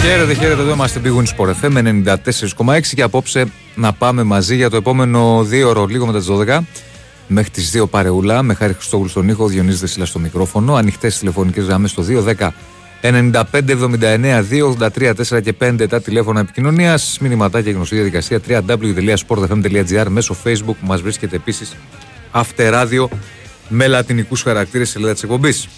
Χαίρετε, χαίρετε, εδώ είμαστε Big Win Sport FM 94,6 και απόψε να πάμε μαζί για το επόμενο δύο ώρο, λίγο μετά τις 12 μέχρι τις 2 παρεούλα, με Χάρη Χριστόγλου στον ήχο, Διονύσης Δεσίλας στο μικρόφωνο, ανοιχτές τηλεφωνικές γραμμές στο 210 95 79 283 4 και 5 τα τηλέφωνα επικοινωνίας. Μηνυματάκια γνωστή διαδικασία www.sportfm.gr μέσω facebook που μας βρίσκεται επίσης αυτεράδιο με λατινικούς χαρακτήρες σελίδα της εκπομπής.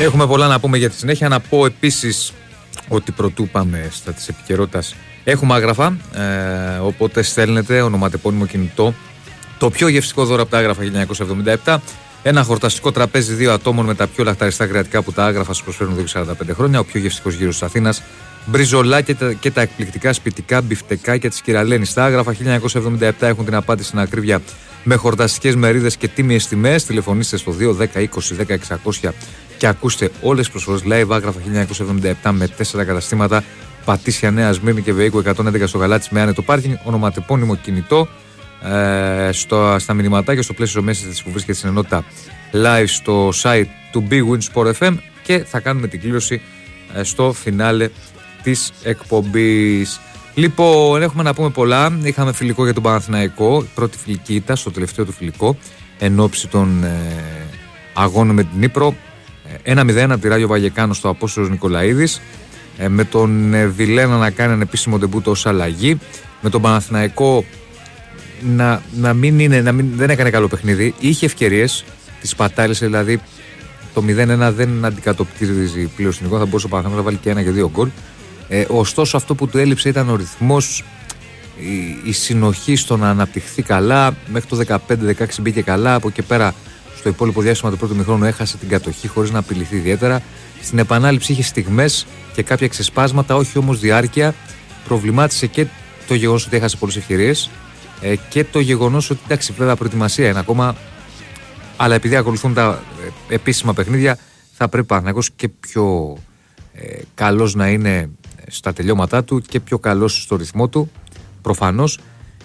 Έχουμε πολλά να πούμε για τη συνέχεια. Να πω επίσης ότι προτού πάμε στα της επικαιρότητας. Έχουμε Άγραφα, ε, οπότε στέλνετε ονοματεπώνυμο κινητό. Το πιο γευστικό δώρο από τα Άγραφα 1977. Ένα χορταστικό τραπέζι δύο ατόμων με τα πιο λαχταριστά κρεατικά που τα Άγραφα σας προσφέρουν εδώ και 45 χρόνια. Ο πιο γευστικός γύρος της Αθήνας. Μπριζολά και τα, και τα εκπληκτικά σπιτικά μπιφτεκάκια της Κυραλένης. Τα Άγραφα 1977 έχουν την απάντηση στην ακρίβεια με χορταστικές μερίδες και τίμιες τιμές. Τηλεφωνήστε στο 2 10 20 10 και ακούστε όλες τις προσφορές live άγραφα 1977 με 4 καταστήματα. Πατήσια Νέας Σμύρνη και Βεϊκού 111 στο γαλάτι με άνετο πάρκινγκ. Ονοματεπώνυμο κινητό ε, στο, στα μηνυματάκια στο πλαίσιο μέσα που βρίσκεται στην ενότητα live στο site του Big Win Sport FM και θα κάνουμε την κλήρωση ε, στο φινάλε της εκπομπής. Λοιπόν, έχουμε να πούμε πολλά. Είχαμε φιλικό για τον Παναθηναϊκό. Η πρώτη φιλική ήταν στο τελευταίο του φιλικό εν ώψη των ε, αγώνων με την Ήπρο. 1-0 από τη Ράγιο Βαγεκάνο στο Απόστολο Νικολαίδης. Ε, με τον ε, Βιλένα να κάνει ένα επίσημο ντεμπούτο ως αλλαγή. Με τον Παναθηναϊκό να, να μην είναι, να μην, δεν έκανε καλό παιχνίδι. Είχε ευκαιρίες, τις πατάλησε δηλαδή. Το 0-1 δεν αντικατοπτρίζει πλέον στην εικόνα. Θα μπορούσε ο Παναθηναϊκός να βάλει και ένα και δύο γκολ. Ε, ωστόσο, αυτό που του έλειψε ήταν ο ρυθμός, η, η συνοχή στο να αναπτυχθεί καλά. Μέχρι το 15-16 μπήκε καλά. Από εκεί πέρα στο υπόλοιπο διάστημα του πρώτου μηχρόνου έχασε την κατοχή χωρίς να απειληθεί ιδιαίτερα. Στην επανάληψη είχε στιγμές και κάποια ξεσπάσματα, όχι όμως διάρκεια. Προβλημάτισε και το γεγονός ότι έχασε πολλές ευκαιρίες ε, και το γεγονός ότι εντάξει, βέβαια προετοιμασία είναι ακόμα. Αλλά επειδή ακολουθούν τα ε, επίσημα παιχνίδια, θα πρέπει να και πιο ε, καλός να είναι στα τελειώματά του και πιο καλός στο ρυθμό του. Προφανώς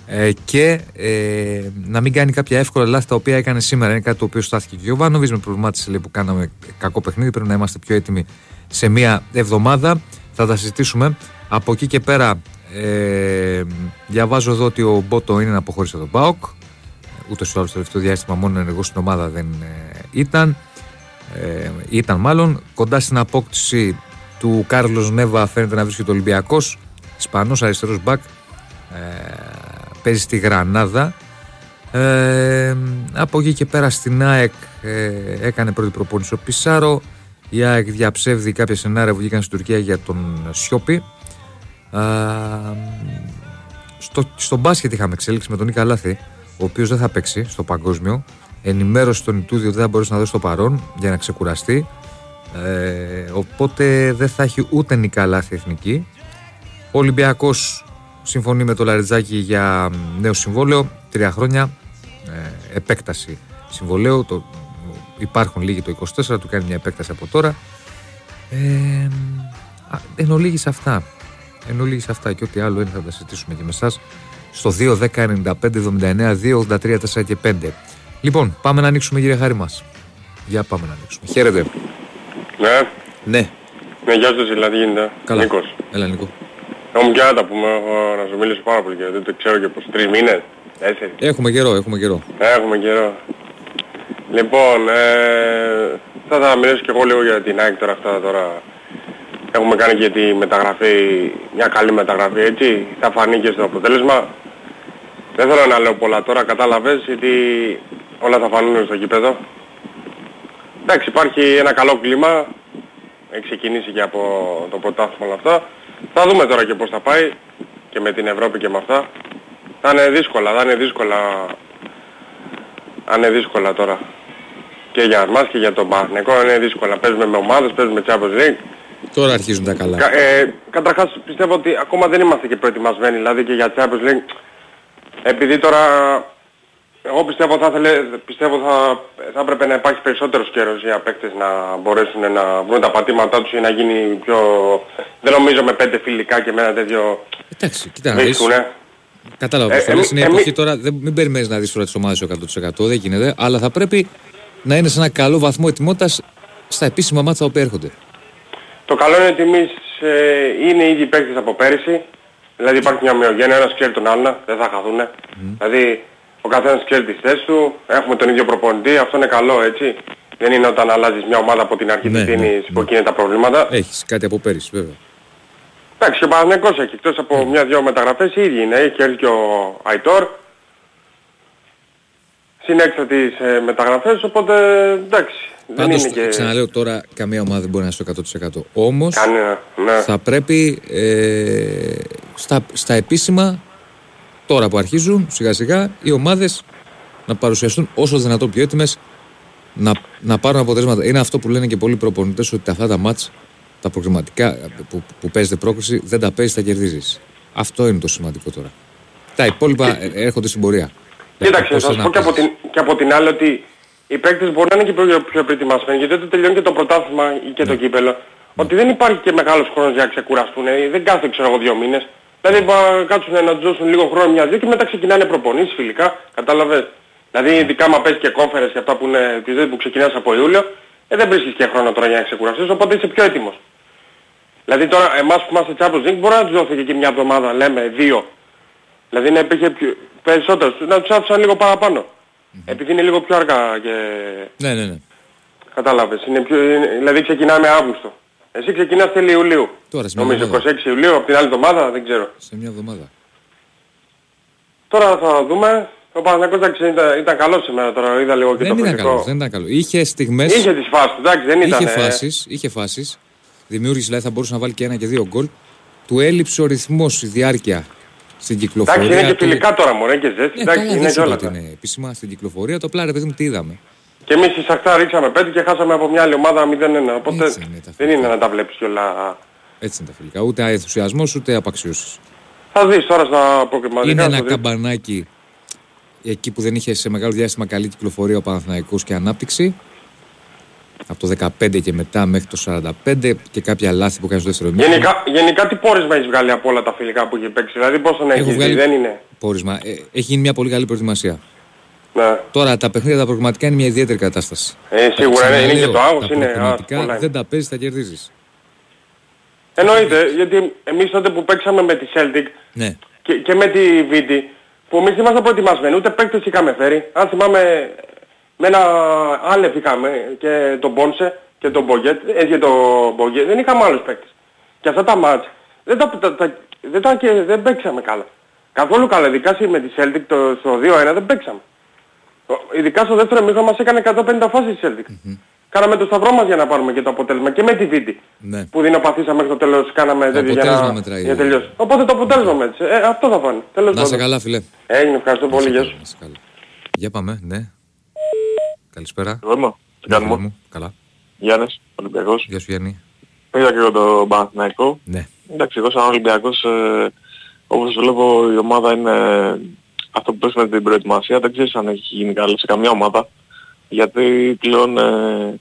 ε, και ε, να μην κάνει κάποια εύκολα λάθη τα οποία έκανε σήμερα. Είναι κάτι το οποίο στάθηκε και ο Γιωβάνοβιτ. Με προβλημάτισε λέει, που κάναμε κακό παιχνίδι. Πρέπει να είμαστε πιο έτοιμοι σε μία εβδομάδα. Θα τα συζητήσουμε. Από εκεί και πέρα, ε, διαβάζω εδώ ότι ο Μπότο είναι να αποχωρήσει από τον Μπάουκ. Ούτως ή άλλως το τελευταίο διάστημα μόνο ενεργό στην ομάδα δεν ε, ήταν. Ε, ήταν μάλλον κοντά στην απόκτηση του Κάρλος Νέβα φαίνεται να βρίσκεται ο Ολυμπιακός. Ισπανός αριστερός μπακ. Ε, παίζει στη Γρανάδα. Ε, από εκεί και πέρα στην ΑΕΚ ε, έκανε πρώτη προπόνηση ο Πισάρο. Η ΑΕΚ διαψεύδει κάποια σενάρια που βγήκαν στην Τουρκία για τον Σιώπη. Ε, στο, στο μπάσκετ είχαμε εξέλιξη με τον Νίκα Λάθη, ο οποίος δεν θα παίξει στο παγκόσμιο. Ενημέρωσε τον Ιτούδιο ότι δεν θα μπορέσει να δώσει το παρόν για να ξεκουραστεί. Ε, οπότε δεν θα έχει ούτε Νίκα Λάθη εθνική. Ο Ολυμπιακός συμφωνεί με το Λαριτζάκι για νέο συμβόλαιο, τρία χρόνια, ε, επέκταση συμβολέου. Το, υπάρχουν λίγοι το 24, του κάνει μια επέκταση από τώρα. Ε, εν ολίγης αυτά. Εν ολίγης αυτά και ό,τι άλλο είναι θα τα συζητήσουμε και με εσάς στο 2, 10, 95, 79, 2, 83, 4 και 5. Λοιπόν, πάμε να ανοίξουμε κύριε Χάρη μας. Για πάμε να ανοίξουμε. Χαίρετε. Ναι. Ναι. Ναι, γεια σας, δηλαδή γίνεται. Καλά. Νίκος. Έλα Νικό. Έχουμε και να τα πούμε, έχω να σου μιλήσω πάρα πολύ και δεν το ξέρω και πως τρεις μήνες, τέσσερις. Έχουμε καιρό, έχουμε καιρό. Έχουμε καιρό. Λοιπόν, ε, θα, θα μιλήσω και εγώ λίγο για την ΑΕΚ τώρα αυτά τώρα. Έχουμε κάνει και τη μεταγραφή, μια καλή μεταγραφή έτσι, θα φανεί και στο αποτέλεσμα. Δεν θέλω να λέω πολλά τώρα, κατάλαβες, γιατί όλα θα φανούν στο κήπεδο. Εντάξει, υπάρχει ένα καλό κλίμα, έχει ξεκινήσει και από το πρωτάθλημα όλα αυτά. Θα δούμε τώρα και πώς θα πάει και με την Ευρώπη και με αυτά. Θα είναι δύσκολα, θα είναι δύσκολα. Θα είναι δύσκολα τώρα. Και για εμάς και για τον Παναθηναϊκό είναι δύσκολα. Παίζουμε με ομάδες, παίζουμε Champions League. Τώρα αρχίζουν τα καλά. Κα, ε, καταρχάς πιστεύω ότι ακόμα δεν είμαστε και προετοιμασμένοι, δηλαδή και για Champions League. Επειδή τώρα Εγώ πιστεύω θα, θέλε, πιστεύω θα, θα έπρεπε να υπάρχει περισσότερος καιρός για παίκτες να μπορέσουν να βρουν τα πατήματά τους ή να γίνει πιο... Δεν νομίζω με πέντε φιλικά και με ένα τέτοιο... Εντάξει, κοίτα να δεις. Κατάλαβα ε, είναι η εποχή τώρα, δεν, μην περιμένεις να δεις τώρα τις ομάδες 100% δεν γίνεται, αλλά θα πρέπει να είναι σε ένα καλό βαθμό ετοιμότητας στα επίσημα μάτια που έρχονται. Το καλό είναι ότι εμείς ε, είναι ήδη οι παίκτες από πέρυσι, δηλαδή υπάρχει μια ομοιογένεια, ένας ξέρει τον άλλον, δεν θα χαθούν. Mm. Δηλαδή ο καθένας ξέρει τις θέσεις του, έχουμε τον ίδιο προπονητή, αυτό είναι καλό έτσι. Δεν είναι όταν αλλάζεις μια ομάδα από την αρχή ναι, της ναι, που ναι. τα προβλήματα. Έχεις κάτι από πέρυσι βέβαια. Εντάξει και ο Παναθηναϊκός έχει, εκτός από ναι. μια-δυο μεταγραφές οι ίδιοι είναι, έχει έρθει και ο Αϊτόρ. Συνέξα τις ε, μεταγραφές, οπότε εντάξει. Πάντως, δεν είναι και... ξαναλέω τώρα, καμία ομάδα δεν μπορεί να είναι στο 100%. Όμως ναι. θα πρέπει ε, στα, στα επίσημα τώρα που αρχίζουν σιγά σιγά οι ομάδες να παρουσιαστούν όσο δυνατόν πιο έτοιμες να, να πάρουν αποτελέσματα. Είναι αυτό που λένε και πολλοί προπονητές ότι αυτά τα μάτς τα προγραμματικά που, που παίζετε πρόκληση δεν τα παίζεις, τα κερδίζεις. Αυτό είναι το σημαντικό τώρα. Τα υπόλοιπα και... έρχονται στην πορεία. Κοίταξε, θα σου πω και από, την, και από την άλλη ότι οι παίκτες μπορεί να είναι και πιο, πιο προετοιμασμένοι γιατί όταν τελειώνει και το πρωτάθλημα ή και το ναι. κύπελο ναι. ότι δεν υπάρχει και μεγάλος χρόνος για να ξεκουραστούν. Δεν κάθε ξέρω εγώ δύο μήνες. Δηλαδή να κάτσουν να τους δώσουν λίγο χρόνο μια δύο και μετά ξεκινάνε προπονήσεις φιλικά. Κατάλαβες. Δηλαδή ειδικά μα παίζει και κόμφερες και αυτά που, είναι, που ξεκινάς από Ιούλιο ε, δεν βρίσκεις και χρόνο τώρα για να ξεκουραστείς οπότε είσαι πιο έτοιμος. Δηλαδή τώρα εμάς που είμαστε Champions League μπορεί να τους δόθηκε και μια εβδομάδα, λέμε, δύο. Δηλαδή να υπήρχε πιο... περισσότερος, να τους άφησαν λίγο παραπάνω. Mm-hmm. Επειδή είναι λίγο πιο αργά και... Ναι, ναι, ναι. Κατάλαβες. Είναι πιο... Δηλαδή ξεκινάμε Αύγουστο. Εσύ ξεκινάς τέλη Ιουλίου. Τώρα, Νομίζω 26 Ιουλίου, από την άλλη εβδομάδα, δεν ξέρω. Σε μια εβδομάδα. Τώρα θα δούμε. Ο Παναγιώτης ήταν, ήταν καλός σήμερα τώρα, είδα λίγο και δεν το ήταν καλός, δεν ήταν καλός. Είχε στιγμές... Είχε τις φάσεις, εντάξει, δεν ήταν... Είχε φάσεις, είχε φάσεις δημιούργησε, δηλαδή θα μπορούσε να βάλει και ένα και δύο γκολ. Του έλειψε ο ρυθμός, η διάρκεια στην κυκλοφορία. Εντάξει, είναι και φιλικά τώρα μου, είναι και ζέστης. Ναι, εντάξει, είναι και όλα. Είναι επίσημα στην κυκλοφορία, το πλάρε, παιδί μου, τι είδαμε. Και εμείς στη Σαχτά ρίξαμε πέντε και χάσαμε από μια άλλη ομάδα 0-1. Οπότε είναι δεν είναι να τα βλέπεις κιόλα. Έτσι είναι τα φιλικά. Ούτε ενθουσιασμός ούτε απαξιώσεις. Θα δεις τώρα στα αποκριματικά. Είναι ένα καμπανάκι εκεί που δεν είχε σε μεγάλο διάστημα καλή κυκλοφορία ο Παναθηναϊκός και ανάπτυξη από το 15 και μετά μέχρι το 45 και κάποια λάθη που κάνει στο δεύτερο μήνα. Γενικά, γενικά τι πόρισμα έχεις βγάλει από όλα τα φιλικά που έχει παίξει, δηλαδή πώς τον έχεις βγάλει δεν είναι; Πόρισμα. Ε, έχει γίνει μια πολύ καλή προετοιμασία. Ναι. Τώρα τα παιχνίδια τα προγραμματικά είναι μια ιδιαίτερη κατάσταση. Ε, σίγουρα είναι, είναι και το άγχος. Τα προγραμματικά δεν τα παίζεις, τα κερδίζεις. Εννοείται, γιατί εμείς τότε που παίξαμε με τη Celtic ναι. και, και με τη VT, που εμείς ήμασταν προετοιμασμένοι, ούτε παίκτες είχαμε φέρει. Αν θυμάμαι με ένα Άλεφ είχαμε και τον Πόνσε και τον Μπογκέτ, έτσι τον Μπογκέτ, δεν είχαμε άλλους παίκτες. Και αυτά τα μάτς δεν τα, τα, τα, δεν, τα, και, δεν παίξαμε καλά. Καθόλου καλά, ειδικά με τη Celtic το, στο 2-1 δεν παίξαμε. Ειδικά στο δεύτερο μήχο μας έκανε 150 φάσεις η Celtic. Mm-hmm. Κάναμε το σταυρό μας για να πάρουμε και το αποτέλεσμα και με τη Βίτη. Ναι. Που δυνοπαθήσαμε μέχρι το τέλος, κάναμε τέτοιο για να, μετράει, για τελειώσει. Οπότε το αποτέλεσμα μέτρησε. Ε, αυτό θα φάνε. Τέλος να σε καλά φίλε. Έγινε, ευχαριστώ πολύ. Γεια σου. Για πάμε, ναι. Καλησπέρα. Εγώ Τι κάνουμε. Μου. Καλά. Γιάννης, Ολυμπιακός. Γεια σου Γιάννη. Είδα και εγώ το Παναθηναϊκό. Ναι. Εντάξει, εγώ σαν Ολυμπιακός, ε, όπως βλέπω η ομάδα είναι αυτό που πες με την προετοιμασία. Δεν ξέρεις αν έχει γίνει καλή σε καμιά ομάδα. Γιατί πλέον ε,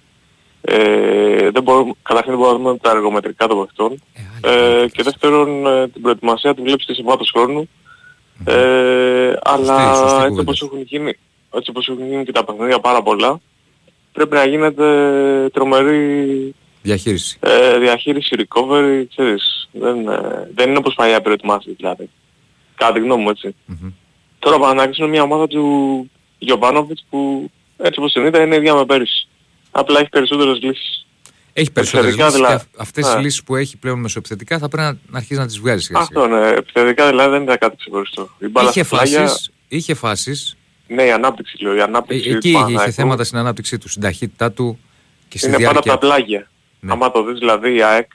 ε, δεν μπορούμε, καταρχήν δεν μπορούμε να δούμε τα εργομετρικά των παιχτών. Ε, ε, και δεύτερον, ε, την προετοιμασία τη βλέπεις και σε βάθος χρόνου. Mm-hmm. Ε, αλλά έτσι όπως έχουν γίνει, έτσι όπως έχουν γίνει και τα παιχνίδια πάρα πολλά, πρέπει να γίνεται τρομερή διαχείριση, ε, διαχείριση recovery, ξέρεις. Δεν, ε, δεν είναι όπως παλιά προετοιμάσεις δηλαδή. Κατά τη γνώμη μου έτσι. Mm-hmm. Τώρα Παναγιώτης είναι μια ομάδα του Γιωβάνοβιτς που έτσι όπως την είδα είναι ίδια με πέρυσι. Απλά έχει περισσότερες λύσεις. Έχει περισσότερες λύσεις δηλαδή, και αυτές ναι. οι λύσεις που έχει πλέον μεσοεπιθετικά θα πρέπει να αρχίσει να τις βγάζει. Αυτό ναι. Επιθετικά δηλαδή δεν ήταν κάτι ξεχωριστό. Είχε φάσεις, είχε φάσεις ναι, η ανάπτυξη λέω. Η ανάπτυξη ε, εκεί είχε θέματα στην ανάπτυξή του, στην ταχύτητά του και στη Είναι διάρκεια. πάντα τα πλάγια. Ναι. Άμα το δεις δηλαδή η ΑΕΚ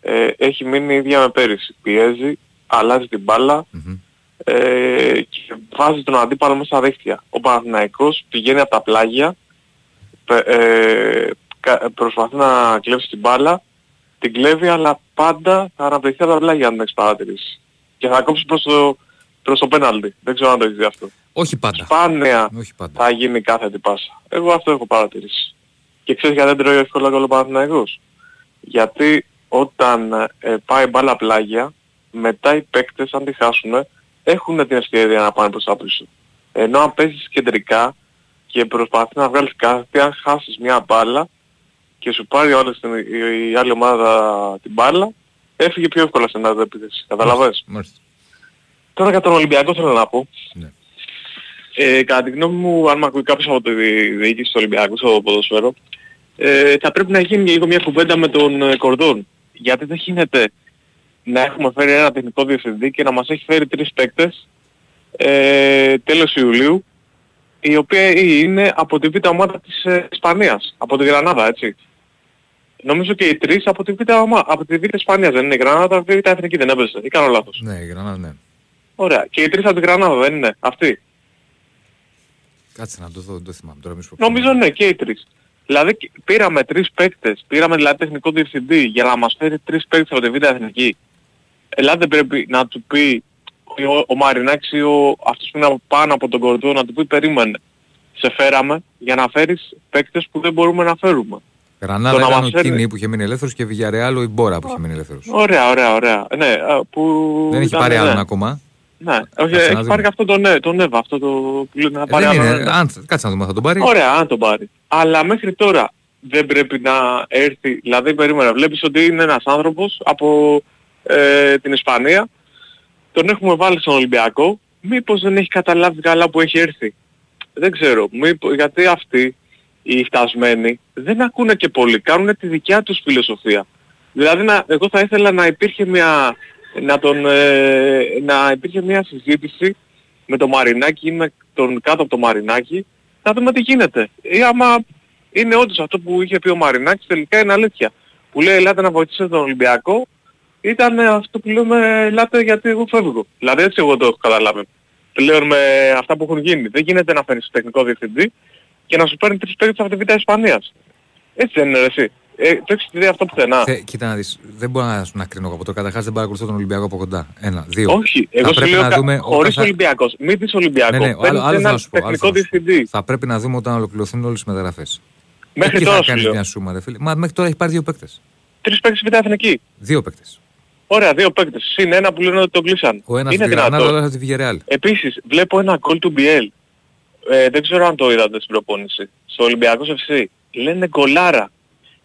ε, έχει μείνει ίδια με πέρυσι. Πιέζει, αλλάζει την μπάλα mm-hmm. Ε, και βάζει τον αντίπαλο μέσα στα δίχτυα. Ο Παναθηναϊκός πηγαίνει από τα πλάγια, ε, προσπαθεί να κλέψει την μπάλα, την κλέβει αλλά πάντα θα αναπτυχθεί από τα πλάγια αν δεν έχεις παρατηρήσεις. Και θα κόψει προς το, προς το πέναλτι. Δεν ξέρω αν το έχεις δει αυτό. Όχι πάντα. σπάνια Όχι πάντα. θα γίνει κάθετη πάσα. Εγώ αυτό έχω παρατηρήσει. Και ξέρεις γιατί δεν τρώει εύκολα γκολ ο Παναθηναϊκός; Γιατί όταν ε, πάει μπάλα πλάγια, μετά οι παίκτες αν τη χάσουν, έχουν την ευκαιρία να πάνε προς τα πίσω. Ενώ αν παίζεις κεντρικά και προσπαθείς να βγάλεις κάθετη, αν χάσεις μια μπάλα και σου πάρει όλη η, η άλλη ομάδα την μπάλα, έφυγε πιο εύκολα σε ένα επίθεση. Καταλαβες; Μάλιστα. Τώρα για τον Ολυμπιακό θέλω να πω. Ναι. Ε, κατά τη γνώμη μου, αν με ακούει κάποιος από τη δι- διοίκηση του Ολυμπιακού στο ποδοσφαίρο, ε, θα πρέπει να γίνει λίγο μια κουβέντα με τον ε, Κορδόν. Γιατί δεν γίνεται να έχουμε φέρει ένα τεχνικό διευθυντή και να μας έχει φέρει τρεις παίκτες ε, τέλος Ιουλίου, οι οποίοι είναι από τη β' ομάδα της ε, Ισπανίας, από τη Γρανάδα, έτσι. Νομίζω και οι τρεις από τη β' ομάδα, από τη β' Ισπανίας δεν είναι η Γρανάδα, β' Εθνική δεν έπαιζε, ή κάνω λάθος. Ναι, η Γρανάδα, ναι. Ωραία. Και οι τρεις από τη Γρανάδα δεν είναι αυτοί. Κάτσε να το δω, δεν το θυμάμαι τώρα. μη σου πω Νομίζω ναι και οι τρεις. Δηλαδή και- πήραμε τρεις παίκτες, πήραμε δηλαδή τεχνικό διευθυντή για να μας φέρει τρεις παίκτες από τη Β' Εθνική. Δηλαδή δεν πρέπει να του πει ο, ο Μαρινάκης ή ο, αυτός που είναι από πάνω από τον κορδό να του πει περίμενε. Σε φέραμε για να φέρεις παίκτες που δεν μπορούμε να φέρουμε. Γρανάδα το να ήταν μας ο φέρνει- Κίνη που είχε μείνει ελεύθερος και Βιγιαρεάλ ο Ιμπόρα που είχε μείνει ελεύθερος. Ωραία, ωραία, ωραία. Ναι, α, που Δεν έχει ήταν, πάρει ναι. άλλον ακόμα. Ναι, όχι, να έχει δούμε. πάρει και αυτό τον, ναι, τον Εύα, αυτό το που λέει να Ε, πάρει δεν άλλον, είναι, ναι. αν, κάτσε να δούμε, θα τον πάρει. Ωραία, αν τον πάρει. Αλλά μέχρι τώρα δεν πρέπει να έρθει, δηλαδή περίμενα, βλέπεις ότι είναι ένας άνθρωπος από ε, την Ισπανία, τον έχουμε βάλει στον Ολυμπιακό, μήπως δεν έχει καταλάβει καλά που έχει έρθει. Δεν ξέρω, μήπως, γιατί αυτοί οι φτασμένοι δεν ακούνε και πολύ, κάνουν τη δικιά τους φιλοσοφία. Δηλαδή να, εγώ θα ήθελα να υπήρχε μια, να τον, ε, να υπήρχε μια συζήτηση με το Μαρινάκι ή με τον κάτω από το Μαρινάκι να δούμε τι γίνεται. Ή άμα είναι όντως αυτό που είχε πει ο Μαρινάκης τελικά είναι αλήθεια. Που λέει ελάτε να βοηθήσετε τον Ολυμπιακό ήταν αυτό που λέμε ελάτε γιατί εγώ φεύγω. Δηλαδή έτσι εγώ το έχω καταλάβει. Πλέον με αυτά που έχουν γίνει. Δεν γίνεται να φέρεις τεχνικό διευθυντή και να σου παίρνει τρεις παίκτες από τη Β' Ισπανίας. Έτσι δεν είναι ρε, εσύ. Ε, το έχεις δει αυτό πουθενά; Θε- κοίτα να δεις, δεν μπορώ να, να κρίνω από το καταρχάς δεν παρακολουθώ τον Ολυμπιακό από κοντά. Ένα, δύο. Όχι, εγώ Θα σου πρέπει λέω να κα- δούμε χωρίς όταν θα- Ολυμπιακός. Μην δεις Ολυμπιακό. Ναι, ναι, άλλο, Παίρνεις άλλο ένα θα σου πω. άλλο τεχνικό θα σου πω. διευθυντή. Θα πρέπει να δούμε όταν ολοκληρωθούν όλες οι μεταγραφές. Μέχρι Εκεί τώρα θα σου κάνεις λέω. μια σούμα, ρε φίλε. Μα μέχρι τώρα έχει πάρει δύο παίκτες. Τρεις παίκτες Β' Εθνική. Δύο παίκτες. Ωραία, δύο παίκτες. Συν ένα που λένε ότι τον κλείσαν. Ο ένας είναι στη Γρανάδα, ο δυνατόν. άλλος από τη Βιγερεάλ. Επίσης, βλέπω ένα γκολ του BL. Ε, δεν ξέρω αν το είδατε στην προπόνηση. Στο Ολυμπιακός FC. Λένε γκολάρα.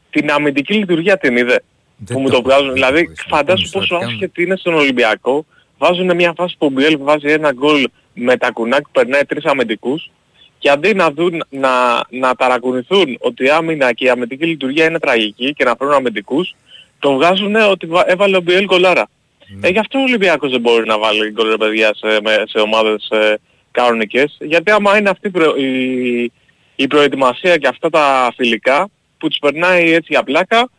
Την αμυντική λειτουργία την είδε. Δεν που μου το το έχω βγάζουν. δει, Δηλαδή, δεν το έχω δει. φαντάσου Στην πόσο προπόνηση, άσχετη είναι στον Ολυμπιακό. Βάζουν μια φάση που ο BL βάζει ένα γκολ με τα κουνάκι που περνάει τρεις αμυντικούς και αντί να, δουν, να, να ταρακουνηθούν ότι η άμυνα και η αμυντική λειτουργία είναι τραγική και να φέρουν αμυντικούς, τον βγάζουν ότι βα- έβαλε ο BL γκολάρα. Ναι. Ε, γι' αυτό ο Ολυμπιακός δεν μπορεί να βάλει γκολ ρε παιδιά σε, με- σε ομάδες ε, κανονικές. Γιατί άμα είναι αυτή η προ- η, η προετοιμασία και αυτά τα φιλικά που τους περνάει έτσι για πλάκα,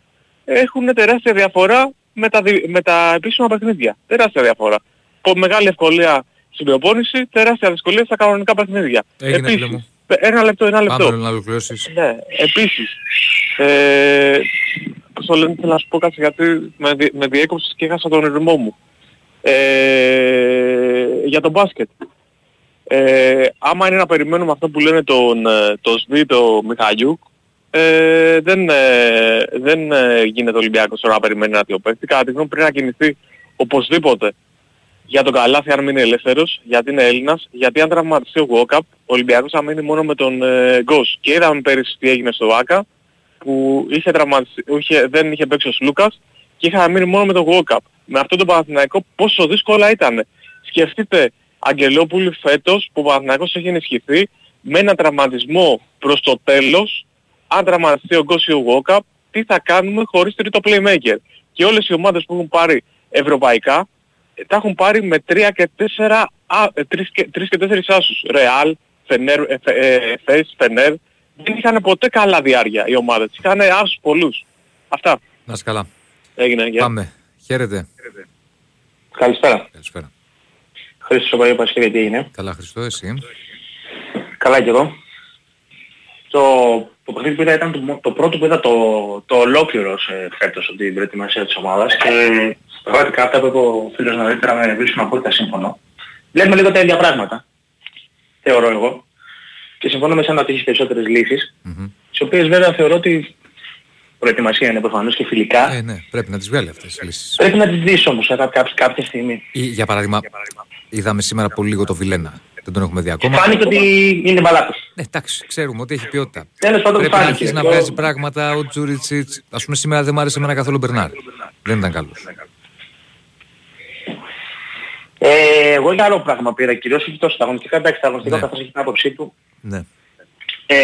έχουν τεράστια διαφορά με τα, δι- με τα επίσημα παιχνίδια. Τεράστια διαφορά. Πο- μεγάλη ευκολία στην προπόνηση, τεράστια δυσκολία στα κανονικά παιχνίδια. Έγινε, φίλε μου. πε- ένα λεπτό, ένα λεπτό. Πάμε να ολοκληρώσεις. Ναι, επίσης, ε, πώς το λένε, θέλω να σου πω κάτι γιατί με, δι- με διέκοψες και έχασα τον ρυθμό μου. Ε, για το μπάσκετ. Ε, άμα είναι να περιμένουμε αυτό που λένε τον, ε, τον Σβή, τον Μιχαλιούκ, ε, δεν, ε, δεν ε, γίνεται ο Ολυμπιακός τώρα να περιμένει ένα τέτοιο παίκτη. Κατά τη γνώμη μου πρέπει να κινηθεί οπωσδήποτε για τον Καλάθι αν μείνει ελεύθερος, γιατί είναι Έλληνας, γιατί αν τραυματιστεί ο Γουόκαπ, ο Ολυμπιακός θα μείνει μόνο με τον ε, Γκος. Και είδαμε πέρυσι τι έγινε στο ΆΚΑ, που είχε τραυματιστεί, είχε, δεν είχε παίξει ο Σλούκας και είχα μείνει μόνο με τον Γουόκαπ. Με αυτό το Παναθηναϊκό πόσο δύσκολα ήταν. Σκεφτείτε Αγγελόπουλη φέτος που ο Παναθηναϊκός έχει ενισχυθεί με ένα τραυματισμό προς το τέλος, αν τραυματιστεί ο Γκος ή ο Γουόκαπ, τι θα κάνουμε χωρίς τρίτο playmaker. Και όλες οι ομάδες που έχουν πάρει ευρωπαϊκά ε, τα έχουν πάρει με 3 και 4, α, 3 και, 3 και 4 άσους. Ρεάλ, Φενέρ, ε, Φε- ε, Φες, Φενέρ. Δεν είχαν ποτέ καλά διάρκεια οι ομάδες. Είχαν άσους πολλούς. Αυτά. Να είσαι καλά. Έγινε. γεια. Πάμε. Χαίρετε. Καλησπέρα. Καλησπέρα. Χρήστος Σοπαγίπας και τι είναι. Καλά Χριστό, εσύ. Καλά και εγώ. Το, το παιχνίδι που είδα ήταν το, μο- το πρώτο που είδα το, το ολόκληρο σε φέτος από την προετοιμασία της ομάδας και πραγματικά αυτά που είπε ο φίλος νωρίτερα με βρίσκουν απόλυτα σύμφωνο. Βλέπουμε λίγο τα ίδια πράγματα. θεωρώ εγώ. Και συμφωνώ με σένα ότι έχεις περισσότερες λύσεις, Μμμ. τις οποίες βέβαια θεωρώ ότι προετοιμασία είναι προφανώς και φιλικά. Ε, ναι, πρέπει να τις βγάλει αυτές τις λύσεις. Πρέπει να τις δεις όμως κάποια, κάποια, κάποια στιγμή. Ή, για παράδειγμα, είδαμε σήμερα πολύ λίγο το Βιλένα. Δεν τον έχουμε δει ακόμα. Φάνηκε ότι είναι μπαλάκος. Ναι, εντάξει, ξέρουμε ότι έχει ποιότητα. Τέλος πάντων Πρέπει να φάνηκε. αρχίσει να Εγώ- βγάζει πράγματα ο Τζούριτσιτς. Ας πούμε σήμερα δεν μου άρεσε εμένα καθόλου ο Μπερνάρ. Δεν ήταν καλός. Ε, εγώ για άλλο πράγμα πήρα, κυρίως όχι τόσο τα αγωνιστικά, εντάξει τα αγωνιστικά Ναι. καθώς έχει την άποψή του. Ναι. Ε,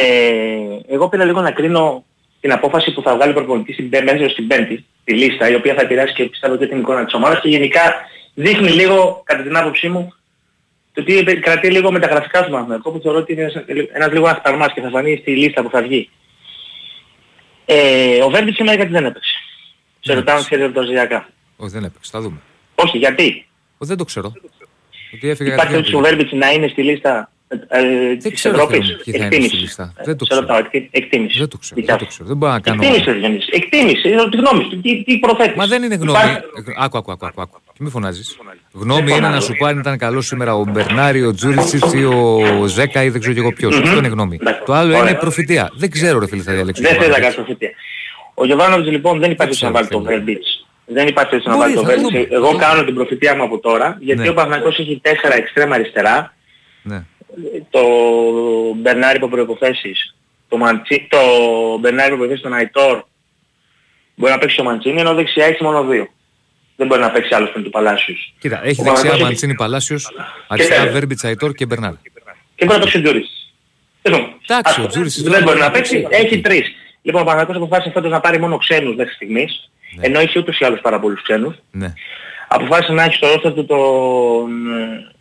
εγώ πήρα λίγο να κρίνω την απόφαση που θα βγάλει ο προπονητής στην πέμπτη, μέσα στην πέμπτη, τη λίστα, η οποία θα επηρεάσει και πιστεύω και την εικόνα της ομάδας και γενικά δείχνει λίγο, κατά την άποψή μου, το τι επε- κρατεί λίγο με τα γραφικά του Παναθηναϊκού, που θεωρώ ότι είναι ένας, ένας λίγο αχταρμάς και θα φανεί στη λίστα που θα βγει. Ε, ο Βέρντιτ σήμερα γιατί δεν έπαιξε; Σε Δεν ρωτάω έπαιξε. σχεδιοτοζιακά. Όχι, δεν έπαιξε. Θα δούμε. Όχι, γιατί; Ο, δεν το ξέρω. Ότι έφυγε Υπάρχει περίπτωση ο Βέρμπιτς να είναι στη λίστα ε, της ξέρω, Ευρώπης. Θεέ μου, ποιοι θα είναι στη Εκτίμηση. λίστα. Δεν το Σε ξέρω. ρωτάω, εκτι- εκτίμηση. Δεν το ξέρω. Δικιά Δεν το σου. ξέρω. Δεν μπορώ να κάνω. Εκτίμηση, Διονύση. Εκτίμηση. Είναι τη γνώμη σου. Τι, τι προθέτεις. Μα δεν είναι γνώμη. Υπάρχει- Άκου, άκου, άκου, άκου, άκου. Και μη φωνάζεις; Γνώμη είναι να σου πει αν ήταν καλό σήμερα ο Μπερνάρη, ο Τζούριτσιτς ή ο Ζέκα ή δεν ξέρω και εγώ ποιος. Αυτό είναι γνώμη. Εντάξει. Το άλλο είναι Ωραία. η προφητεία. Δεν ξέρω ρε φίλε θα διαλέξω. Δεν το θέλει να Βάρκετς. κάνεις προφητεία. Ο Γιωβάνοβιτς λοιπόν δεν υπάρχει ξέρω, να βάλει το φίλε. Βέρμπιτς. Δεν υπάρχει περίπτωση να Μπορείς, βάλει το θα Βέρμπιτς. δούμε. Εγώ κάνω την προφητεία μου από τώρα, γιατί Ναι. ο Παναγιώτος έχει τέσσερα εξτρέμα αριστερά. Ναι. Το Μπερνάρι υπό προϋποθέσεις. Το, Μαντσι... το Μπερνάρι υπό προϋποθέσεις τον Αϊτόρ. Μπορεί να παίξει ο Μαντσίνη, ενώ δεξιά έχει μόνο δύο. Δεν μπορεί να παίξει άλλος πριν του Παλάσιους. Κοίτα, έχει Ο δεξιά Παναθηναϊκός έχει- Μαντσίνη Παλάσιος, αριστερά τέλος. Βέρμπιτς Αϊτόρ και Μπερνάρ. Και μπορεί να παίξει ο Τζούρις. Εντάξει, ο Τζούρις Δεν μπορεί να παίξει, έχει τρεις. Λοιπόν, ο Παναγιώτος αποφάσισε φέτος να πάρει μόνο ξένους μέχρι στιγμής, Ναι. ενώ έχει ούτως ή άλλως πάρα πολλούς ξένους. Ναι. Αποφάσισε να έχει στο ρόστερ του τον, ε,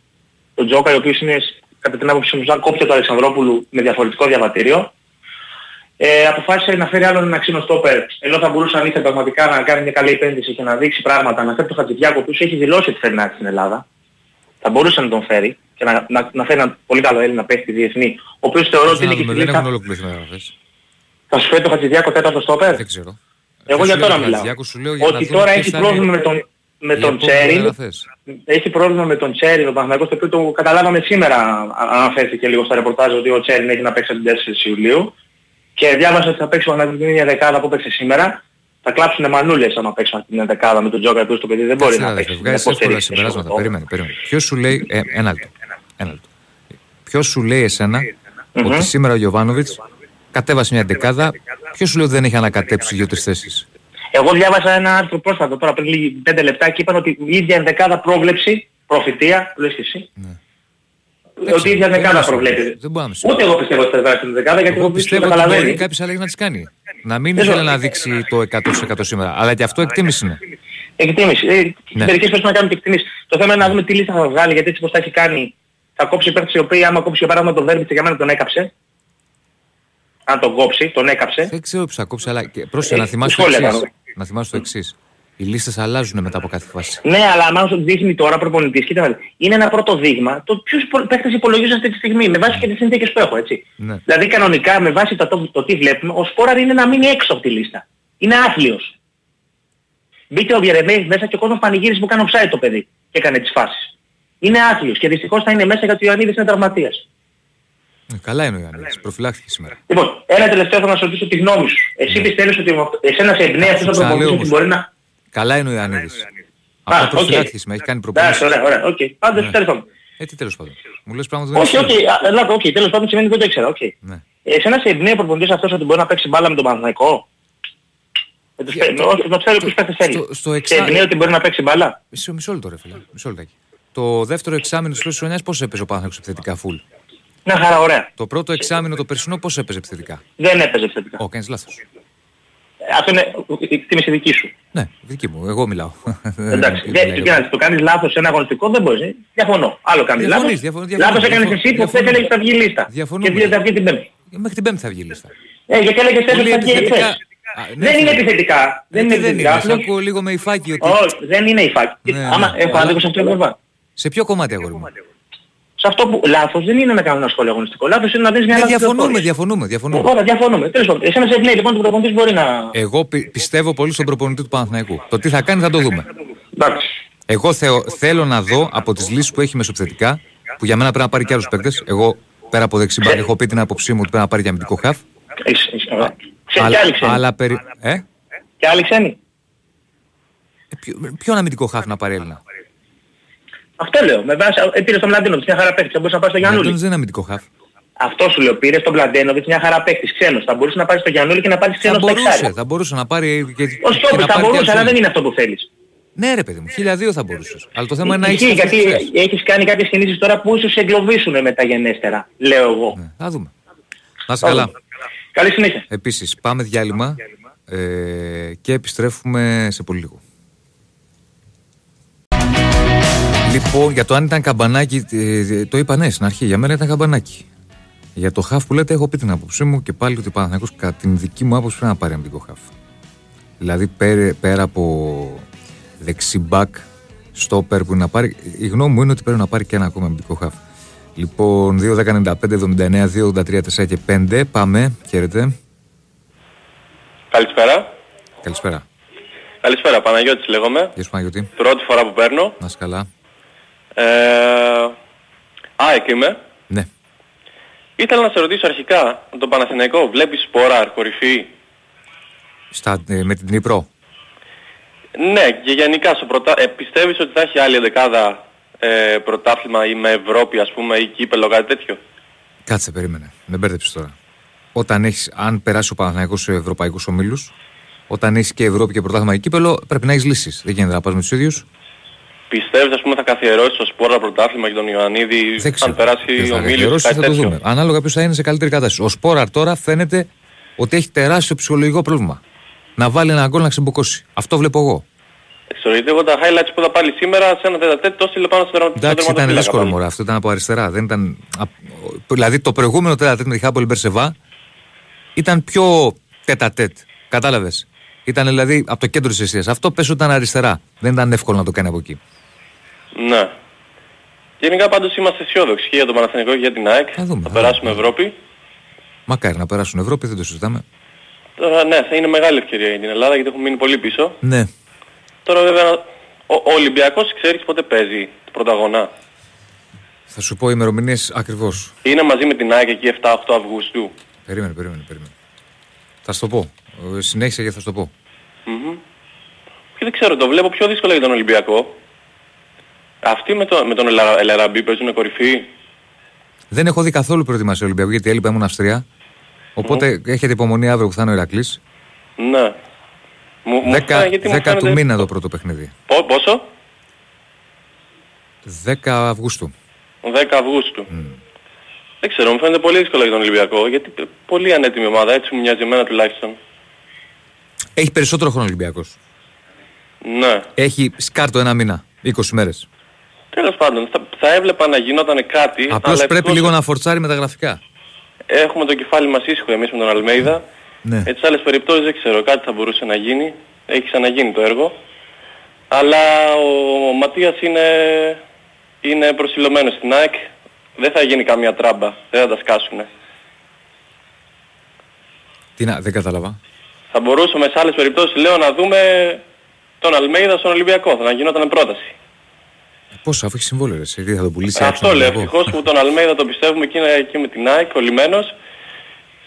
τον Τζόκα, ο οποίος είναι κατά την άποψή μου σαν κόπια του Αλεξανδρόπουλου με διαφορετικό διαβατήριο. Ε, αποφάσισε να φέρει άλλον ένα ξένο στόπερ, ενώ θα μπορούσε αν ήθελε πραγματικά να κάνει μια καλή επένδυση και να δείξει πράγματα, να φέρει τον Χατζηδιάκο, ο οποίος έχει δηλώσει ότι θέλει να έρθει στην Ελλάδα. Θα μπορούσε να τον φέρει και να, να, να φέρει ένα πολύ καλό Έλληνα παίχτη διεθνή, ο οποίος θεωρώ ότι Θα είναι και δούμε, στη δεν έχουν λίστα. Ολοκληρωθεί μεταγραφές. Θα σου φέρει τον Χατζηδιάκο τέταρτο στόπερ; Δεν ξέρω. Εγώ Δεν για σου τώρα λέω μιλάω. Χατζηδιάκου, σου λέω για να Ότι δούμε τώρα ποιες έχει θα είναι πρόβλημα με τον, με οι τον επόμενες Τσέριν. μεταγραφές. Έχει πρόβλημα με τον Τσέριν, ο Παναθηναϊκός, το οποίο το καταλάβαμε σήμερα, α- αναφέρθηκε λίγο στα ρεπορτάζ ότι ο Τσέριν έχει να παίξει από την 4 Ιουλίου. Και διάβασα ότι θα παίξει ο Παναθηναϊκός την ίδια δεκάδα που παίξει σήμερα. Θα κλάψουνε μανούλες άμα παίξουν αυτή την δεκάδα με τον Τζόκα του, το παιδί δεν μπορεί Κάτσε να να δεις, παίξει. βγάζεις Δεν εύκολα υποστηρίζει συμπεράσματα. το Περίμενε, περίμενε. Ποιος σου λέει, ε, ένα λεπτό. Ένα λεπτό. Ποιος σου λέει εσένα Μμμ. ότι σήμερα ο Γιωβάνοβιτς κατέβασε μια δεκάδα, ποιος σου λέει ότι δεν έχει ανακατέψει δύο-τρεις θέσεις; Εγώ διάβασα ένα άρθρο πρόσφατο τώρα πριν λίγη 5 λεπτά και είπαν ότι η ίδια ενδεκάδα πρόβλεψη, προφητεία, λες και εσύ, Ναι. ότι η ίδια Δεν δεκάδα είμαι σίγουρος. προβλέπει. Δεν μπορώ να είμαι Ούτε εγώ πιστεύω ότι θα δράσει την δεκάδα γιατί Εγώ ο Βίτσος πιστεύω ότι καταλαβαίνει. μπορεί κάποιος άλλος να τις κάνει. Να μην Δεν ήθελε ξέρω. να δείξει το 100% σήμερα. Αλλά και αυτό εκτίμηση είναι. Εκτίμηση. Ε, Ναι. Μερικές φορές να κάνουμε και εκτιμήσεις. Το θέμα είναι να δούμε τι λίστα θα βγάλει, γιατί έτσι πως τα έχει κάνει, θα κόψει παίκτες οι οποίοι άμα κόψει για παράδειγμα τον Βέρμπιτς για μένα τον έκαψε. Αν τον κόψει, τον έκαψε. Δεν ξέρω ποιος θα κόψει, αλλά και- πρόσεχε Ε, να θυμάσαι το σχόλια εξής. κάνω. Να θυμάσαι το εξής. Οι λίστες αλλάζουν μετά από κάθε φάση. Ναι, αλλά άμα σου δείχνει τώρα προπονητής, κοίτα να δεις, είναι ένα πρώτο δείγμα το ποιους πο- παίκτες υπολογίζουν αυτή τη στιγμή, με βάση και τις συνθήκες που έχω, έτσι. Ναι. Δηλαδή κανονικά με βάση το, το, το τι βλέπουμε, ο Σπόραρ είναι να μείνει έξω από τη λίστα. Είναι άθλιος. Μπήκε ο Βιερεμέης μέσα και ο κόσμος πανηγύρισε που έκανε offside το παιδί και έκανε τις φάσεις. Είναι άθλιος και δυστυχώς θα είναι μέσα γιατί ο Ιωαννίδης είναι τραυματίας. Ε, Καλά είναι ο Ιωαννίδης. Προφυλάχθηκε σήμερα. Λοιπόν, ένα τελευταίο θα να σου ρωτήσω τη γνώμη σου. Εσύ πιστεύεις ότι με αυτό- εσένα σε εμπνέει αυτός ο Ξαναλέω προπονητής ότι όμως. μπορεί να... Καλά είναι ο Ιωαννίδης. Α, Απλά οκ. προφυλάχθηκε σήμερα. Έχει κάνει Εντάξει, προπονήσεις. ωραία, ωραία, οκ. Πάντως, Ναι. τέλος πάντων. Ε, τι τέλος πάντων. Μου λες πράγματα που δεν Όχι, όχι, ισχύουν. α, ελάτε, οκ, τέλος πάντων σημαίνει ότι δεν το ήξερα, οκ. Ναι. Εσένα σε εμπνέει ο προπονητής αυτός ότι μπορεί να παίξει μπάλα με τον Παναθηναϊκό; Με τους Για- πέ- το- όχι, να ξέρει ποιους παίκτες θέλει. στο- στο Σε εξά- εμπνέει ότι μπορεί να παίξει μπάλα; Μισό, μισό λεπτό ρε φίλε. Μισό λεπτάκι. Το δεύτερο εξάμεινο της πρώτης χρονιάς πώς έπαιζε ο Παναθηναϊκός επιθετικά full; Μια χαρά, ωραία. Το πρώτο εξάμεινο το περσινό πώς έπαιζε επιθετικά; Δεν έπαιζε θετικά. Ω, κάνεις λάθος. Ε, Αυτό είναι η εκτίμηση δική σου. Ναι, δική μου. Εγώ μιλάω. Εντάξει. Δεν Δεν, μιλάει κοίτα, το κάνεις λάθος σε ένα αγωνιστικό δεν μπορείς. ε. Διαφωνώ. Άλλο κάνεις Διαφωνείς, λάθος. διαφωνώ, διαφωνώ, Λάθος έκανες διαφωνώ, εσύ που χθες διαφωνώ. έλεγες θα βγει λίστα. Διαφωνούμε. Και δεν θα βγει την πέμπτη. Μέχρι την Πέμπτη θα βγει η λίστα. Ε, γιατί έλεγες Πολύ θες θα βγει επιθετικά. χθες. Α, ναι, Δεν είναι φίλε. επιθετικά. Δεν Ε, είναι τι δεν είναι. επιθετικά. Σ' Απλώς- ακούω λίγο με υφάκι ότι... Όχι, δεν είναι η φάκη. Ναι, Άμα ναι. έχω άδικο σε αυτό βέβαια. Σε ποιο κομμάτι αγόρι μου. Σε αυτό που λάθος δεν είναι να κάνω ένα σχόλιο αγωνιστικό. Λάθος είναι να δεις μια Ναι, λάθος διαφωνούμε, πληροφόρηση. διαφωνούμε, διαφωνούμε. Ωραία, διαφωνούμε. Τέλος πάντων. Εσένα σε εμπνέει λοιπόν το προπονητής μπορεί να... Εγώ πι- πιστεύω πολύ στον προπονητή του Παναθηναϊκού. Το τι θα κάνει θα το δούμε. Εντάξει. Εγώ θεω- θέλω να δω από τις λύσεις που έχει μεσοεπιθετικά, που για μένα πρέπει να πάρει και άλλους παίκτες, εγώ πέρα από δεξιμπάκ έχω πει την άποψή μου ότι πρέπει να πάρει και αμυντικό χαφ. Έχεις- έχεις- ωραία. Ξέ- Αλλά- Και άλλοι ξένοι. Αλλά περι... Ε; Και άλλοι ξένοι. Ε, ποιο, ποιον αμυντικό χαφ να πάρει Έλληνα; Αυτό λέω. Με βάση, ε, πήρε τον Μλαντίνοβιτς, μια χαρά παίχτης, θα μπορούσε να πάρει στο Γιάννουλη. Γιαννούλη. δεν είναι αμυντικό χαφ. Αυτό σου λέω, πήρε τον Μλαντίνοβιτς, μια χαρά παίχτης, ξένος. Θα μπορούσε να πάρει στο Γιαννούλη και να πάρει Θα ξένος στο μπορούσε, εξάρι. θα μπορούσε να πάρει και, Ο και να Στόπης θα πάρει και μπορούσε, άλλους αλλά δεν Έλληνες. είναι αυτό που θέλεις. Ναι ρε παιδί μου, 1002 θα μπορούσες. Αλλά το θέμα είναι να Ισχύει, έχεις αυτούς τους γιατί τρεις. έχεις κάνει κάποιες κινήσεις τώρα που ίσως σε εγκλωβίσουν μεταγενέστερα, λέω εγώ. Ναι, θα δούμε. Να είσαι καλά. Καλή συνέχεια. Επίσης, πάμε διάλειμμα ε, και επιστρέφουμε σε πολύ λίγο. Λοιπόν, για το αν ήταν καμπανάκι, ε, το είπα ναι στην αρχή, για μένα ήταν καμπανάκι. Για το χαφ που λέτε, έχω πει την άποψή μου και πάλι ότι ο Παναθηναϊκός κατά την δική μου άποψη πρέπει να πάρει αμυντικό χαφ. Δηλαδή πέρα, πέρα από δεξιμπάκ, στόπερ που είναι να πάρει, η γνώμη μου είναι ότι πρέπει να πάρει και ένα ακόμα αμυντικό χαφ. Λοιπόν, 2, 10, 95, 79, 2, 83, 4 και 5. Πάμε, χαίρετε. Καλησπέρα. Καλησπέρα. Καλησπέρα, Παναγιώτης λέγομαι. Γεια σου Παναγιώτη. Πρώτη φορά που παίρνω. Να είσαι καλά. Ε, ΑΕΚ είμαι. Ναι. Ήθελα να σε ρωτήσω αρχικά, το Παναθηναϊκό βλέπεις σποράρ, κορυφή; Στα, ε, με την Δνήπρο. Ναι, και γενικά στο πρωτα... ε, πιστεύεις ότι θα έχει άλλη δεκάδα ε, πρωτάθλημα ή με Ευρώπη ας πούμε ή κύπελο κάτι τέτοιο; Κάτσε, περίμενε. Δεν μπέρδεψες τώρα. Όταν έχεις, αν περάσει ο Παναθηναϊκός σε ευρωπαϊκούς ομίλους, όταν έχεις και Ευρώπη και πρωτάθλημα και κύπελο, πρέπει να έχεις λύσεις. Δεν γίνεται να πας με τους ίδιους. Πιστεύεις ας πούμε θα καθιερώσεις το σπόρα πρωτάθλημα και τον Ιωαννίδη Δεν ξέρω. αν περάσει Δεν θα ο Μίλιος καθιερώσεις, κάτι θα το τέτοιο; δούμε. Ανάλογα ποιος θα είναι σε καλύτερη κατάσταση. Ο Σπόραρ τώρα φαίνεται ότι έχει τεράστιο ψυχολογικό πρόβλημα. Να βάλει ένα γκολ να ξεμποκώσει. Αυτό βλέπω εγώ. Ξέρω, γιατί εγώ τα highlights που είδα πάλι σήμερα σε ένα τέταρτο το έστειλε πάνω στο τερμα- στο Εντάξει, ήταν τερματοφύλακα δύσκολο πάλι. μωρά. Αυτό ήταν από αριστερά. Δεν ήταν... α- Δηλαδή το προηγούμενο τέταρτο με τη Χάπολη Μπερσεβά ήταν πιο τέτα-τέτ. Κατάλαβες; Ήταν δηλαδή από το κέντρο της αιστείας. Αυτό πες ήταν αριστερά. Δεν ήταν εύκολο να το κάνει από εκεί. Ναι. Γενικά πάντως είμαστε αισιόδοξοι και για τον Παναθηναϊκό και για την ΑΕΚ. Θα δούμε, θα θα περάσουμε δούμε. Ευρώπη. Μακάρι να περάσουν Ευρώπη, δεν το συζητάμε. Τώρα ναι, θα είναι μεγάλη ευκαιρία για την Ελλάδα γιατί έχουμε μείνει πολύ πίσω. Ναι. Τώρα βέβαια ο, ο Ολυμπιακός ξέρεις πότε παίζει το πρωταγωνά; Θα σου πω ημερομηνίες ακριβώς. Είναι μαζί με την ΑΕΚ εκεί 7-8 Αυγούστου. Περίμενε, περίμενε, περίμενε. Θα σου το πω. Ε, Συνέχισε και θα σου το πω. Μμμ. Και δεν ξέρω, το βλέπω πιο δύσκολο για τον Ολυμπιακό. Αυτοί με, το, με τον Ελα- Ελαραμπή παίζουν κορυφή. Δεν έχω δει καθόλου προετοιμασία Ολυμπιακού γιατί έλειπα ήμουν Αυστρία. Οπότε έχετε υπομονή αύριο που θα είναι ο Ηρακλής. Ναι. Μου, μου 10, φαίνεται- γιατί μου 10 του φαίνεται- μήνα το πρώτο παιχνίδι. Πο- πόσο; 10 Αυγούστου. 10 Αυγούστου. Δεν ξέρω, μου φαίνεται πολύ δύσκολο για τον Ολυμπιακό, γιατί π- πολύ ανέτοιμη ομάδα, έτσι μου μοιάζει εμένα τουλάχιστον. Έχει περισσότερο χρόνο Ολυμπιακός. Ναι. Έχει σκάρτο ένα μήνα, 20 μέρες. Τέλος πάντων, θα, θα έβλεπα να γινόταν κάτι, Απλώς αλλά πρέπει ευτυχώς λίγο να φορτσάρει με τα γραφικά. έχουμε το κεφάλι μας ήσυχο εμείς με τον Αλμέιδα. Ναι. Έτσι σε άλλες περιπτώσεις δεν ξέρω, κάτι θα μπορούσε να γίνει. Έχει ξαναγίνει το έργο. Αλλά ο Ματίας είναι, είναι προσιλωμένος στην ΑΕΚ. Δεν θα γίνει καμία τράμπα. Δεν θα τα σκάσουνε. Τι να, δεν κατάλαβα. Θα μπορούσαμε σε άλλες περιπτώσεις, λέω, να δούμε τον Αλμέιδα στον Ολυμπιακό. Θα να γινόταν πρόταση. Πώ, αφού έχεις συμβόλαιο, ρε, εσύ, τι θα τον πουλήσεις Αυτό άξονα, λέω. εγώ. Ευτυχώς που τον Αλμέιδα το πιστεύουμε και είναι εκεί με την ΑΕΚ, κολλημένος.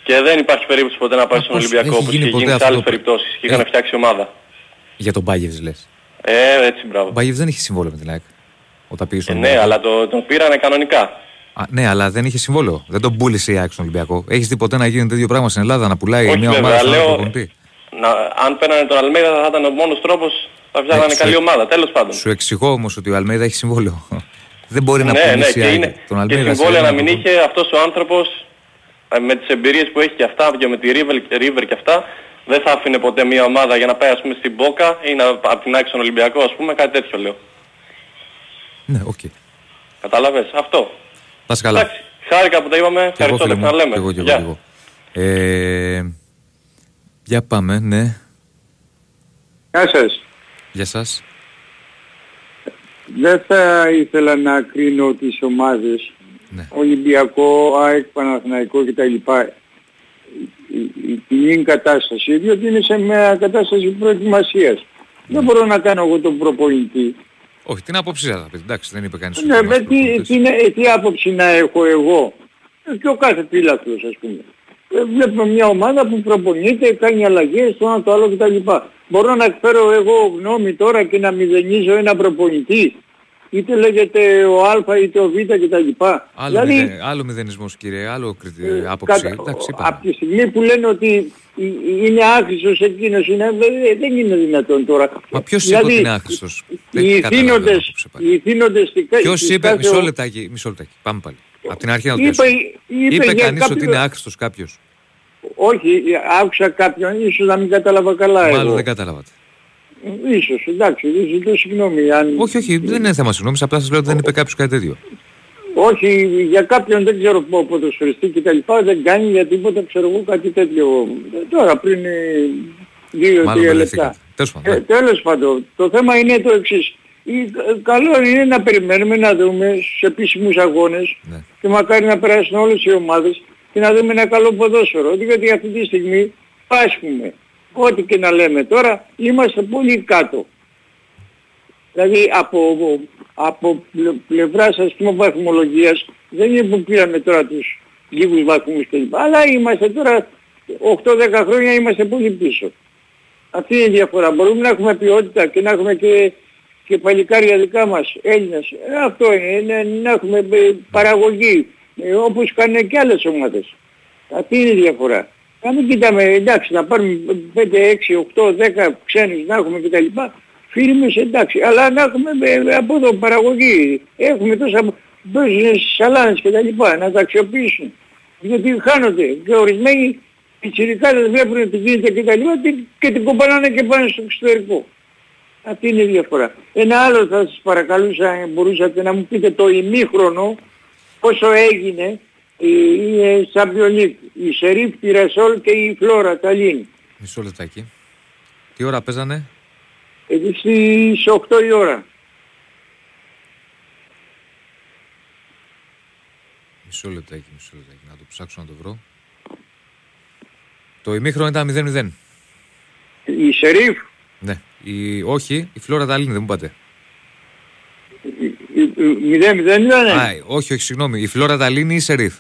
Και δεν υπάρχει περίπτωση ποτέ να πάει Μα στον πώς Ολυμπιακό έχει όπως γίνει είχε ποτέ γίνει σε αυτό άλλες το- περιπτώσεις. Και είχαν Ε. φτιάξει ομάδα. Για τον Μπάγεβς λες. Ε, έτσι μπράβο. Ο Μπάγεβς δεν είχε συμβόλαιο με την ΑΕΚ. Όταν πήγε Ε, στον ναι, Ολυμπιακό. αλλά το, τον πήρανε κανονικά. Α, ναι, αλλά δεν είχε συμβόλαιο. Δεν τον πούλησε η ΑΕΚ στον Ολυμπιακό. Έχεις δει ποτέ να γίνει τέτοιο πράγμα στην Ελλάδα, να πουλάει Όχι μια βέβαια, ομάδα στον άλλο λέω- προπονητή; Να, αν παίρνανε τον Αλμέιδα θα ήταν ο μόνος τρόπος θα φτιάχνανε σου- καλή ομάδα. Τέλος πάντων. Σου εξηγώ όμως ότι ο Αλμέιδα έχει συμβόλαιο. δεν μπορεί να Ναι, ναι, πουλήσει η και, ΑΕΚ είναι, τον και Αλμέιδα. σε συμβόλαια να ένα μην προπονητή. είχε αυτός ο άνθρωπος ε, με τις εμπειρίες που έχει και αυτά και με τη River, River και αυτά δεν θα άφηνε ποτέ μια ομάδα για να πάει ας πούμε στην Μπόκα ή να, από την ΑΕΚ στον Ολυμπιακό ας πούμε κάτι τέτοιο λέω. Ναι, οκ. Κατάλαβες αυτό. Να είσαι καλά. Εντάξει, χάρηκα που τα είπαμε. Και εγώ, Ευχαριστώ, φίλε τα μου. ξαναλέμε. Και εγώ, και εγώ, Γεια. και εγώ. Ε, για πάμε, ναι. Γεια σας. Γεια σας. Δεν θα ήθελα να κρίνω τις ομάδες Ναι. Ολυμπιακό, ΑΕΚ, Παναθηναϊκό κτλ. Η- η κοινή κατάσταση, διότι είναι σε μια κατάσταση προετοιμασίας. Δεν μπορώ να κάνω εγώ τον προπονητή. Όχι, την άποψή σας θα πείτε. Εντάξει, δεν είπε κανείς. ότι Ναι, είμαστε με τι, προπονητές. τι, είναι- τι άποψη να έχω εγώ; και ο κάθε φύλακτος ας πούμε. Ε, βλέπουμε μια ομάδα που προπονείται, κάνει αλλαγές, το ένα το άλλο κτλ. Μπορώ να εκφέρω εγώ γνώμη τώρα και να μηδενίζω ένα προπονητή είτε λέγεται ο Α είτε ο Β κτλ. Άλλο, δηλαδή, μηδε, άλλο μηδενισμός κύριε, άλλο ε, άποψη. Κατα... Εντάξει, από τη στιγμή που λένε ότι είναι άχρηστος εκείνος, είναι, δεν είναι δυνατόν τώρα. Μα ποιος δηλαδή, είπε ότι είναι άχρηστος; Οι ηθήνοντες, οι ηθήνοντες Ποιος είπε, μισό λεπτάκι, μισό λεπτάκι, πάμε πάλι. Από την αρχή να το είπε, είπε, είπε κανείς κάποιο... ότι είναι άχρηστος κάποιος; Όχι, άκουσα κάποιον, ίσως να μην κατάλαβα καλά Μάλλον εγώ. δεν κατάλαβατε. Ίσως, εντάξει, ζητώ συγγνώμη. Αν... Όχι, όχι, δεν είναι θέμα συγγνώμης, απλά σας λέω ότι δεν είπε κάποιος κάτι τέτοιο. Όχι, για κάποιον δεν ξέρω ποδοσφαιριστή και τα λοιπά δεν κάνει για τίποτα, ξέρω εγώ κάτι τέτοιο. Τώρα πριν δύο-τρία λεπτά. Τέλος πάντων. Ε, τέλος πάντων, το θέμα είναι το εξής. Καλό είναι να περιμένουμε να δούμε στους επίσημους αγώνες ναι. και μακάρι να περάσουν όλες οι ομάδες και να δούμε ένα καλό ποδόσφαιρο. Διότι αυτή τη στιγμή πάσχουμε ό,τι και να λέμε τώρα, είμαστε πολύ κάτω. Δηλαδή από, από πλευράς ας πούμε βαθμολογίας δεν είναι που πήραμε τώρα τους λίγους βαθμούς κλπ. Αλλά είμαστε τώρα 8-10 χρόνια είμαστε πολύ πίσω. Αυτή είναι η διαφορά. Μπορούμε να έχουμε ποιότητα και να έχουμε και, και παλικάρια δικά μας Έλληνες. Ε, αυτό είναι, να έχουμε ε, παραγωγή ε, όπως κάνουν και άλλες ομάδες. Αυτή είναι η διαφορά; Να μην κοιτάμε, εντάξει, να πάρουμε 5, 6, 8, 10 ξένους να έχουμε κτλ. Φίλοι εντάξει, αλλά να έχουμε από εδώ παραγωγή. Έχουμε τόσα παίζουν στις σαλάνες κτλ. Να τα αξιοποιήσουν. Γιατί χάνονται και ορισμένοι πιτσιρικάδες βλέπουν τι γίνεται και τα λοιπά και την κομπανάνε και πάνε στο εξωτερικό. Αυτή είναι η διαφορά. Ένα άλλο θα σας παρακαλούσα αν μπορούσατε να μου πείτε το ημίχρονο πόσο έγινε η Champions η Σερίφ Τυρασόλ και η Φλόρα Ταλίν. Μισό λεπτάκι. Τι ώρα παίζανε; Έτσι στις 8 η ώρα. Μισό λεπτάκι, μισό λεπτάκι. Να το ψάξω να το βρω. Το ημίχρονο ήταν 0-0. Η Σερίφ; Ναι. Η... Όχι, η Φλόρα Ταλίν δεν μου πάτε. 0-0 ήταν. Α, όχι, όχι, συγγνώμη. Η Φλόρα Ταλίν ή η Σερίφ;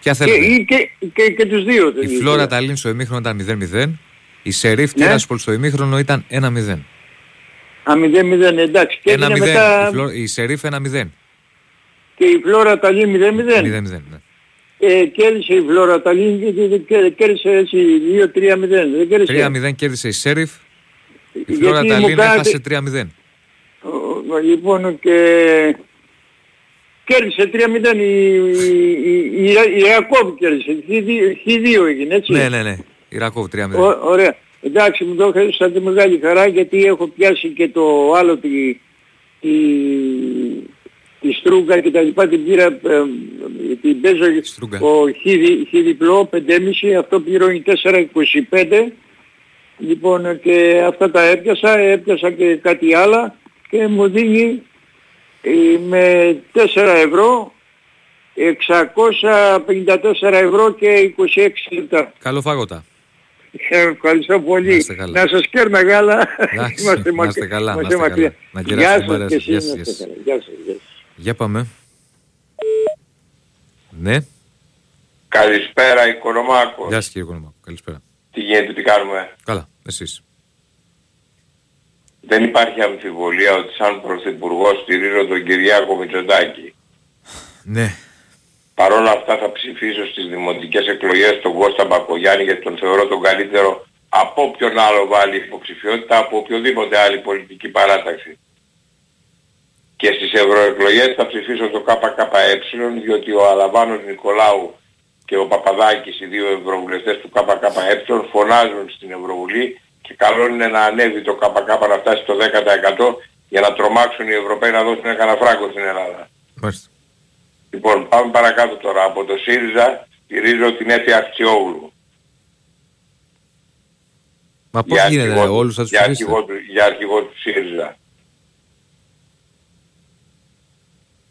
Ποια θέλετε; Και, και, και, και τους δύο. Η Φλόρα Ταλίν στο ημίχρονο ήταν 0-0. Η Σερίφ ναι. Τυράσπολ στο ημίχρονο ήταν 1-0. Α, 0-0, εντάξει. Και 1-0. Μετά... Η, Φλο... η Σερίφ 1-0. Και η Φλόρα Ταλίν 0-0. 0-0, ναι. Ε, κέρδισε η Φλόρα Ταλίν και κέρδισε έτσι 2-3-0. 3-0 κέρδισε η Σερίφ. Η Φλόρα Ταλίν έχασε 3-0. Λοιπόν και κέρδισε 3-0 η, η, η, Ρακόβ κέρδισε. Χ2 έγινε έτσι. Ναι, ναι, ναι. Η Ρακόβ 3-0. ωραία. Εντάξει μου το έδωσα τη μεγάλη χαρά γιατί έχω πιάσει και το άλλο τη, τη, τη Στρούγκα και τα λοιπά την πήρα, ε, την παίζω ο χ, διπλό 5,5 αυτό πληρώνει 4,25 λοιπόν και αυτά τα έπιασα, έπιασα και κάτι άλλα και μου δίνει ε, με 4 ευρώ 654 ευρώ και 26 λεπτά. Καλό φάγοτα. Ε, ευχαριστώ πολύ. Να, να σας κέρνα γάλα. Είμαστε να είστε καλά. Να είστε καλά. Να γεια σας και Γεια σας. Για πάμε. Ναι. Καλησπέρα Οικονομάκος. Γεια σας κύριε Οικονομάκο. Καλησπέρα. Τι γίνεται, τι κάνουμε; Καλά. Εσείς. Δεν υπάρχει αμφιβολία ότι σαν Πρωθυπουργός στηρίζω τον Κυριάκο Μητσοτάκη. Ναι. Παρ' όλα αυτά θα ψηφίσω στις δημοτικές εκλογές τον Κώστα Μπακογιάννη γιατί τον θεωρώ τον καλύτερο από όποιον άλλο βάλει υποψηφιότητα από οποιοδήποτε άλλη πολιτική παράταξη. Και στις ευρωεκλογές θα ψηφίσω το ΚΚΕ διότι ο Αλαβάνος Νικολάου και ο Παπαδάκης οι δύο ευρωβουλευτές του ΚΚΕ φωνάζουν στην Ευρωβουλή και καλό είναι να ανέβει το ΚΚ να φτάσει στο 10% για να τρομάξουν οι Ευρωπαίοι να δώσουν ένα φράγκο στην Ελλάδα. Μάλιστα. Λοιπόν, πάμε παρακάτω τώρα. Από το ΣΥΡΙΖΑ στηρίζω την Έφη Αξιόγλου. Μα πώς γίνεται, αρχηγό, όλους θα τους για αρχηγό, για αρχηγό του ΣΥΡΙΖΑ.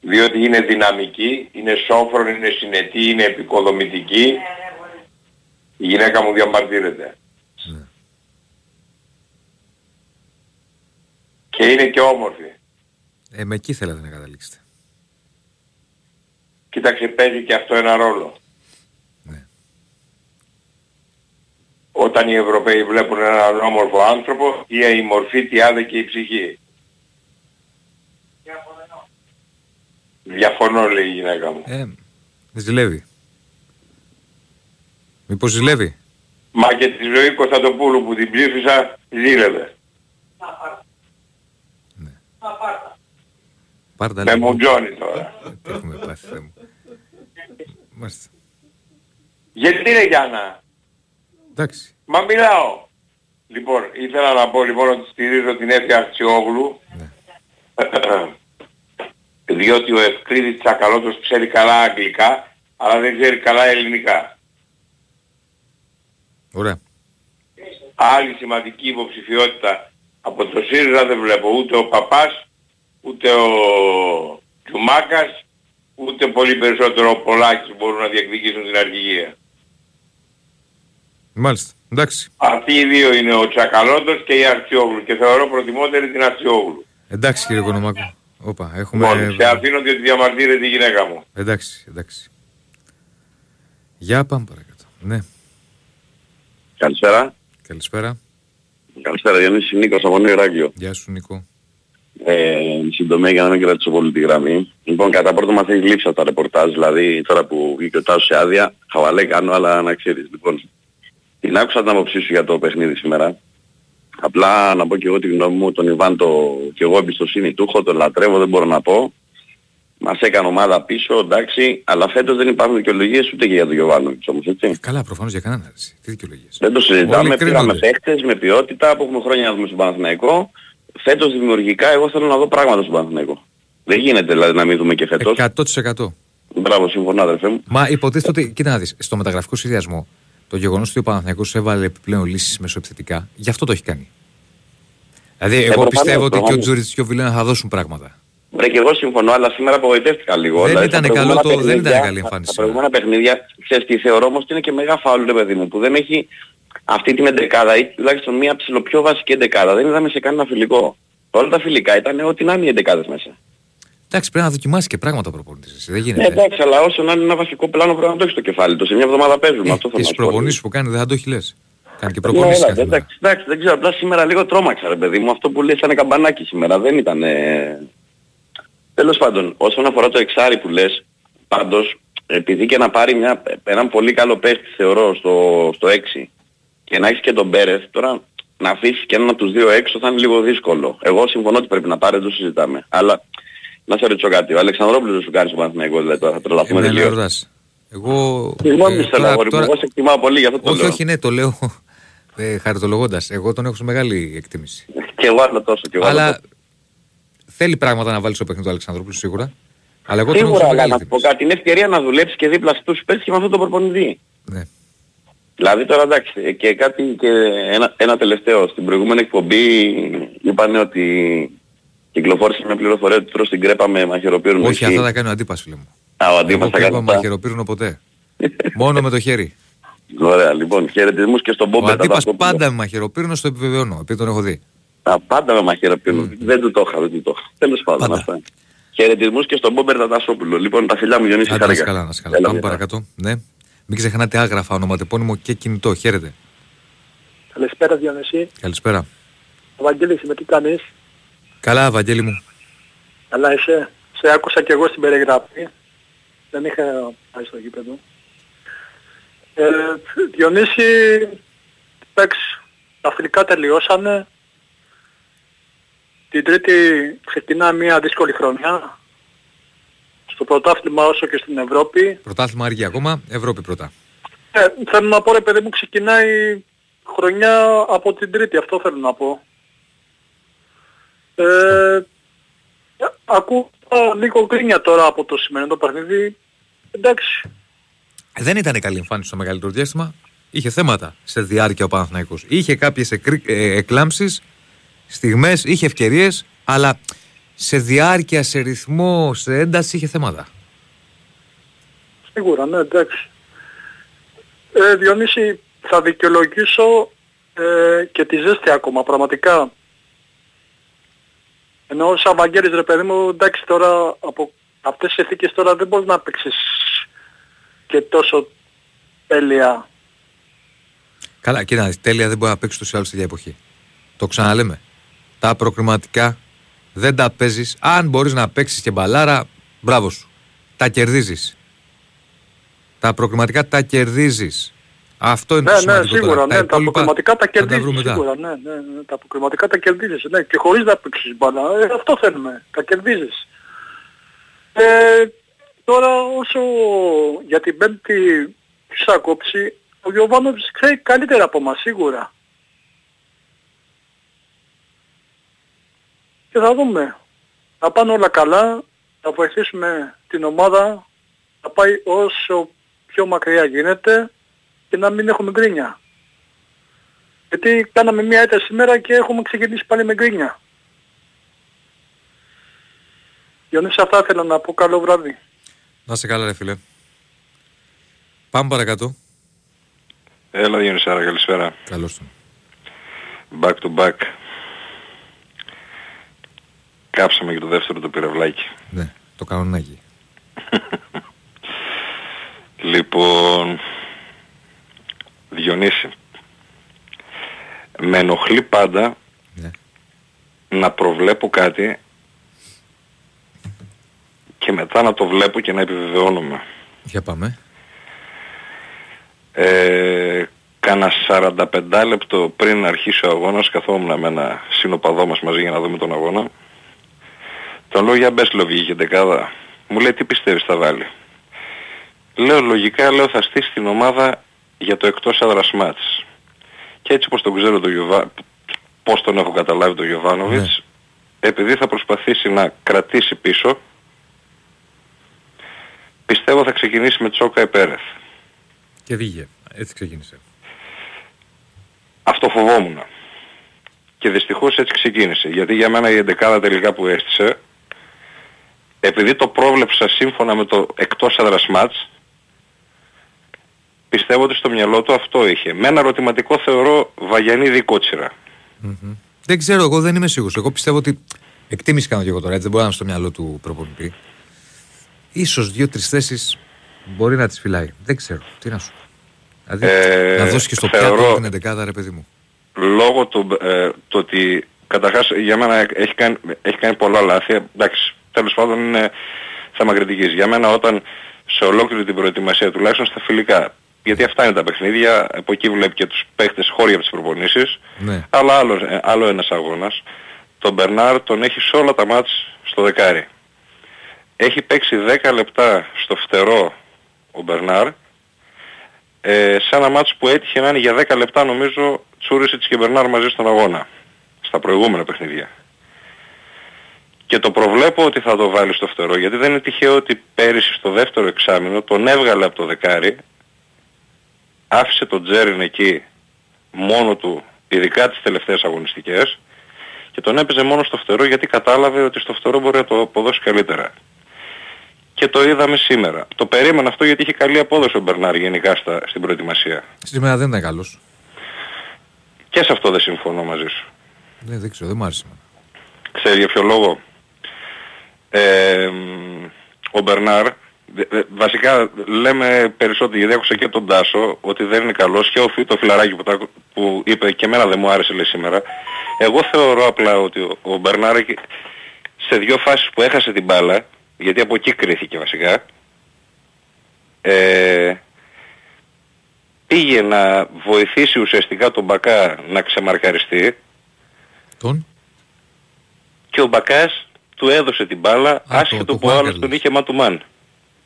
Διότι είναι δυναμική, είναι σόφρον, είναι συνετή, είναι επικοδομητική. Η γυναίκα μου διαμαρτύρεται. Ναι. Και είναι και όμορφη. Ε, με εκεί θέλετε να καταλήξετε. Κοίταξε παίζει και αυτό ένα ρόλο. Ναι. Όταν οι Ευρωπαίοι βλέπουν έναν όμορφο άνθρωπο, ή η μορφή, τι άδε και η ψυχή. Διαφωνώ λέει η γυναίκα μου. Ε, ζηλεύει. Μήπως ζηλεύει; Μα και τη ζωή Κωνσταντοπούλου που την ψήφισα ζήλευε. Πάρτα Με λίγο. μουτζώνει τώρα. Τι έχουμε πάθει, Θεέ μου. Μάλιστα. Γιατί ρε Γιάννα, Εντάξει. μα μιλάω. Λοιπόν, ήθελα να πω λοιπόν ότι στηρίζω την Εύη Αξιόγλου Ναι. διότι ο Ευκλήδης Τσακαλώτος ξέρει καλά αγγλικά αλλά δεν ξέρει καλά ελληνικά. Ωραία. Άλλη σημαντική υποψηφιότητα από το ΣΥΡΙΖΑ δεν βλέπω ούτε ο Παπάς, ούτε ο Τσουμάκας, ούτε πολύ περισσότερο ο Πολάκης που μπορούν να διεκδικήσουν την αρχηγία. Μάλιστα. Εντάξει. Αυτοί οι δύο είναι ο Τσακαλώτος και η Αρτσιόγλου και θεωρώ προτιμότερη την Αρτσιόγλου. Εντάξει κύριε Κονομάκο. Όπα, έχουμε... Λοιπόν, σε αφήνω διότι διαμαρτύρεται η γυναίκα μου. Εντάξει, εντάξει. Για πάμε παρακάτω. Ναι. Καλησπέρα. Καλησπέρα. Καλησπέρα Διονύση Νίκος από Νέο Ηράκλειο. Γεια σου Νίκο. Ε, συντομία για να μην κρατήσω πολύ τη γραμμή. Λοιπόν, κατά πρώτο μας έχει λείψει από τα ρεπορτάζ, δηλαδή τώρα που βγήκε ο Τάσος σε άδεια, χαβαλέ κάνω, αλλά να ξέρεις. Λοιπόν, την άκουσα την άποψή σου για το παιχνίδι σήμερα. Απλά να πω και εγώ τη γνώμη μου, τον Ιβάν το και εγώ εμπιστοσύνη του έχω, τον λατρεύω, δεν μπορώ να πω. Μας έκανε ομάδα πίσω, εντάξει, αλλά φέτος δεν υπάρχουν δικαιολογίες ούτε και για τον Γιωβάνοβιτς όμως, έτσι. Καλά, προφανώς για κανέναν. έτσι. Τι δικαιολογίες. Δεν το Όλοι συζητάμε, πήραμε κρίνονται. παίχτες με ποιότητα που έχουμε χρόνια να δούμε στον Παναθηναϊκό. Φέτος δημιουργικά εγώ θέλω να δω πράγματα στον Παναθηναϊκό. Δεν γίνεται δηλαδή να μην δούμε και φέτος. 100%. Μπράβο, συμφωνώ αδερφέ μου. Μα υποτίθεται ότι, κοίτα να δεις, στο μεταγραφικό σχεδιασμό, το γεγονός ότι ο Παναθηναϊκός έβαλε επιπλέον λύσεις μεσοεπιθετικά, γι' αυτό το έχει κάνει. Δηλαδή, εγώ προφανώς, πιστεύω ότι και ο προφανώς. Τζούριτς και ο Βιλένα θα δώσουν πράγματα. Βρε και εγώ συμφωνώ, αλλά σήμερα απογοητεύτηκα λίγο. Δεν Δηλαδή, ήταν στα καλό προηγούμενα το- δεν ήταν παιχνίδια- καλή εμφάνιση Τα προηγούμενα παιχνίδια, ξέρεις τι θεωρώ όμως ότι είναι και μεγάλο φάουλ ρε παιδί μου, που δεν έχει αυτή την εντεκάδα ή τουλάχιστον μια ψηλο πιο βασική εντεκάδα. Δεν είδαμε σε κανένα φιλικό. Όλα τα φιλικά ήταν ό,τι να είναι οι εντεκάδες μέσα. Εντάξει, πρέπει να δοκιμάσεις και πράγματα ο προπονητής. εσύ, Δεν Ναι, γίνεται. εντάξει, αλλά όσο να είναι ένα βασικό πλάνο πρέπει να το έχεις στο κεφάλι του. Σε μια εβδομάδα παίζουμε. Ε, αυτό και θέλω στις να σου πω. προπονήσεις που κάνει δεν θα το έχει λες. Κάνει και Ναι, προπονήσεις έλα, κάθε μέρα. εντάξει, εντάξει, δεν ξέρω, απλά σήμερα λίγο τρόμαξα ρε παιδί μου, αυτό που λέει σαν καμπανάκι σήμερα, δεν ήταν... Ε... Τέλος πάντων, όσον αφορά το εξάρι που λες, πάντως, επειδή και να πάρει μια, έναν πολύ καλό παίχτη θεωρώ στο, στο 6 και να έχεις και τον Μπέρεθ, τώρα να αφήσεις και έναν από τους δύο έξω θα είναι λίγο δύσκολο. Εγώ συμφωνώ ότι πρέπει να πάρει, δεν το συζητάμε. Αλλά να σε ρωτήσω κάτι, ο Αλεξανδρόπουλος δεν σου κάνει στο Παναθηναϊκός, δηλαδή τώρα θα τρελαθούμε Εμένα τελείως. ερωτάς. Εγώ... Συγγνώμη, ε, σε τώρα- αγόρι μου, τώρα- εγώ σε εκτιμάω πολύ για αυτό το Όχι, λέω. όχι, ναι, το λέω ε, χαριτολογώντας. Εγώ τον έχω σε μεγάλη εκτίμηση. Και εγώ άλλο τόσο, και εγώ άλλο Αλλά τόσο. Θέλει πράγματα να βάλει στο παιχνίδι του Αλεξανδρόπουλου σίγουρα. Αλλά εγώ τον έχω σε Σίγουρα, αλλά μεγάλη να σου πω εκτίμηση. κάτι, είναι ευκαιρία να δουλέψει και δίπλα στους παίκτες και με αυτόν τον προπονητή. Ναι. Δηλαδή τώρα εντάξει, ε, και κάτι και ένα, ένα τελευταίο. Στην προηγούμενη εκπομπή είπαν ότι κυκλοφόρησε μια πληροφορία ότι τώρα στην κρέπα με μαχαιροπύρουν. Όχι, αυτά τα κάνει ο Αντίπας, φίλε μου. Α, ο Εγώ Αντίπας τα κρέπα κάνει αυτά. μαχαιροπύρνο ποτέ. Μόνο με το χέρι. Ωραία, λοιπόν, χαιρετισμούς και στον Ο Μπόμπερ. Αντίπας Τατασόπουλο. πάντα με μαχαιροπύρνο στο επιβεβαιώνω, επειδή τον έχω δει. Α, πάντα με μαχαιροπύρουν. Δεν του το είχα, δεν του το είχα. Τέλος πάντων Πάντα. αυτά. Χαιρετισμούς και στον Μπόμπερ Τατασόπουλο. Λοιπόν, τα φιλιά μου Γιονύση Άντε, να είσαι χάρηκα. καλά, να είσαι καλά. Έλα, Πάμε μια χαρά. παρακάτω. Ναι. Μην ξεχνάτε άγραφα, ονοματεπώνυμο και κινητό. Χαίρετε. Καλησπέρα Διονυσή. Καλησπέρα. Ο Βαγγέλης είμαι, τι κάνεις; Καλά, Βαγγέλη μου. Καλά είσαι. Σε άκουσα και εγώ στην περιγραφή. Δεν είχα πάει στο γήπεδο. Ε, Διονύση, εντάξει, τα φιλικά τελειώσανε. Την τρίτη ξεκινά μια δύσκολη χρονιά. Στο πρωτάθλημα όσο και στην Ευρώπη. Πρωτάθλημα αργεί ακόμα, Ευρώπη πρώτα. Ε, θέλω να πω ρε παιδί μου ξεκινάει χρονιά από την τρίτη, αυτό θέλω να πω. Ε, ακούω λίγο γκρίνια τώρα από το σημερινό παιχνίδι. Εντάξει, Δεν ήταν καλή εμφάνιση στο μεγαλύτερο διάστημα. Είχε θέματα σε διάρκεια ο Παναθηναϊκός. Είχε κάποιες εκρή- ε, εκλάμψεις, στιγμές, είχε ευκαιρίες, αλλά σε διάρκεια, σε ρυθμό, σε ένταση είχε θέματα. σίγουρα, ναι, εντάξει. Ε, Διονύση, θα δικαιολογήσω ε, και τη ζέστη ακόμα, πραγματικά. Ενώ σαν Βαγγέλης ρε παιδί μου, εντάξει τώρα από αυτές τις ηθίκες τώρα δεν μπορείς να παίξεις και τόσο τέλεια. Καλά, κοίτα, τέλεια δεν μπορεί να παίξεις τόσο άλλο στη ίδια εποχή. Το ξαναλέμε. Τα προκριματικά δεν τα παίζεις. Αν μπορείς να παίξεις και μπαλάρα, μπράβο σου. Τα κερδίζεις. Τα προκριματικά τα κερδίζεις. Αυτό είναι ναι, το σημαντικό. Ναι, σίγουρα, τώρα. ναι, τα, τα προκριματικά τα κερδίζεις, τα σίγουρα, ναι, ναι, ναι, τα προκριματικά τα κερδίζεις, ναι, και χωρίς να παίξεις μπάλα, ε, αυτό θέλουμε, τα κερδίζεις. Ε, τώρα όσο για την πέμπτη σάκοψη, ο Γιωβάνοβιτς ξέρει καλύτερα από μας, σίγουρα. Και θα δούμε. Να πάνε όλα καλά, να βοηθήσουμε την ομάδα να πάει όσο πιο μακριά γίνεται και να μην έχουμε γκρίνια. Γιατί κάναμε μία ήττα σήμερα και έχουμε ξεκινήσει πάλι με γκρίνια. Διονύση αυτά ήθελα να πω καλό βράδυ. Να σε καλά ρε φίλε. Πάμε παρακάτω. Έλα Διονυσάρα, καλησπέρα. Καλώς τον. Back to back. Κάψαμε και το δεύτερο το πυραυλάκι. Ναι, το κανονάκι. λοιπόν, Διονύση, με ενοχλεί πάντα Ναι. να προβλέπω κάτι και μετά να το βλέπω και να επιβεβαιώνομαι. Για πάμε. Ε, κάνα 45 λεπτό πριν αρχίσει ο αγώνας καθόμουν με ένα συνοπαδό μας μαζί για να δούμε τον αγώνα. Τον λέω για μπες λέω βγήκε δεκάδα. Μου λέει τι πιστεύεις θα βάλει. Λέω λογικά λέω θα στήσει την ομάδα για το εκτός έδρας μάτς. Και έτσι πως τον ξέρω τον Γιωβά, πώς τον έχω καταλάβει τον Γιωβάνοβιτς, επειδή θα προσπαθήσει να κρατήσει πίσω, πιστεύω θα ξεκινήσει με Τσόκα Επέρεθ. Και βγήκε. Έτσι ξεκίνησε. Αυτό φοβόμουν. Και δυστυχώς έτσι ξεκίνησε. Γιατί για μένα η εντεκάδα τελικά που έστησε, επειδή το πρόβλεψα σύμφωνα με το εκτός έδρας μάτς, πιστεύω ότι στο μυαλό του αυτό είχε. Με ένα ερωτηματικό θεωρώ Βαγιανίδη Κότσιρα. Μμμ. Δεν ξέρω, εγώ δεν είμαι σίγουρος. Εγώ πιστεύω ότι εκτίμηση κάνω και εγώ τώρα, έτσι δεν μπορεί να είναι στο μυαλό του προπονητή. Ίσως δύο-τρεις θέσεις μπορεί να τις φυλάει. Δεν ξέρω. Τι να σου πω. Δηλαδή, Ε, να δώσεις και στο θεωρώ- πιάτο την εντεκάδα, ρε παιδί μου. Λόγω του ε, το ότι καταρχάς για μένα έχει κάνει, έχει κάνει πολλά λάθη. Εντάξει, τέλος πάντων είναι θέμα κριτικής. Για μένα όταν σε ολόκληρη την προετοιμασία τουλάχιστον στα φιλικά γιατί αυτά είναι τα παιχνίδια, από εκεί βλέπει και τους παίχτες χώρια από τις προπονήσεις, Ναι. αλλά άλλο, ε, άλλο ένας αγώνας. Τον Μπερνάρ τον έχει σε όλα τα μάτς στο δεκάρι. Έχει παίξει 10 λεπτά στο φτερό ο Μπερνάρ, ε, σε ένα μάτς που έτυχε να είναι για 10 λεπτά νομίζω Τσούρισιτς και Μπερνάρ μαζί στον αγώνα, στα προηγούμενα παιχνίδια. Και το προβλέπω ότι θα το βάλει στο φτερό, γιατί δεν είναι τυχαίο ότι πέρυσι στο δεύτερο εξάμεινο τον έβγαλε από το δεκάρι, άφησε τον Τζέριν εκεί μόνο του, ειδικά τις τελευταίες αγωνιστικές, και τον έπαιζε μόνο στο φτερό γιατί κατάλαβε ότι στο φτερό μπορεί να το αποδώσει καλύτερα. Και το είδαμε σήμερα. Το περίμενα αυτό γιατί είχε καλή απόδοση ο Μπερνάρ γενικά στα, στην προετοιμασία. Σήμερα δεν ήταν καλός. Και σε αυτό δεν συμφωνώ μαζί σου. Ναι, δεν ξέρω, δεν μου άρεσε. εμένα. Ξέρεις για ποιο λόγο; Ε, μ, ο Μπερνάρ, δε- δε- βασικά λέμε περισσότερο γιατί άκουσα και τον Τάσο ότι δεν είναι καλός και ο, Φι- το φιλαράκι που, τα, που είπε και εμένα δεν μου άρεσε λέει σήμερα. Εγώ θεωρώ απλά ότι ο, ο Μπερνάρ εκεί- σε δύο φάσεις που έχασε την μπάλα, γιατί από εκεί κρίθηκε βασικά, ε, πήγε να βοηθήσει ουσιαστικά τον Μπακά να ξεμαρκαριστεί Τον; και ο Μπακάς του έδωσε την μπάλα το- άσχετο το που ο άλλος Χουάνκαρλος. τον είχε μαν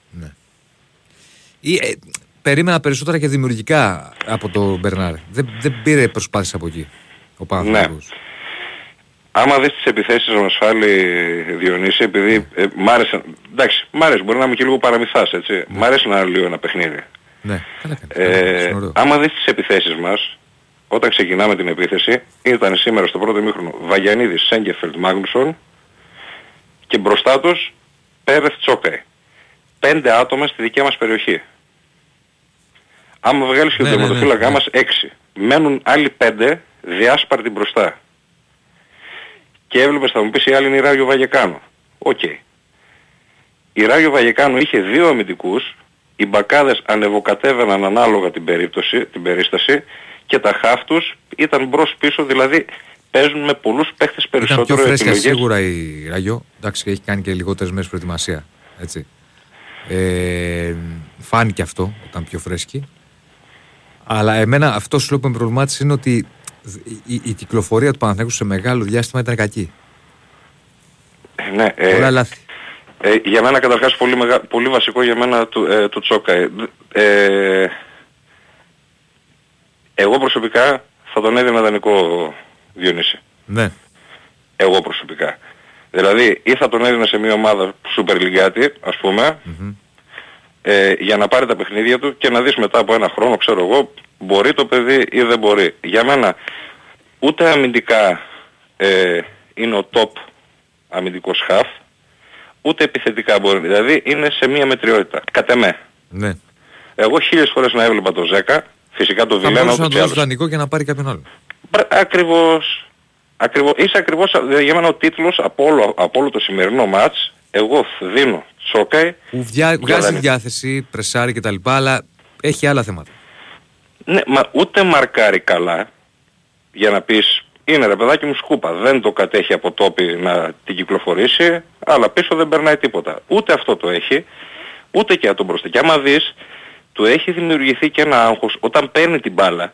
Ναι. Ή, ε, περίμενα περισσότερα και δημιουργικά από τον Μπερνάρ. Δεν, δεν πήρε προσπάθειες από εκεί. Ο Παναθηναϊκός. Άμα δεις τις επιθέσεις να μας φάλει Διονύση, επειδή ε, μ' άρεσε, εντάξει, μ' άρεσε, μπορεί να είμαι και λίγο παραμυθάς, έτσι. Μ' άρεσε να λέω ένα παιχνίδι. Ναι, καλά κάνει. Ε, άμα δεις τις επιθέσεις μας, όταν ξεκινάμε την επίθεση, ήταν σήμερα στο πρώτο μήχρονο Βαγιανίδης, Σέγκεφελτ, Μάγνουσον και μπροστά τους Πέρεθ, Τσόκαϊ. Πέντε άτομα στη δικιά μας περιοχή. Άμα βγάλεις και Ναι, τον ναι, ναι, τερματοφύλακά ναι. μας έξι. Μένουν άλλοι πέντε διάσπαρτοι μπροστά. Και έβλεπες θα μου πεις η άλλη είναι η Ράγιο Βαγεκάνο. Οκ. η Ράγιο Βαγεκάνο είχε δύο αμυντικούς, οι μπακάδες ανεβοκατέβαιναν ανάλογα την, περίπτωση, την περίσταση και τα χαφ τους ήταν μπρος πίσω, δηλαδή παίζουν με πολλούς παίχτες περισσότερο Ήταν πιο φρέσκια επιλογές. σίγουρα η Ράγιο. Εντάξει, έχει κάνει και λιγότερες μέρες προετοιμασία. Έτσι. Ε, φάνηκε αυτό όταν πιο φρέσκη. Αλλά εμένα αυτό σου λέω που με προβλημάτισε είναι ότι η, η κυκλοφορία του Παναθηναϊκού σε μεγάλο διάστημα ήταν κακή. Ε, Ναι, ε, Πολλά λάθη. Ε, για μένα καταρχάς πολύ, μεγα... πολύ βασικό για μένα του, ε, του Τσόκα. Ε, ε, εγώ προσωπικά θα τον έδινα δανεικό Διονύση. Ναι. Εγώ προσωπικά. Δηλαδή ή θα τον έδινα σε μια ομάδα Super League ας πούμε ε, για να πάρει τα παιχνίδια του και να δεις μετά από ένα χρόνο ξέρω εγώ μπορεί το παιδί ή δεν μπορεί. Για μένα ούτε αμυντικά ε, είναι ο top αμυντικός χαφ ούτε επιθετικά μπορεί. Δηλαδή είναι σε μία μετριότητα. Κατ' εμέ. ναι. Εγώ χίλιες φορές να έβλεπα το Ζέκα, φυσικά το Θα Βιλένα μπορούσε να ούτως το ή δώσει άλλως. δανεικό και να πάρει κάποιον άλλο. Μπρα- Ακριβώς. Ακριβώς. Είσαι ακριβώς, δηλαδή για μένα ο τίτλος από όλο, από όλο το σημερινό μάτς, εγώ δίνω Τσόκαη, Που βιά, βγάζει δανεικό. διάθεση, πρεσάρει κτλ. Αλλά έχει άλλα θέματα. ναι, μα ούτε μαρκάρει καλά, για να πεις, είναι ρε παιδάκι μου σκούπα, δεν το κατέχει από τόπι να την κυκλοφορήσει, αλλά πίσω δεν περνάει τίποτα. Ούτε αυτό το έχει, ούτε και από τον μπροστά. Και άμα δεις, του έχει δημιουργηθεί και ένα άγχος όταν παίρνει την μπάλα, Τι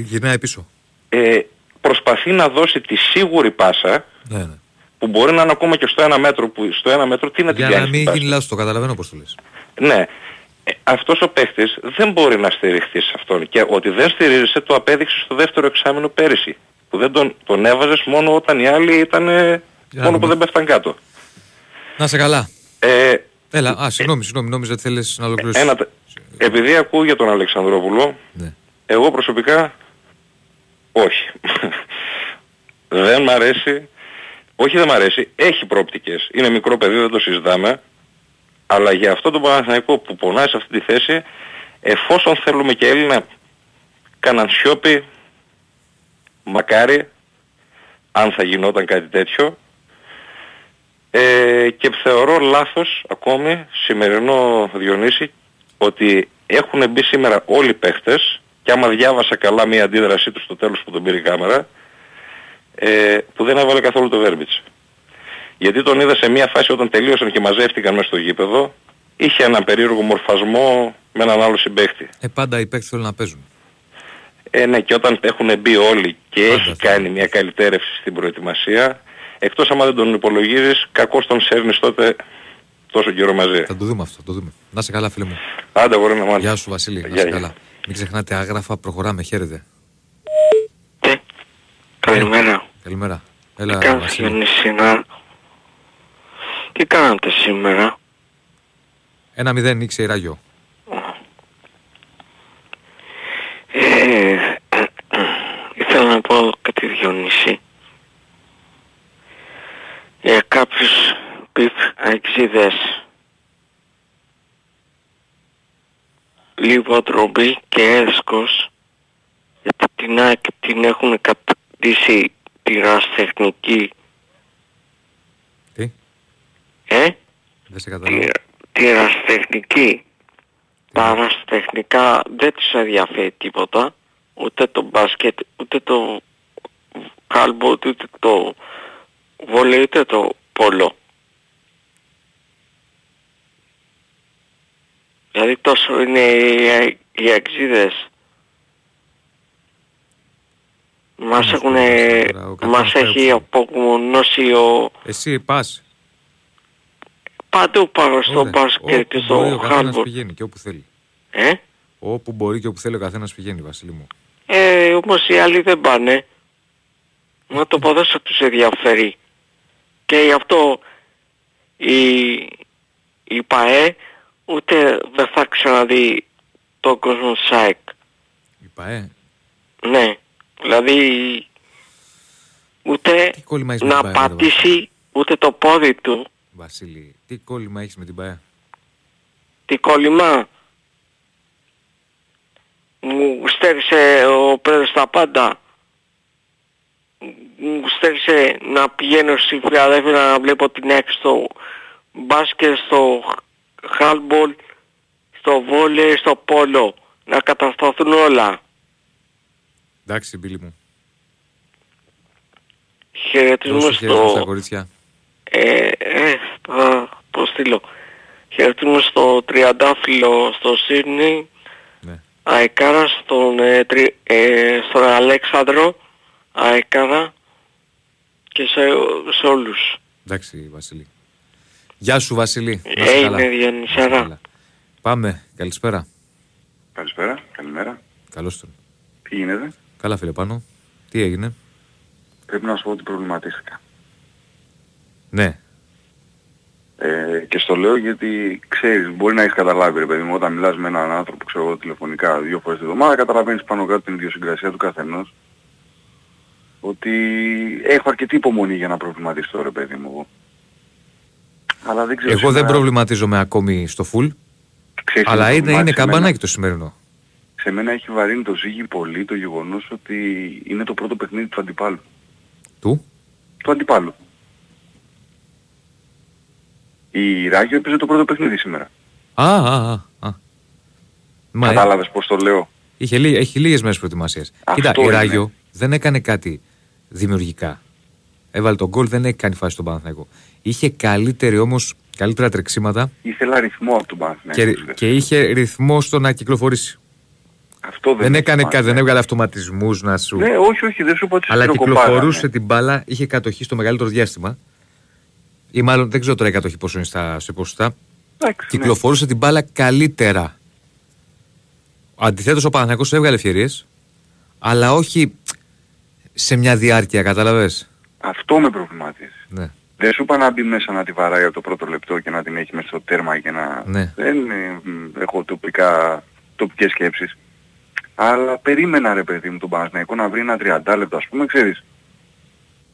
γυρνάει πίσω. ε, προσπαθεί να δώσει τη σίγουρη πάσα Ναι, ναι. που μπορεί να είναι ακόμα και στο ένα μέτρο που στο ένα μέτρο τι να την Για να κάνεις μην την πάσα; γίνει λάθος, το καταλαβαίνω πώς το λες. Ναι. Ε, αυτός ο παίχτης δεν μπορεί να στηριχθεί σε αυτόν και ότι δεν στηρίζεσαι το απέδειξες στο δεύτερο εξάμεινο πέρυσι που δεν τον, τον έβαζες μόνο όταν οι άλλοι ήταν ε, Για μόνο να που δούμε. δεν πέφταν κάτω. Να σε καλά. Ε, Έλα, α, συγγνώμη, συγγνώμη, νόμιζα ότι θέλεις να ολοκληρώσεις. ένα, τε- επειδή ακούω για τον Αλεξανδρόπουλο, Ναι. εγώ προσωπικά όχι. δεν μ' αρέσει. Όχι δεν μ' αρέσει. Έχει πρόπτικες. Είναι μικρό παιδί, δεν το συζητάμε. Αλλά για αυτό το Παναθηναϊκό που πονάει σε αυτή τη θέση, εφόσον θέλουμε και Έλληνα Κανανσιόπη, μακάρι, αν θα γινόταν κάτι τέτοιο, ε, και θεωρώ λάθος ακόμη σημερινό Διονύση ότι έχουν μπει σήμερα όλοι οι παίχτες και άμα διάβασα καλά μια αντίδρασή του στο τέλος που τον πήρε η κάμερα ε, που δεν έβαλε καθόλου το Βέρμπιτς. Γιατί τον είδα σε μια φάση όταν τελείωσαν και μαζεύτηκαν μέσα στο γήπεδο είχε έναν περίεργο μορφασμό με έναν άλλο συμπαίχτη. Ε, πάντα οι παίκτες θέλουν να παίζουν. Ε, ναι, και όταν έχουν μπει όλοι και Πάντα έχει θα κάνει μια καλυτέρευση στην προετοιμασία, εκτός άμα δεν τον υπολογίζεις, κακώς τον σέρνεις τότε τόσο καιρό μαζί. Θα το δούμε αυτό, το δούμε. Να σε καλά, φίλε μου. Άντε, μπορεί να μάθει. Γεια σου, Βασίλη. Να Γεια, σε γεια. καλά. Μην ξεχνάτε άγραφα, προχωράμε. Χαίρετε. Ναι. Καλημέρα. Καλημέρα. Τι Έλα, κάνεις Βασίλη. Διονύση, να... Τι κάνατε σήμερα; Ένα μηδέν νίξε η Ράγιο. Ε, ήθελα να πω κάτι Διονύση. Για κάποιους πιφ αεξίδες λίγο ντροπή και έσκος γιατί την ΑΕΚ την έχουν κατακτήσει τυραστεχνική Τι, ε, δεν σε καταλαβαίνω. τυρα- τυραστεχνική παραστεχνικά δεν τους ενδιαφέρει τίποτα ούτε το μπάσκετ ούτε το κάλμπο ούτε το βόλεϊ ούτε το πόλο δηλαδή τόσο είναι οι, οι αξίδες μας μας έχουν πειράζει τώρα, ο καθένας μας πάει έχει όπου απομονώσει ο Εσύ πας. παντού πάνω στο Ωραία. μπάσκετ και Όπου μπορεί στο ο καθένας χάλμπορ πηγαίνει και όπου θέλει. ε; Όπου μπορεί και όπου θέλει ο καθένας πηγαίνει, Βασίλη μου. Ε, όμως οι άλλοι δεν πάνε. Μα το ποδόσφαιρο τους ενδιαφέρει. Και γι' αυτό η, η ΠαΕ ούτε δεν θα ξαναδεί τον κόσμο ΣΑΕΚ. Είπα, ε, Ναι. Δηλαδή ούτε τι κόλλημα έχεις με την να ΠαΕ, ρε, πατήσει ούτε το πόδι του. Βασίλη, τι κόλλημα έχεις με την ΠαΕ. Τι κόλλημα; Μου στέρισε ο πρόεδρος τα πάντα. Μου στέρισε να πηγαίνω στη Φιλαδέλφια να βλέπω την έξω στο μπάσκετ, στο handball, στο βόλεϊ, στο πόλο. Να κατασταθούν όλα. Εντάξει, Μπίλη μου. Χαιρετισμούς Δώσε χαιρετισμούς στα στο... κορίτσια. Ε, ε, θα το στείλω. Χαιρετισμούς στο Τριαντάφυλλο στο Σίδνη. Ναι. Αεκάρα στον, ε, τρι- ε, στον Αλέξανδρο. Αεκάρα. Και σε, σε όλους. Εντάξει, Βασίλη. Γεια σου, Βασίλη. Να είσαι Ε, καλά. είναι Να είσαι Διονυσάρα. καλά. Πάμε. Καλησπέρα. Καλησπέρα, καλημέρα. Καλώς τον. Τι γίνεται; Καλά, φίλε πάνω. Τι έγινε; Πρέπει να σου πω ότι προβληματίστηκα. Ναι. Ε, και στο λέω γιατί ξέρεις, μπορεί να έχεις καταλάβει ρε παιδί μου, όταν μιλάς με έναν άνθρωπο, ξέρω εγώ, τηλεφωνικά δύο φορές τη εβδομάδα, καταλαβαίνεις πάνω κάτω την ιδιοσυγκρασία του καθενός. Ότι έχω αρκετή υπομονή για να προβληματιστώ ρε παιδί μου εγώ. Αλλά δεν ξέρω Εγώ δεν σήμερα- προβληματίζομαι ακόμη στο full, ξέρεις τι αλλά με είναι, είναι προβλημάτισε καμπανάκι εμένα. το σημερινό. Σε μένα έχει βαρύνει το ζύγι πολύ το γεγονός ότι είναι το πρώτο παιχνίδι του αντιπάλου. Του; Του αντιπάλου. Η Ράγιο έπαιζε το πρώτο παιχνίδι σήμερα. Α, α, α. α. Μα, ε, Κατάλαβες πώς το λέω. είχε, λί- έχει λίγες μέρες προετοιμασίας. Αυτό Κοίτα, η είναι. Ράγιο δεν έκανε κάτι δημιουργικά. Έβαλε τον γκολ, δεν έχει κάνει φάση στον Παναθηναϊκό. Είχε καλύτερη όμως, καλύτερα τρεξίματα Ήθελα αριθμό από τον Παναθηναϊκό. και, και είχε ρυθμό στο να κυκλοφορήσει. Αυτό δεν, Δεν, έχει έκανε σημασία. κάτι, δεν έβγαλε αυτοματισμούς να σου... Ναι, όχι, όχι, δεν σου είπα ότι σε Αλλά πυροκοπάγανε. κυκλοφορούσε την μπάλα, είχε κατοχή στο μεγαλύτερο διάστημα. Ή μάλλον δεν ξέρω τώρα η κατοχή πόσο είναι στα, σε ποσοστά. Εντάξει, ναι. Κυκλοφορούσε την μπάλα καλύτερα. Αντιθέτως ο Παναθηναϊκός έβγαλε ευκαιρίες, αλλά όχι σε μια διάρκεια, κατάλαβες. Αυτό με προβλημάτισε. Ναι. Δεν σου είπα να μπει μέσα να τη βαράει από το πρώτο λεπτό και να την έχει μέσα στο τέρμα και να... Ναι. Δεν ε, μ, έχω τοπικά, τοπικές σκέψεις. Αλλά περίμενα ρε παιδί μου τον Παναθηναϊκό να βρει ένα 30 λεπτό ας πούμε, ξέρεις.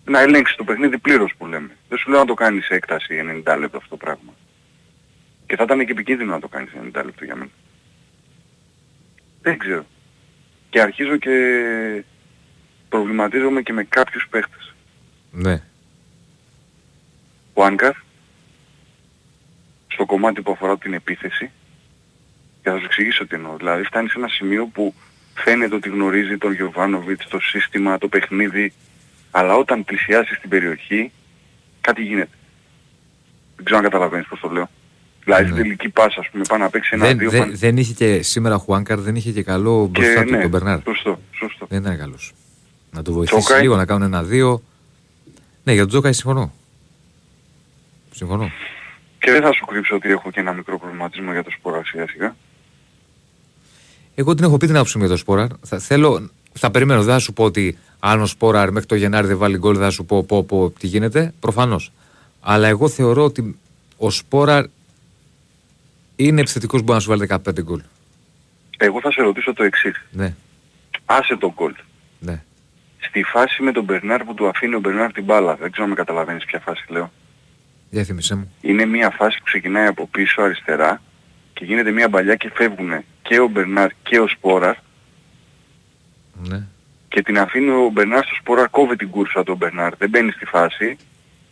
Να ελέγξει το παιχνίδι πλήρως που λέμε. Δεν σου λέω να το κάνεις σε έκταση 90 λεπτό αυτό το πράγμα. Και θα ήταν και επικίνδυνο να το κάνεις σε 90 λεπτό για μένα. Δεν ξέρω. Και αρχίζω και προβληματίζομαι και με κάποιους παίχτες. Ναι. Ο Άνκαρ στο κομμάτι που αφορά την επίθεση και θα σου εξηγήσω τι εννοώ. Δηλαδή φτάνει σε ένα σημείο που φαίνεται ότι γνωρίζει τον Γιωβάνοβιτς, το σύστημα, το παιχνίδι αλλά όταν πλησιάσεις στην περιοχή κάτι γίνεται. Δεν ξέρω αν καταλαβαίνεις πώς το λέω. Δηλαδή στην Ναι. τελική πάσα ας πούμε πάει να παίξει ένα Δεν, δύο δεν, πάνε- δεν είχε και σήμερα ο Χουάνκαρ, δεν είχε και καλό μπροστά και του ναι, τον Μπερνάρ. σωστό, σωστό. Δεν ήταν καλός. Να το βοηθήσεις Τζόκαη. λίγο να κάνουν ένα-δύο. Ναι, για τον Τζόκαη συμφωνώ. Συμφωνώ. Και δεν θα σου κρύψω ότι έχω και ένα μικρό προβληματισμό για το σπορά σιγά σιγά. Εγώ την έχω πει την άποψη μου για το Σπόραρ. Θα, θέλω, θα περιμένω, δεν θα σου πω ότι αν ο Σπόραρ μέχρι το Γενάρη δεν βάλει γκολ, δεν θα σου πω, πω, πω τι γίνεται. Προφανώς. Αλλά εγώ θεωρώ ότι ο Σπόραρ είναι επιθετικός που μπορεί να σου βάλει 15 γκολ. Εγώ θα σε ρωτήσω το εξής. Ναι, Άσε τον γκολ. ναι. Στη φάση με τον Μπερνάρ που του αφήνει ο Μπερνάρ την μπάλα. Δεν ξέρω αν με καταλαβαίνεις ποια φάση λέω. Για θύμισέ μου. Είναι μια φάση που ξεκινάει από πίσω αριστερά και γίνεται μια παλιά και φεύγουν και ο Μπερνάρ και ο Σπόραρ Ναι. και την αφήνει ο Μπερνάρ στο Σπόραρ, κόβει την κούρσα του Μπερνάρ, δεν μπαίνει στη φάση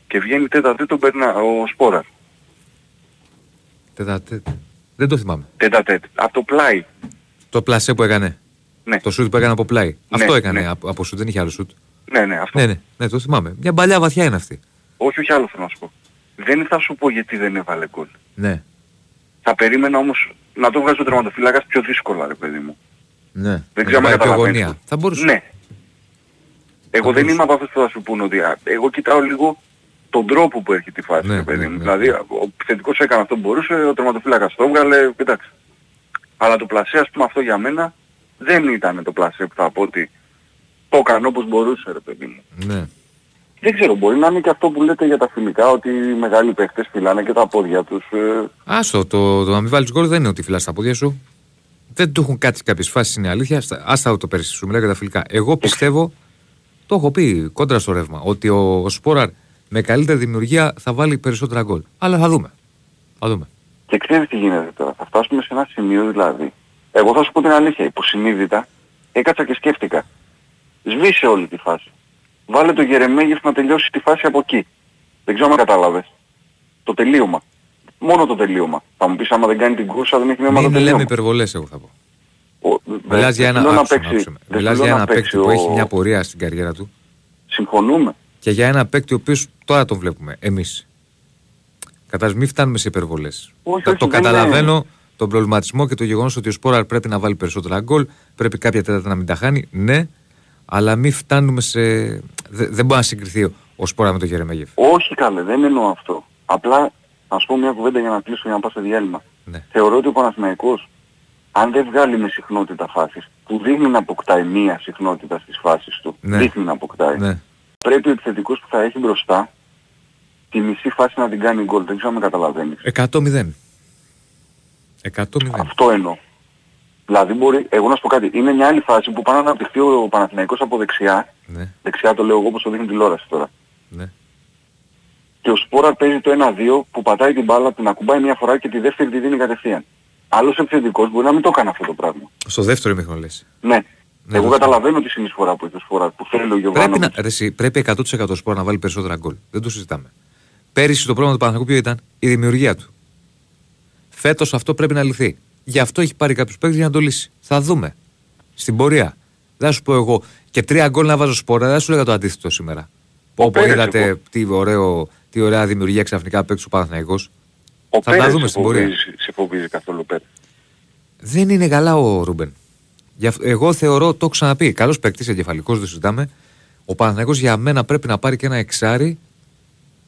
και βγαίνει τέτα τέτα ο, Μπερνάρ, ο Σπόραρ. Τέτα, τέτα. Δεν το θυμάμαι. Τέτα τέτα. Από το πλάι. Το πλασέ που έκανε. Ναι. Το σουτ που έκανε από πλάι. Ναι, Αυτό έκανε ναι. από, από σουτ, δεν είχε άλλο σουτ. Ναι, ναι, αυτό. Ναι, ναι, ναι, το θυμάμαι. Μια παλιά βαθιά είναι αυτή. Όχι, όχι άλλο θέλω να σου πω. Δεν θα σου πω γιατί δεν έβαλε γκολ. Ναι, Θα περίμενα όμως να το βγάζει ο τερματοφύλακας πιο δύσκολα ρε παιδί μου. ναι. Δεν ξέρω αν Πάει πιο καταλαβαίνεις. γωνία. Θα μπορούσε. Ναι. Εγώ Θα δεν μπορούσε. είμαι από αυτούς που θα σου πούν ότι α, εγώ κοιτάω λίγο τον τρόπο που έρχεται η φάση, Ναι, ρε παιδί ναι, μου. ναι, δηλαδή ναι. ο επιθετικός έκανε αυτό που μπορούσε, ο τερματοφύλακας το έβγαλε, κοιτάξτε. Αλλά το πλασέ ας πούμε αυτό για μένα δεν ήταν το πλασέ που θα πω ότι το έκανε όπως μπορούσε ρε παιδί μου. Ναι. Δεν ξέρω, μπορεί να είναι και αυτό που λέτε για τα φιλικά, ότι οι μεγάλοι παίχτες φυλάνε και τα πόδια τους. ε, Άστο, το, το να μην βάλεις γκολ δεν είναι ότι φυλάς τα πόδια σου. Δεν του έχουν κάτσει κάποιες φάσεις, είναι αλήθεια. Στα- Άστα το πέρσι, σου μιλάω για τα φιλικά. Εγώ πιστεύω, το έχω πει κόντρα στο ρεύμα, ότι ο, ο Σπόραρ με καλύτερη δημιουργία θα βάλει περισσότερα γκολ. Αλλά θα δούμε. Θα δούμε. Και ξέρεις τι γίνεται τώρα. Θα φτάσουμε σε ένα σημείο δηλαδή. Εγώ θα σου πω την αλήθεια. Υποσυνείδητα έκατσα και σκέφτηκα. Σβήσε όλη τη φάση. Βάλε το Γερεμέγεφ να τελειώσει τη φάση από εκεί. Δεν ξέρω αν κατάλαβες. Το τελείωμα. μόνο το τελείωμα. Θα μου πεις άμα δεν κάνει την κούρσα δεν έχει νόημα το Μην τελείωμα. λέμε υπερβολές εγώ θα πω. Ο- Μιλάς για δεν ένα, θέλω να άκουσε με, παίξει- άκουσε με. δεν Μιλάς θέλω για να ένα παίκτη παίξει που ο- έχει μια πορεία στην καριέρα του Συμφωνούμε. και για ένα παίκτη ο οποίος τώρα τον βλέπουμε εμείς. Κατάς μην φτάνουμε σε υπερβολές. Όχι, το όχι, το δεν καταλαβαίνω τον προβληματισμό και το γεγονός ότι ο Σπόραρ πρέπει να βάλει περισσότερα γκολ, πρέπει κάποια τέταρτα να μην τα χάνει, ναι, αλλά μην φτάνουμε σε... δε- δεν μπορεί να συγκριθεί ο- ο Σπόραρ με τον Γερεμέγεφ. Όχι καλέ, δεν εννοώ αυτό. Απλά να σου πω μια κουβέντα για να κλείσω για να πάω σε διάλειμμα. Ναι. Θεωρώ ότι ο Παναθηναϊκός αν δεν βγάλει με συχνότητα φάσεις που δείχνει να αποκτάει μία συχνότητα στις φάσεις του, Ναι. δείχνει να αποκτάει, Ναι. πρέπει ο επιθετικός που θα έχει μπροστά τη μισή φάση να την κάνει γκολ. Δεν ξέρω αν με καταλαβαίνεις. 100-0. 100-0. Αυτό εννοώ. Δηλαδή μπορεί, εγώ να σου πω κάτι, είναι μια άλλη φάση που πάνε να αναπτυχθεί ο Παναθηναϊκός από δεξιά, Ναι, δεξιά το λέω εγώ όπως το δείχνει τηλεόραση τώρα. ναι. Και ο Σπόρα παίζει το 1-2 που πατάει την μπάλα, την ακουμπάει μια φορά και τη δεύτερη τη δίνει κατευθείαν. Άλλος επιθετικός μπορεί να μην το κάνει αυτό το πράγμα. Στο δεύτερο ημίχρονο λες. Ναι. Ναι, εγώ βέβαια. καταλαβαίνω τη συνεισφορά που έχει ο Σπόρα, που θέλει ο Πρέπει, Γιωβάνο. να, ρε, εσύ, πρέπει 100% σπορ να βάλει περισσότερα γκολ. Δεν το συζητάμε. Πέρυσι το πρόβλημα του Παναθηναϊκού ποιο ήταν; Η δημιουργία του. Φέτος αυτό πρέπει να λυθεί. Γι' αυτό έχει πάρει κάποιου παίκτε για να το λύσει. Θα δούμε. Στην πορεία. Δεν θα σου πω εγώ και τρία γκολ να βάζω σπόρα, δεν θα σου λέγα το αντίθετο σήμερα. Όπω Πέρες, είδατε εγώ. τι, ωραίο, τι ωραία δημιουργία ξαφνικά παίξει ο Παναθηναϊκός. Ο θα τα Πέρες δούμε σε στην πορεία. φοβίζει- Σε φοβίζει καθόλου Πέρες. Δεν είναι καλά ο Ρούμπεν. Γι' αυτό- εγώ θεωρώ, το έχω ξαναπεί, καλός παίκτης, εγκεφαλικός, δεν συζητάμε. Ο Παναθηναϊκός για μένα πρέπει να πάρει και ένα εξάρι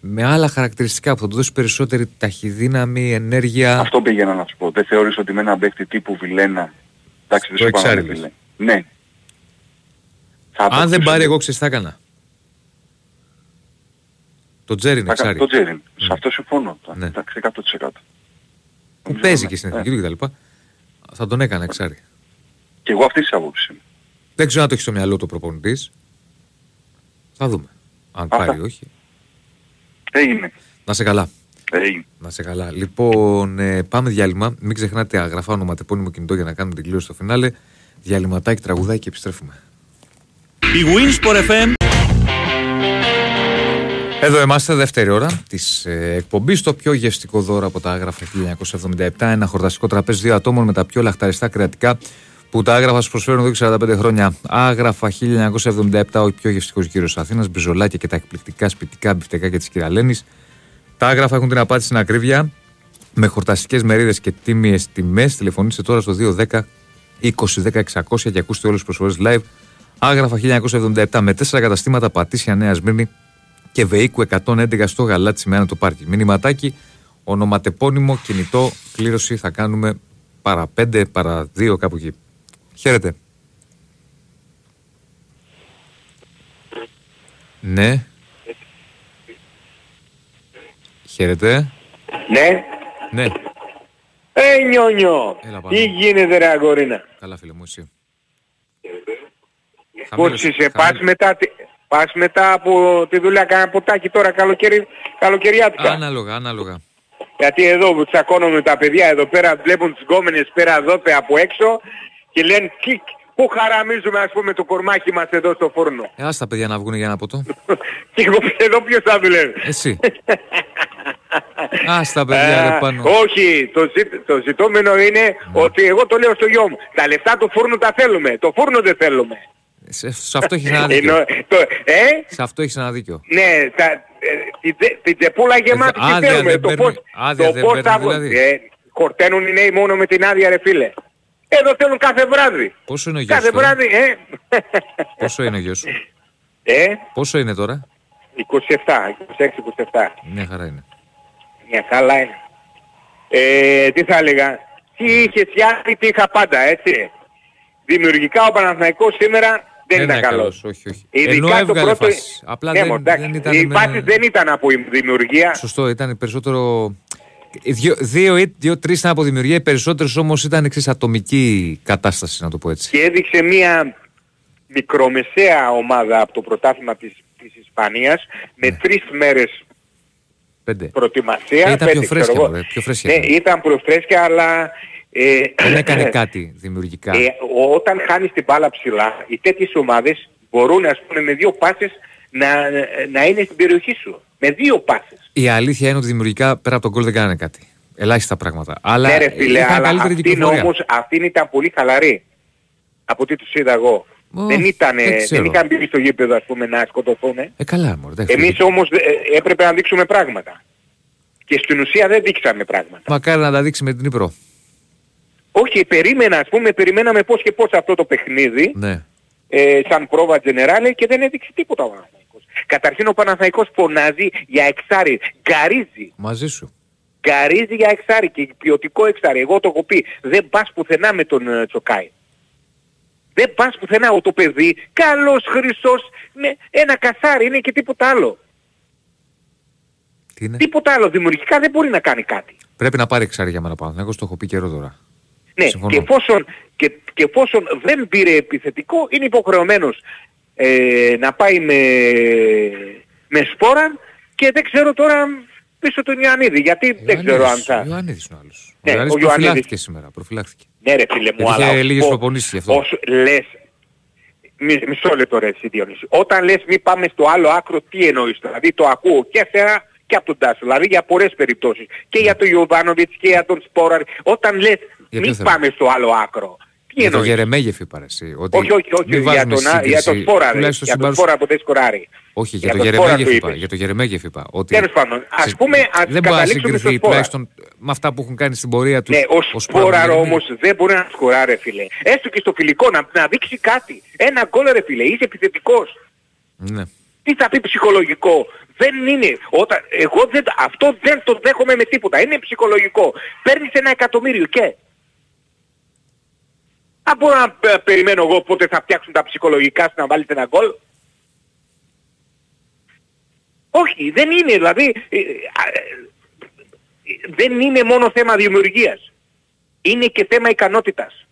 με άλλα χαρακτηριστικά που θα του δώσει περισσότερη ταχυδύναμη, ενέργεια. Αυτό πήγαινα να σου πω. Δεν θεωρείς ότι με έναν παίκτη τύπου Βιλένα, εντάξει δεν Το σου είπα να εξάρι είναι λες. Βιλένα. Ναι. Θα Αν δεν αποκτήσω- πάρει, εγώ ξέρεις τι θα έκανα. Το Τζέρι είναι θα κάνω εξάρι. Το Τζέριν. Σε αυτό συμφωνώ. Ναι. Εντάξει 100%. Που Νομίζω, παίζει ναι. και στην Ε. εθνική του κτλ. Θα τον έκανα εξάρι. Και εγώ αυτή της άποψης είμαι. Δεν ξέρω αν το έχεις στο μυαλό του ο προπονητής. Θα δούμε. Αν Αυτά. πάρει ή όχι. Έγινε. Να σε καλά. Έγινε. Να σε καλά. Λοιπόν, ε, πάμε διάλειμμα. Μην ξεχνάτε αγραφά ονοματεπώνυμο κινητό για να κάνουμε την κλήρωση στο φινάλε. Διαλυματάκι, τραγουδάκι και επιστρέφουμε. Η Winsport FM Εδώ είμαστε, δεύτερη ώρα της ε, εκπομπής. Το πιο γευστικό δώρο από τα άγραφα 1977. Ένα χορταστικό τραπέζι δύο ατόμων με τα πιο λαχταριστά κρεατικά που τα άγραφα σα προσφέρουν εδώ και 45 χρόνια. Άγραφα 1977, ο πιο γευστικός γύρος Αθήνας, μπιζολάκια και τα εκπληκτικά σπιτικά μπιφτεκά και της κυραλένης. Τα άγραφα έχουν την απάντηση στην ακρίβεια με χορταστικές μερίδες και τίμιες τιμές. Τηλεφωνήστε τώρα στο 210 2010 600 και ακούστε όλες τις προσφορές live. Άγραφα 1977 με 4 καταστήματα Πατήσια Νέα Σμύρνη και Βεϊκού 111 στο Γαλάτσι με ένα το πάρκι. Μηνυματάκι, ονοματεπώνυμο, κινητό, κλήρωση θα κάνουμε παρά 5, παρά 2 κάπου εκεί. Χαίρετε. Ναι. Χαίρετε. Ναι. Ναι. Ε, νιόνιο. Έλα, πάνω. Τι γίνεται ρε αγορίνα; Καλά φίλε μου εσύ. Πώς Χαμήλωσε, είσαι, πας χαμήλωσε. μετά, τη- πας μετά από τη δουλειά κάνα ποτάκι τώρα καλοκαιρι, καλοκαιριάτικα. Ανάλογα, ανάλογα. Γιατί εδώ που τσακώνομαι με τα παιδιά εδώ πέρα βλέπουν τις γκόμενες πέρα εδώ πέρα από έξω και λένε τι, πού χαραμίζουμε ας πούμε το κορμάκι μας εδώ στο φούρνο. Ε, ας τα παιδιά να βγουν για ένα ποτό. και εγώ εδώ ποιος θα δουλεύει. Εσύ. Ας τα παιδιά Α, ρε πάνω. όχι, το, ζη- το ζητούμενο είναι ότι εγώ το λέω στο γιο μου. Τα λεφτά του φούρνου τα θέλουμε. Το φούρνο δεν θέλουμε. Σε, σε αυτό έχεις ένα δίκιο. Ενώ, το, ε, Σε αυτό έχεις ένα δίκιο. ναι, τα, ε, την, τε- την τεπούλα γεμάτη τι άδεια θέλουμε. δεν Το παίρνουν- πώς, άδεια το δεν πώς παίρνουν θα δηλαδή. ε, χορταίνουν οι νέοι μόνο με την άδεια ρε φίλε. Εδώ θέλουν κάθε βράδυ. Πόσο είναι ο γιος Κάθε σου τώρα; βράδυ, ε. Πόσο είναι ο γιος σου; ε, Πόσο είναι τώρα; 27, 26-27. Μια χαρά είναι. Μια καλά είναι. Ε, τι θα έλεγα; Τι είχε φτιάξει, τι είχα πάντα, έτσι. Δημιουργικά ο Παναθηναϊκός σήμερα δεν Δεν ήταν είναι καλός. καλός, όχι, όχι. Ειδικά Ενώ το έβγαλε πρώτο... φάσεις. Απλά Ναι, δεν- μωρ, εντάξει, δεν ήταν Οι με- φάσεις δεν ήταν από η δημιουργία. Σωστό, ήταν περισσότερο. Δύο, δύο, ή δύο-τρει ήταν από δημιουργία, οι περισσότερες όμως ήταν εξής ατομική κατάσταση, να το πω έτσι. και έδειξε μια μικρομεσαία ομάδα από το πρωτάθλημα της, της Ισπανίας με τρεις μέρες Πέντε. προετοιμασία. Ε, ήταν πέντε, πιο φρέσκια, ξέρω εγώ. μωρέ, πιο φρέσκια Ναι, ήταν. ήταν πιο φρέσκια αλλά... Ε, Δεν έκανε κάτι δημιουργικά. Ε, ο- όταν χάνεις την μπάλα ψηλά, οι τέτοιες ομάδες μπορούν ας πούμε με δύο πάσες να, να είναι στην περιοχή σου. Με δύο πάσες. Η αλήθεια είναι ότι δημιουργικά πέρα από τον γκολ δεν κάνανε κάτι. Ελάχιστα πράγματα. Αλλά ναι ρε φίλε, είχαν αλλά καλύτερη αυτήν κυκλοφορία. όμως, αυτήν ήταν πολύ χαλαρή. Από ό,τι τους είδα εγώ. Ω, δεν, ήταν, δεν ξέρω. δεν είχαν μπει στο γήπεδο ας πούμε να σκοτωθούν. Ε, καλά μωρέ. εντάξει. Εμείς όμως ε, έπρεπε να δείξουμε πράγματα. Και στην ουσία δεν δείξαμε πράγματα. Μακάρι να τα δείξει με την Ήπρο. Όχι, περίμενα, ας πούμε, περιμέναμε πώς και πώς αυτό το παιχνίδι, Ναι. ε, σαν πρόβα τζενεράλε και δεν έδειξε τίποτα ο Παναθηναϊκός. Καταρχήν ο Παναθηναϊκός φωνάζει για εξάρι, γκαρίζει. Μαζί σου. Γκαρίζει για εξάρι και ποιοτικό εξάρι. Εγώ το έχω πει, δεν πας πουθενά με τον ε, Τσοκάη. Δεν πας πουθενά ο το παιδί, καλός, χρυσός, με ένα κασάρι είναι και τίποτα άλλο. Τι είναι; Τίποτα άλλο. Δημιουργικά δεν μπορεί να κάνει κάτι. Πρέπει να πάρει εξάρι για μένα πάνω. Εγώ το έχω πει καιρό τώρα. Ναι, Συμφωνώ. και εφόσον, και, και εφόσον δεν πήρε επιθετικό, είναι υποχρεωμένος ε, να πάει με, με σπόρα και δεν ξέρω τώρα πίσω τον Ιωαννίδη. Γιατί δεν ξέρω αν θα... Ο Ιωαννίδης είναι ο άλλος. Ναι, ο Ιωαννίδης ο Ιωαννίδης. προφυλάχθηκε σήμερα. Προφυλάχθηκε. Ναι ρε φίλε μου, Γιατί αλλά είχε λίγες ο- προπονήσεις γι' αυτό. όσο λες, μι, μισό λεπτό ρε εσύ Διονύση. Όταν λες μη πάμε στο άλλο άκρο, τι εννοείς. Δηλαδή το ακούω και εσένα και από τον Τάσο. Δηλαδή για πολλές περιπτώσεις. Και για τον Ιωβάνοβιτς και για τον Σπόραρ. Όταν λες Για μη ποιο θέμα; πάμε στο άλλο άκρο. Τι Για το εννοείς; Γερεμέγεφ είπα ρε, εσύ. Ότι Όχι, όχι, όχι, μην για βάζουμε τον, α- για σύγκριση, τον Σπόρα, ρε. τουλάχιστον για στην τον παρουσία- Σπόρα που δεν σκοράρει. Όχι, για, Για το τον Σπόρα Γερεμέγεφ το είπα. είπες. Για το Γερεμέγεφ είπα. Ότι Τέλος πάντων, ας σε- πούμε, ας δεν μπορεί να καταλήξουμε στο συγκριθεί Σπόρα. τουλάχιστον με αυτά που έχουν κάνει στην πορεία τους. Ναι, ο Σπόρα Σπόραρ Γερεμέγεφ. όμως δεν μπορεί να σκοράρει φίλε. Έστω και στο φιλικό να, να δείξει κάτι. Ένα γκολ ρε φίλε, είσαι επιθετικός. Ναι. Τι θα πει ψυχολογικό; Δεν είναι. Όταν, εγώ δεν, αυτό δεν το δέχομαι με τίποτα. Είναι ψυχολογικό. Παίρνεις ένα εκατομμύριο και... Αν μπορώ να πε- περιμένω εγώ πότε θα φτιάξουν τα ψυχολογικά σου να βάλεις ένα γκολ; Όχι, δεν είναι. Δηλαδή, ε, α, ε, δεν είναι μόνο θέμα δημιουργίας. Είναι και θέμα ικανότητας.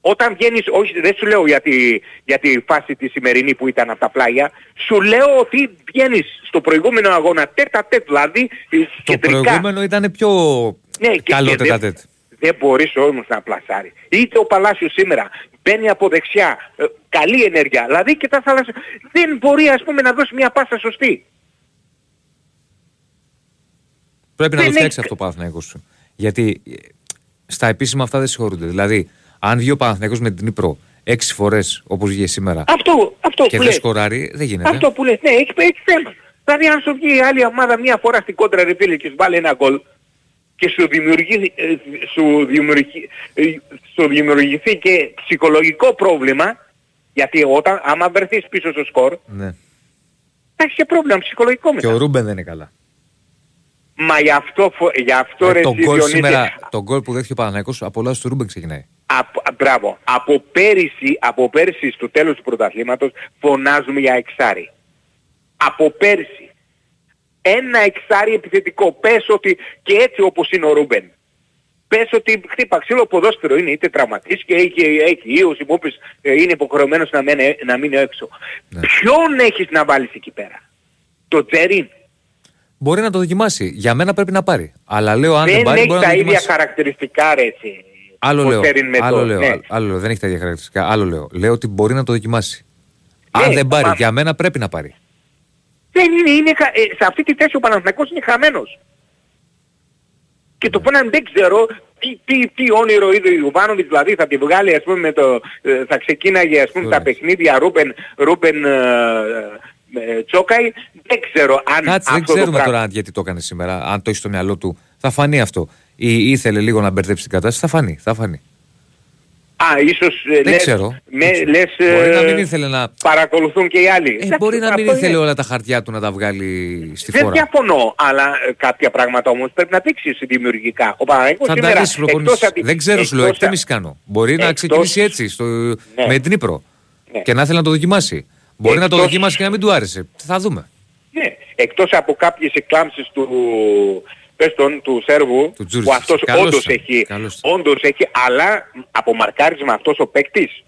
Όταν βγαίνεις, όχι δεν σου λέω για τη, για τη φάση τη σημερινή που ήταν από τα πλάγια, σου λέω ότι βγαίνεις στο προηγούμενο αγώνα τέτα τέτ, δηλαδή ε, Το κεντρικά. προηγούμενο ήταν πιο Ναι, και- καλό και δεν- τετατέτ. Δεν μπορείς όμως να πλασάρεις. Είτε ο Παλάσιος σήμερα μπαίνει από δεξιά, ε, καλή ενέργεια, δηλαδή και τα θάλασσα. Δεν μπορεί ας πούμε να δώσει μια πάσα σωστή. Πρέπει να δεν το φτιάξει έχει- αυτό ο Παναθηναϊκός σου. Γιατί ε, στα επίσημα αυτά δεν συγχωρούνται. Δηλαδή, αν βγει ο Παναθηναϊκός με την Ήπρο έξι φορές όπως βγήκε σήμερα Αυτό, αυτό και που δεν λες. σκοράρει, δεν γίνεται. Αυτό που λες, ναι, έχει, έχει θέμα. Δηλαδή αν σου βγει η άλλη ομάδα μία φορά στην κόντρα ρε φίλε και σου βάλει ένα γκολ και σου δημιουργεί, ε, σου, δημιουργεί, ε, σου δημιουργηθεί και ψυχολογικό πρόβλημα γιατί όταν, άμα βρεθείς πίσω στο σκορ Ναι. θα έχεις και πρόβλημα ψυχολογικό Και μετά. ο Ρούμπεν δεν είναι καλά. Μα γι' αυτό, φο- γι' αυτό Ε, ρε το εσύ, γκολ Διονύση, σήμερα, το γκολ που δέχτηκε ο Παναθηναϊκός από λάθος του Ρούμπεν ξεκινάει. Από, α, μπράβο. Από πέρυσι, από πέρυσι στο τέλος του πρωταθλήματος φωνάζουμε για εξάρι. Από πέρυσι. Ένα εξάρι επιθετικό. Πες ότι και έτσι όπως είναι ο Ρούμπεν. Πες ότι χτύπα ξύλο ποδόσφαιρο είναι είτε τραυματής και έχει, έχει ίωση που είπες, ε, είναι υποχρεωμένος να, μένει, να μείνει έξω. Ναι. Ποιον έχεις να βάλεις εκεί πέρα; Το Τζερίν. Μπορεί να το δοκιμάσει. Για μένα πρέπει να πάρει. Αλλά λέω αν δεν, Δεν πάρει έχει μπορεί να τα το ίδια δοκιμάσει. χαρακτηριστικά ρε έτσι. Άλλο ο λέω. Τζέριν με Άλλο το- λέω, ναι. άλλο- άλλο λέω. Δεν έχει τα ίδια χαρακτηριστικά. Άλλο λέω. Λέω ότι μπορεί να το δοκιμάσει. Ναι, αν δεν πάρει, μα- για μένα πρέπει να πάρει. Δεν είναι, είναι, χα- ε, σε αυτή τη θέση ο Παναθηναϊκός είναι χαμένος. Και τώρα δεν ξέρω τι, τι, τι όνειρο είδε ο Γιοβάνοβιτς, δηλαδή θα τη βγάλει ας πούμε με το, ε, θα ξεκίναγε ας πούμε τα Ωραία. παιχνίδια Ρούμπεν, Ρούμπεν ε, ε, Τσόκαϊ, δεν ξέρω αν Κάτσε, δεν αυτό το ξέρουμε πράγμα- τώρα γιατί το έκανε σήμερα. Αν το έχει στο μυαλό του, θα φανεί αυτό. Ή ήθελε λίγο να μπερδέψει την κατάσταση, θα φανεί. Θα φανεί. Α, ίσως ε, Δεν λες, ξέρω. με, Δεν ξέρω. λες, Μπορεί ε, να μην ήθελε να. παρακολουθούν και οι άλλοι. Ε, Εντάξει, μπορεί να μην αυτό ήθελε είναι. όλα τα χαρτιά του να τα βγάλει στη Δεν φόρα. διαφωνώ, αλλά ε, κάποια πράγματα όμως πρέπει να δείξεις δημιουργικά. Ο Παναγικός Θα τα σήμερα, δεις προπονήσεις. εκτός από τη- Δεν ξέρω, σου λέω, εκτός- εκτίμηση κάνω. Μπορεί να εκτός- ξεκινήσει έτσι στο... Ναι. με την Ήπρο Ναι. και να ήθελε να το δοκιμάσει. Μπορεί να το Εκτός- δοκιμάσει και να μην του άρεσε. Θα δούμε. Ναι, εκτός από κάποιες εκλάμψεις του, πες τον, του Σέρβου, Του Τζούρτζιτς. που αυτός Καλός όντως ήταν, έχει, καλός ήταν. όντως έχει, αλλά από μαρκάρισμα αυτός ο παίκτης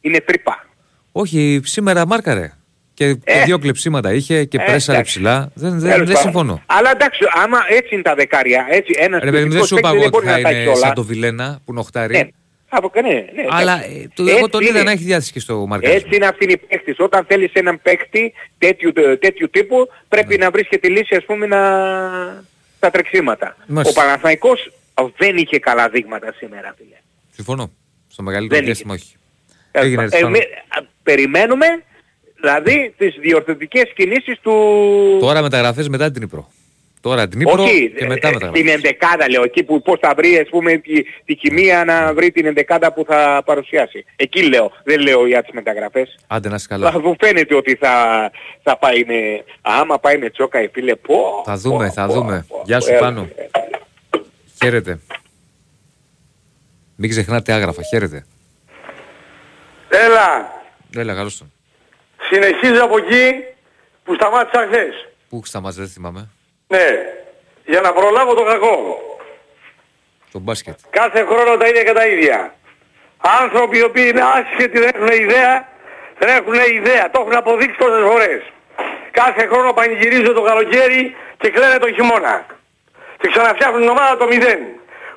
είναι τρύπα. Όχι, σήμερα μάρκαρε. Και, και Ε. δύο κλεψίματα είχε και Ε, πρέσαρε εντάξει. ψηλά. Δεν, δεν, Τέλος δεν πάντων. συμφωνώ. Αλλά εντάξει, άμα έτσι είναι τα δεκάρια, έτσι ένας Ρε παιδί μου, δεν ποιοτικός σου είπα παίκτης εγώ δεν ότι μπορεί θα να τα έχει είναι σαν όλα. το Βιλένα που είναι οχτάρι. Ναι, από, ναι, ναι, Αλλά εντάξει. ε, το, εγώ Έτσι τον είδα είναι. να έχει διάθεση και στο μαρκάρισμα. Έτσι είναι αυτοί οι παίκτες. Όταν θέλεις έναν παίκτη τέτοιου, τέτοιου τύπου πρέπει Ναι. να βρεις και τη λύση ας πούμε να, στα τρεξίματα. Μάλιστα. Ο Παναθηναϊκός δεν είχε καλά δείγματα σήμερα, φίλε. Συμφωνώ. Στο μεγαλύτερο Δεν διάστημα όχι. Ε, Έγινε ε, αριστερό. μη- α, περιμένουμε δηλαδή τις διορθωτικές κινήσεις του... Τώρα μεταγραφές μετά την Υπρό. Τώρα την Υπρό Όχι, και μετά ε, μεταγραφές. την ενδεκάδα λέω, εκεί που πώς θα βρει ας πούμε τη, τη χημεία να βρει την ενδεκάδα που θα παρουσιάσει. Εκεί λέω, δεν λέω για τις μεταγραφές. Άντε να είσαι καλά. Μου φαίνεται ότι θα, θα πάει με... Άμα πάει με τσόκα η φίλε, πω... Θα δούμε, θα δούμε. Γεια σου έλα. πάνω. Χαίρετε. Μην ξεχνάτε άγραφα. Χαίρετε. Έλα, Έλα, καλώς τον. συνεχίζω από εκεί που σταμάτησα χθες. Πού σταμάτησε, δεν θυμάμαι. Ναι, για να προλάβω το κακό. Το μπάσκετ. Κάθε χρόνο τα ίδια και τα ίδια. Άνθρωποι οι οποίοι είναι άσχετοι δεν έχουν ιδέα, δεν έχουν ιδέα. Το έχουν αποδείξει τόσες φορές. Κάθε χρόνο πανηγυρίζουν το καλοκαίρι και κλαίνε το χειμώνα. Και ξαναφτιάχνουν την ομάδα το μηδέν.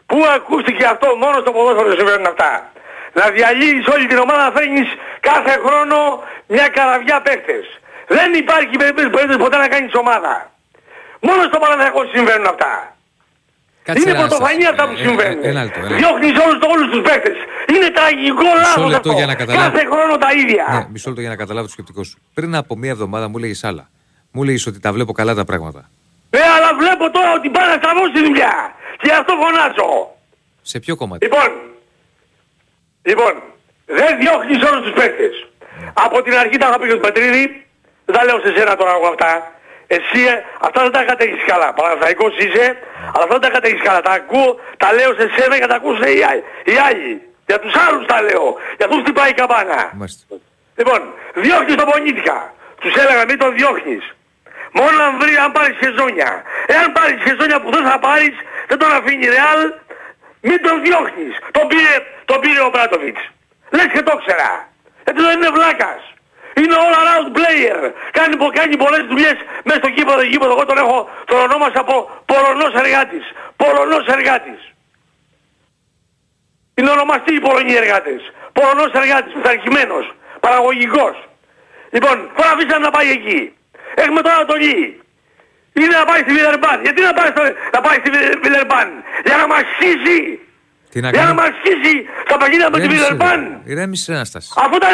Πού ακούστηκε αυτό μόνο στο ποδόσφαιρο συμβαίνουν αυτά. Να διαλύεις όλη την ομάδα φέρνεις κάθε χρόνο μια καραβιά παίχτες. Δεν υπάρχει περίπτωση περίπτωση ποτέ να κάνεις ομάδα. Μόνο στο Παναθηναϊκό συμβαίνουν αυτά. Κάτσε είναι ένα πρωτοφανή σας- αυτά που ε, ε, συμβαίνουν. Ένα λεπτό. ένα λεπτό. Διώχνεις όλους, όλους τους παίκτες. Είναι τραγικό λάθος λεπτό αυτό. για να καταλάβω. Κάθε χρόνο τα ίδια. Ναι, μισό λεπτό για να καταλάβω το σκεπτικό σου. Πριν από μία εβδομάδα μου έλεγε άλλα. Μου έλεγε ότι τα βλέπω καλά τα πράγματα. Ε, αλλά βλέπω τώρα ότι πάει να σταυρώσει τη δουλειά. Και γι' αυτό φωνάζω. Σε ποιο κομμάτι; Λοιπόν, λοιπόν, δεν διώχνεις όλους τους παίκτες. Από την αρχή τα είχα πει για τον Πετρίδη, δεν τα λέω σε σένα τώρα εγώ αυτά. Εσύ ε, αυτά δεν τα κατέχεις καλά. Παναθαϊκός είσαι, αλλά αυτά δεν τα κατέχεις καλά. Τα ακούω, τα λέω σε σένα για να τα ακούσουν οι, άλλοι- οι άλλοι. Για τους άλλους τα λέω. Για αυτούς τι πάει η καμπάνα. Μάλιστα. Λοιπόν, διώχνεις τον Πονίτικα. Τους έλεγα μην τον διώχνεις. Μόνο αν βρει αν πάρεις χεζόνια. Εάν πάρεις χεζόνια που δεν θα πάρεις, δεν τον αφήνει η Ρεάλ, μην τον διώχνεις. Τον πήρε, τον πήρε ο Μπράτοβιτς. Λες και το ξέρα. Έτσι δεν είναι βλάκας. Είναι all around player. Κάνει, πο- κάνει πολλές δουλειές μέσα στο κήπεδο, γήπεδο. Εγώ τον έχω, τον ονόμασα από Πολωνός εργάτης. Πολωνός εργάτης. Είναι ονομαστή οι Πολωνοί εργάτες. Πολωνός εργάτης, πειθαρχημένος, παραγωγικός. Λοιπόν, τώρα αφήσαμε να πάει εκεί. Έχουμε τώρα το Λί. Είναι να πάει στη Βιλερμπάν. Γιατί να πάει, στο, να πάει στη Βιλε- Βιλερμπάν. Για να μας σχίσει. Τι να Για να κάνω. μας σχίσει στα παγίδια με τη Ηρέμησε, Βιλερμπάν. ρε. Ηρέμησε Ανάσταση. Αυτό ήταν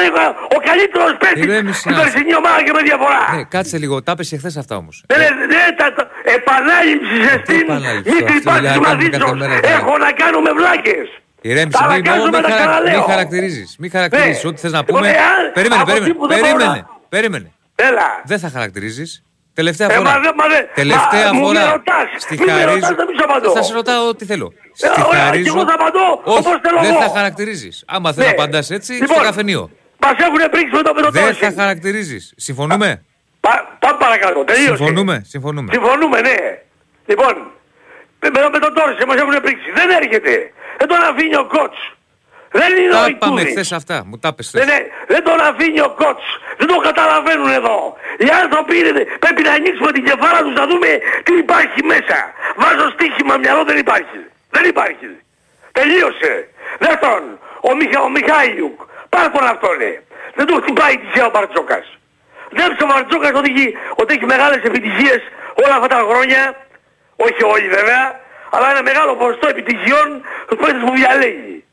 ο καλύτερος παίκτης Ηρέμησε, στην Ανάσταση. περσινή ομάδα και με διαφορά. Ναι, κάτσε λίγο. Τα έπεσε χθε αυτά όμως. Ναι, ναι, ναι, τα, τα, επανάληψη σε στήν, επανάληψη, μη αυτό τρυπάσεις δηλαδή κάνουμε κάθε μαζίτσος. μέρα, δηλαδή. Έχω να κάνω με βλάκες. Ηρέμησε. Τα Μην αναγκάζομαι μη να χαρα- ξαναλέω. μη χαρακτηρίζεις. Μη χαρακτηρίζεις. Ναι. Ό,τι θες να Λοιπόν, πούμε. εάν- Περίμενε, από περίμενε. εκεί που δεν μπορώ Περίμενε. να- Περίμενε. Έλα. Δεν θα χαρακτηρίζεις. Τελευταία Ε, φορά. μα δεν- μα δεν- Τελευταία μα, μου φορά. με ρωτάς. Στη Μη με χαρίζω. ρωτάς, δεν μη σου απαντώ. Θα σε ρωτάω ό,τι θέλω. Ε, Στη ωραία, και χαρίζω. εγώ θα απαντώ Όχι, όπως θέλω δεν εγώ. θα χαρακτηρίζεις. Άμα θε Ναι. να απαντάς έτσι, στο Λοιπόν, καφενείο. Μας έχουν πρίξει με το με το Δεν Τόρσιν. θα χαρακτηρίζεις. Συμφωνούμε; Πα- Πάμε παρακάτω, τελείωσε. Συμφωνούμε. Συμφωνούμε. Συμφωνούμε, ναι. Λοιπόν, με, με, με τον Τόρσιν μας έχουν πρίξει. Δεν έρχεται. Δεν τον αφήνει ο κότς. Δεν είναι ο Τα είπαμε Ιτούρης. χθες αυτά. Μου τα πες Δεν, χθες. ε- δεν τον αφήνει ο κότς. Δεν το καταλαβαίνουν εδώ. Οι άνθρωποι είναι, πρέπει να ανοίξουμε την κεφάλα τους να δούμε τι υπάρχει μέσα. Βάζω στοίχημα μυαλό δεν υπάρχει. Δεν υπάρχει. Τελείωσε. Δεύτερον, ο, Μιχα, ο Μιχάηλιουκ. Πάρ' τον αυτό λέει. Δεν του χτυπάει τυχαία ο Μπαρτζόκας. Βλέπει ο Μπαρτζόκας ότι έχει, ότι έχει μεγάλες επιτυχίες όλα αυτά τα χρόνια. Όχι όλοι βέβαια. Αλλά ένα μεγάλο ποσοστό επιτυχιών στους παίκτες που διαλέγει.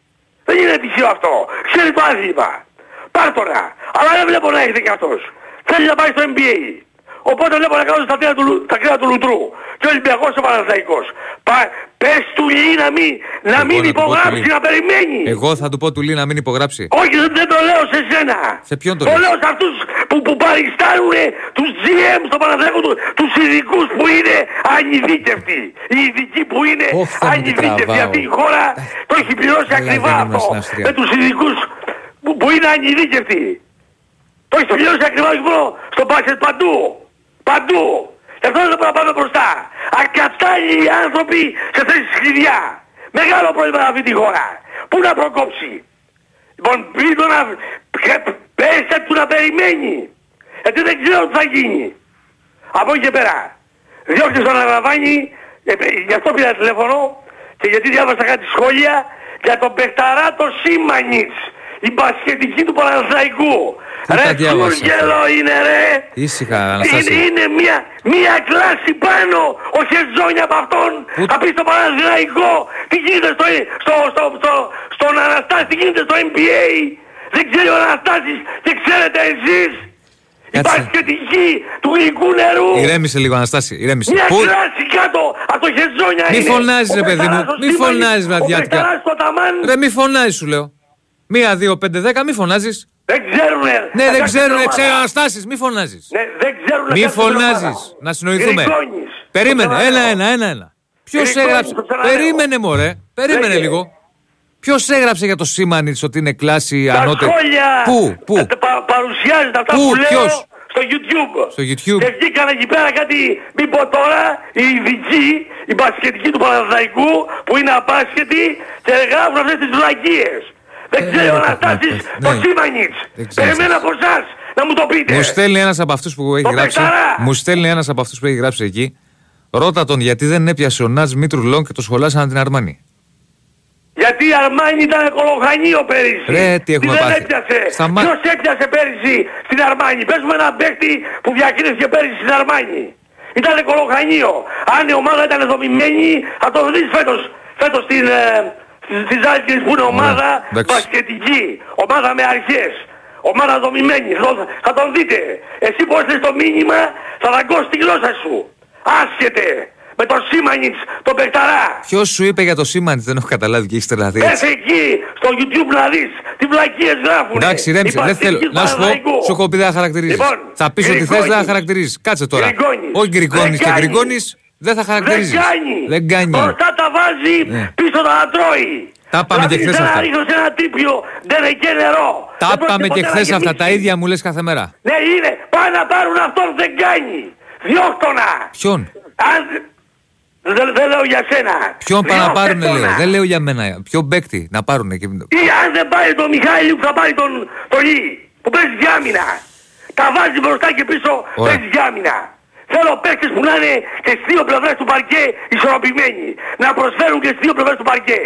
Δεν είναι τυχαίο αυτό. Ξέρει το άθλημα. Πάρτονα. Αλλά δεν βλέπω να έχετε κι αυτός. Θέλει να πάει στο NBA. Οπότε βλέπω να κάνω στα κρέα του, Λου- τα κρέα του Λουτρού. Και ο Ολυμπιακός και ο Παναθαϊκός. Πα, πες του Λί να μην, να Εγώ μην θα του πω του υπογράψει, Λί. να περιμένει. Εγώ θα του πω του Λί να μην υπογράψει. Όχι, δεν, δεν το λέω σε σένα. Σε ποιον το Το λες; λέω σε αυτούς που, που παριστάνουν τους GM στο Παναθηναϊκό, του, τους ειδικούς που είναι ανειδίκευτοι. Οι ειδικοί που είναι Ωχ, θα μου την ανειδίκευτοι. τραβάω. Αυτή η χώρα το έχει πληρώσει Καλά, ακριβά δεν είμαστε αυτό. στην Αυστρία. Με τους ειδικούς που, που είναι ανειδίκευτοι. Το έχει πληρώσει ακριβά όχι μόνο στο μπάσκετ παντού. Παντού. Γι' αυτό δεν μπορούμε να πάμε μπροστά. Ακατάλληλοι άνθρωποι σε θέσεις κλειδιά. Μεγάλο πρόβλημα σε αυτή τη χώρα. Πού να προκόψει; Λοιπόν, πριν το να... πε- Πέστε του να περιμένει. Γιατί δεν ξέρω τι θα γίνει. Από εκεί και πέρα. Διώξτε στον Αραβάνη, ε, ε, γι' αυτό πήρα τηλέφωνο και γιατί διάβασα κάτι σχόλια για τον παιχταρά το Σίμανιτς. Η μπασκετική του Παναθηναϊκού. Τι Ρε τα διάβασα Τούργελο είναι ρε. Ήσυχα, Είναι, Αναστάση. είναι μια, μια κλάση πάνω ο Χεζόνια από αυτόν. Πού- Θα πει στο Παναθηναϊκό τι γίνεται στο, στο, στο, στο, στον Αναστάση, τι γίνεται στο NBA. Δεν ξέρει ο Αναστάσης και ξέρετε εσείς. Η Κάτσε. μπασκετική του γλυκού νερού. Ηρέμησε λίγο, Αναστάση. Ηρέμησε. Μια Πού- κλάση κάτω από το Χεζόνια Μη είναι. φωνάζεις, Ο ρε παιδί μου. Πεταράς ο Μη Σίμωνης, φωνάζεις, Ο βραδιάτικα. Πεταράς στο Ταμάν. Ρε, μη φωνάζεις, σου λέω. Μία, δύο, πέντε, δέκα, μη φωνάζεις. Δεν ξέρουνε. Ναι, δεν Αγάπη ξέρουν, ομάδα. ξέρω Αναστάσει, μη φωνάζεις. Ναι, δεν ξέρουνε. Μη κάτι στην φωνάζεις. ομάδα. Να συνοηθούμε. Γκρικόνης. Περίμενε, Το ξαναλέω. ένα, ένα, ένα. ένα. Ποιος Γκρικόνης, έγραψε. το ξαναλέω. Περίμενε, μωρέ. Περίμενε Λέγε. λίγο. Ποιος έγραψε για το Σίμανιτς ότι είναι κλάση Τα ανώτερη; σχόλια Πού, πού; τα πα- παρουσιάζεται αυτά Πού, που λέω ποιος; στο YouTube. Στο YouTube. Και βγήκαν εκεί πέρα κάτι, μην πω τώρα, οι ειδικοί, οι μπασκετικοί του Παναθηναϊκού που είναι απάσχετοι και γράφουν αυτές τις βλακίες. Δεν Ε, ξέρει ο ναι, Αναστάσης ναι. ο Σίμανιτς. Δεν ξέρεις. Περιμένω από εσάς να μου το πείτε. Μου στέλνει ένας από αυτούς που έχει Το γράψει. Πεχταρά. Μου στέλνει ένας από αυτούς που έχει γράψει εκεί. Ρώτα τον γιατί δεν έπιασε ο Νάτς Μήτρου Λόγκ και το σχολάσαν την Αρμάνι. Γιατί η Αρμάνι ήταν κολοχανίο πέρυσι. Ρε, τι έχουμε δεν πάθει. έπιασε. Σταμά- Ποιος έπιασε πέρυσι στην Αρμάνι. Πες μου έναν παίκτη που διακρίθηκε πέρυσι στην Αρμάνι. Ήταν κολοχανίο. Αν η ομάδα ήταν δομημένη θα το δεις φέτος. Φέτος στην, ε, στη- στη Ζάλγκης που είναι ομάδα εντάξει. μπασκετική. Ομάδα με αρχές. Ομάδα δομημένη. Θα, το- θα τον δείτε. Εσύ που έστειλες το μήνυμα θα δαγκώσει τη γλώσσα σου. Άσχετε. Με τον Σίμανιτς, τον Πεκταρά. Ποιος σου είπε για το Σίμανιτς, δεν έχω καταλάβει και έχει τρελαθεί. Πες έτσι. εκεί, στο YouTube να δεις τι βλακίες γράφουνε. Εντάξει, ρέμισε, Οι δεν θέλω. παστικοί Να σου πω, Παναθηναϊκού. σου έχω πει δεν θα χαρακτηρίζεις. Λοιπόν, θα πεις ότι θες, δεν θα Γκριγκόνης. χαρακτηρίζεις. Κάτσε τώρα. Γκριγκόνης. Όχι γκριγκόνη Δεν και κάνει. Γκριγκόνη, δεν θα χαρακτηρίζεις. Δεν κάνει. Δεν κάνει. Μπροστά τα βάζει, Ναι. πίσω τα τρώει. Τα πάμε και χθες χθες αυτά. Να ρίχνω σε ένα τρίπιο, δεν έχει νερό. Τα Δεν πρόκειται είπαμε και ποτέ να χθες αυτά. γεμίσει. Τα ίδια μου λες κάθε μέρα. Ναι, είναι. Πάνε να πάρουν αυτόν, δεν κάνει. Διώχτονα. Ποιον; Αν... Δεν, δεν λέω για σένα. Ποιον πάνε να Διώχτε πάρουν, τον. λέω. Δεν λέω για μένα. Ποιον παίκτη να πάρουν. Και... Ή αν δεν πάρει τον Μιχάλη που θα πάρει τον, τον Λί, που παίζει για άμυνα. Τα βάζει μπροστά και πίσω, Ωραία. παίζει για άμυνα. Θέλω παίκτες που να είναι και στις δύο πλευρές του παρκέ ισορροπημένοι. Να προσφέρουν και στις δύο πλευρές του παρκέ.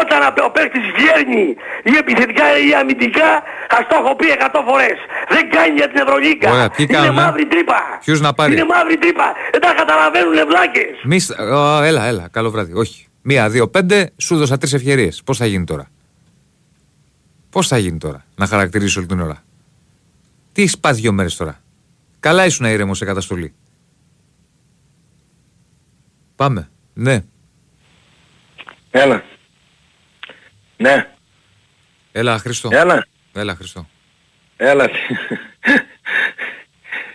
Όταν ο παίκτης βγαίνει ή επιθετικά ή αμυντικά, θα στο έχω πει 100 φορές. Δεν κάνει για την Ευρωλίγκα. Ωραία, ποιοι Είναι κάνουνε; μαύρη τρύπα. Ποιους να πάρει; Είναι μαύρη τρύπα. Δεν τα καταλαβαίνουν βλάκες. Μη... στα- Ω, έλα, έλα. Καλό βράδυ. Όχι. Μία, δύο, πέντε. Σου δώσα τρεις ευκαιρίε. Πώς θα γίνει τώρα; Πώς θα γίνει τώρα; Να χαρακτηρίσει όλη την ώρα. Τι έχει πάθει δύο μέρες τώρα; Καλά ήσουν ήρεμος σε καταστολή. Πάμε. Ναι. Έλα. Ναι. Έλα, Χριστό. Έλα. Έλα, Χριστό. Έλα.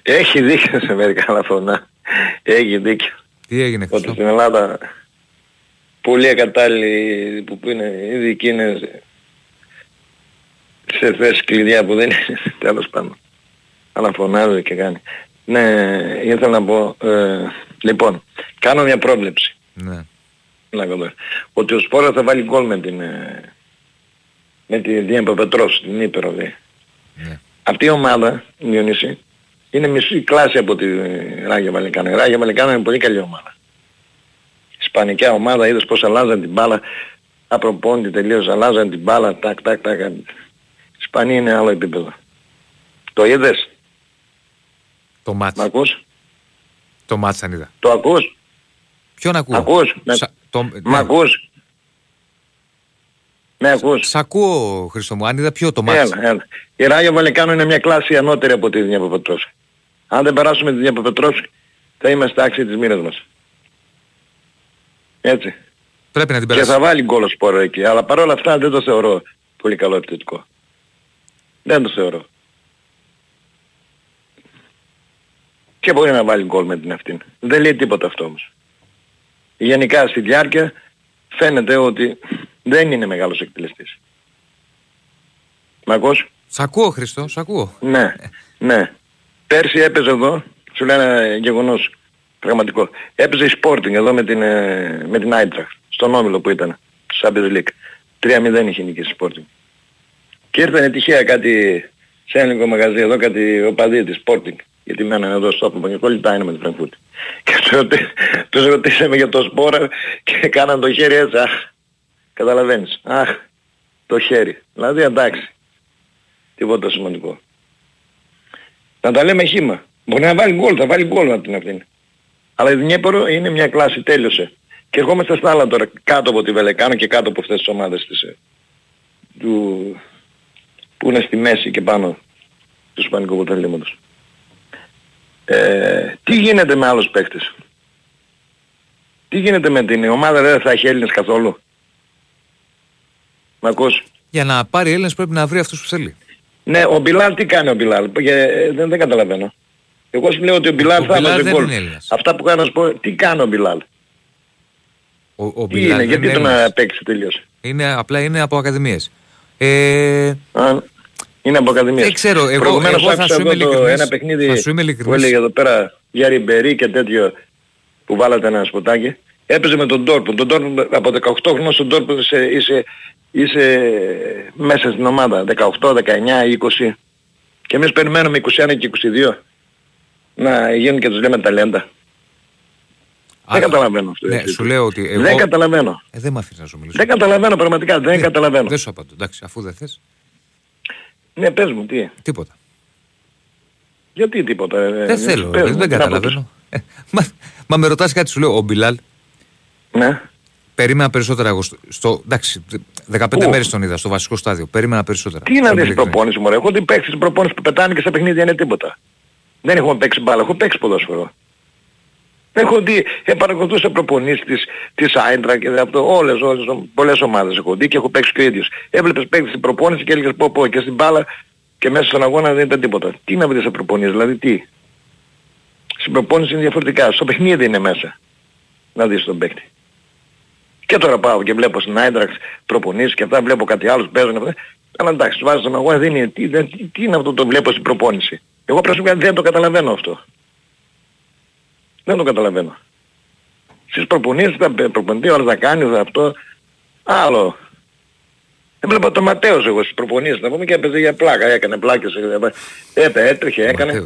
Έχει δίκιο σε μερικά άλλα φωνά. Έχει δίκιο. Τι έγινε, Ότι Χριστό. στην Ελλάδα πολλοί ακατάλληλοι που είναι ειδικοί είναι σε- σε θέσεις κλειδιά που δεν είναι τέλος πάντων. Αλλά φωνάζει και κάνει. Ναι, ήθελα να πω, ε, λοιπόν, κάνω μια πρόβλεψη. Ναι. Να δω. Ότι ο Σπόρας θα βάλει γκολ με την, ε, με τη Δία Παπετρός, την Ήπειρο δε. Ναι. Αυτή η ομάδα, Διονύση, είναι μισή κλάση από τη Ράγια Βαλικάνα. Η Ράγια Βαλικάνα είναι πολύ καλή ομάδα. Ισπανικά ομάδα, είδες πως αλλάζαν την μπάλα, απροπόντι τελείως, αλλάζαν την μπάλα, τάκ, τάκ, τάκ. Η Ισπανία είναι άλλο επίπεδο. Το είδες, Το μάτς. μ' ακούς, Το μάτς αν είδα. το ακούς, Ποιον ακούω; ακούς, με, Σα- το- μ' ναι. ακούς, με ακούς. Σ' ακούω, Χριστό μου. Αν είδα ποιο το μάτς. Έλα, έλα. Η Ράγια Βαλεκάνο είναι μια κλάση ανώτερη από τη Διαπαπετρώση. Αν δεν περάσουμε τη Διαπαπετρώση θα είμαστε άξιοι της μοίρας μας. Έτσι. Πρέπει να την Και περάσει. θα βάλει γκολ ο Σπόρο εκεί. Αλλά παρόλα αυτά δεν το θεωρώ πολύ καλό επιθετικό. Δεν το θεωρώ. Και μπορεί να βάλει γκολ με την αυτήν. Δεν λέει τίποτα αυτό όμως. Γενικά στη διάρκεια φαίνεται ότι δεν είναι μεγάλος εκτελεστής. Μ' ακούς; Σ' ακούω, Χριστό, σ' ακούω. Ναι, ναι. Πέρσι έπαιζε εδώ, σου λέει ένα γεγονός πραγματικό. Έπαιζε η Sporting εδώ με την, ε, με την Eintracht, στον Όμιλο που ήταν, στο Champions League. 3-0 είχε νικήσει η Sporting. Και ήρθανε τυχαία κάτι σε ένα ελληνικό μαγαζί εδώ, κάτι οπαδί της Sporting. Γιατί μένανε εδώ στο Άπλο και λιτά είναι με την Φραγκφούρτη. Και τους, ρωτη... τους ρωτήσαμε για το σπόρα και κάναν το χέρι έτσι. Αχ, καταλαβαίνεις. Αχ, το χέρι. Δηλαδή εντάξει. Τίποτα σημαντικό. Να τα λέμε χήμα. Μπορεί να βάλει γκολ, θα βάλει γκολ από την Αθήνα. Αλλά η Δνιέπωρο είναι μια κλάση, τέλειωσε. Και ερχόμαστε στα άλλα τώρα, κάτω από τη Βελεκάνο και κάτω από αυτές τις ομάδες της, ε, του, που είναι στη μέση και πάνω του Ισπανικού Πρωταθλήματος. Ε, τι γίνεται με άλλους παίκτες; Τι γίνεται με την ομάδα, δεν θα έχει Έλληνες καθόλου; Μ' ακούς; Για να πάρει Έλληνες πρέπει να βρει αυτούς που θέλει. Ναι, ο Μπιλάλ τι κάνει ο Μπιλάλ; Ε, δεν, δεν καταλαβαίνω. Εγώ σου λέω ότι ο Μπιλάλ θα έβαζε γκολ. Αυτά που κάνω να σου πω, τι κάνει ο Μπιλάλ; Ο, ο τι είναι, γιατί τον να παίξει τελείως; Είναι, απλά είναι από ακαδημίες. Ε... Α, είναι από ακαδημίες. Δεν ξέρω, εγώ, Προηγουμένως εγώ θα σου είμαι το, ένα παιχνίδι που έλεγε εδώ πέρα για Ριμπερί και τέτοιο που βάλατε ένα σποτάκι. Έπαιζε με τον Τόρπου. Τον Τόρπου από 18 χρόνια στον Τόρπου είσαι, είσαι, είσαι μέσα στην ομάδα. 18, 19, 20. Και εμείς περιμένουμε 21 και 22 να γίνουν και τους λέμε ταλέντα. δεν καταλαβαίνω αυτό. Ναι, σου λέω ότι εγώ... Δεν καταλαβαίνω. Ε, δεν με αφήνεις να σου μιλήσω. Δεν καταλαβαίνω πραγματικά. Δεν, δεν καταλαβαίνω. Δεν σου απαντώ. Εντάξει, αφού δεν θες. Ναι, πες μου, τι. Τίποτα. Γιατί τίποτα. Ε, δεν θέλω. δεν, δεν καταλαβαίνω. Ε, μα, μα με ρωτάς κάτι σου λέω, ο Μπιλάλ. Ναι. Περίμενα περισσότερα εγώ στο, στο εντάξει, 15 Πού; μέρες τον είδα στο βασικό στάδιο. Περίμενα περισσότερα. Τι να δεις προπόνηση μου, έχω δει παίξεις προπόνηση που πετάνε και στα παιχνίδια είναι τίποτα. Δεν έχω παίξει μπάλα, έχω παίξει ποδόσφαιρο. Έχω δει, ε, παρακολουθούσα προπονήσεις της, της Άιντρα και αυτό, όλες, όλες, πολλές ομάδες έχω δει και έχω παίξει και ο ίδιος. Έβλεπες παίξεις στην προπόνηση και έλεγες πω πω και στην μπάλα και μέσα στον αγώνα δεν ήταν τίποτα. Τι να βρεις σε προπονήσεις, δηλαδή τι; Στην προπόνηση είναι διαφορετικά, στο παιχνίδι είναι μέσα. Να δεις τον παίκτη. Και τώρα πάω και βλέπω στην Άιντραξ προπονήσεις και αυτά, βλέπω κάτι άλλους παίζουν. Αλλά εντάξει, βάζω στον αγώνα, δεν είναι, τι, δεν, τι, τι είναι αυτό το βλέπω στην προπόνηση. Εγώ προσωπικά δεν το καταλαβαίνω αυτό. Δεν το καταλαβαίνω. Στις προπονήσεις θα προπονητή όλα θα κάνει αυτό. Άλλο. Έβλεπα τον Ματέος εγώ στις προπονήσεις να πούμε και έπαιζε για πλάκα. Έκανε πλάκες. Έπε, έτρεχε, έκανε.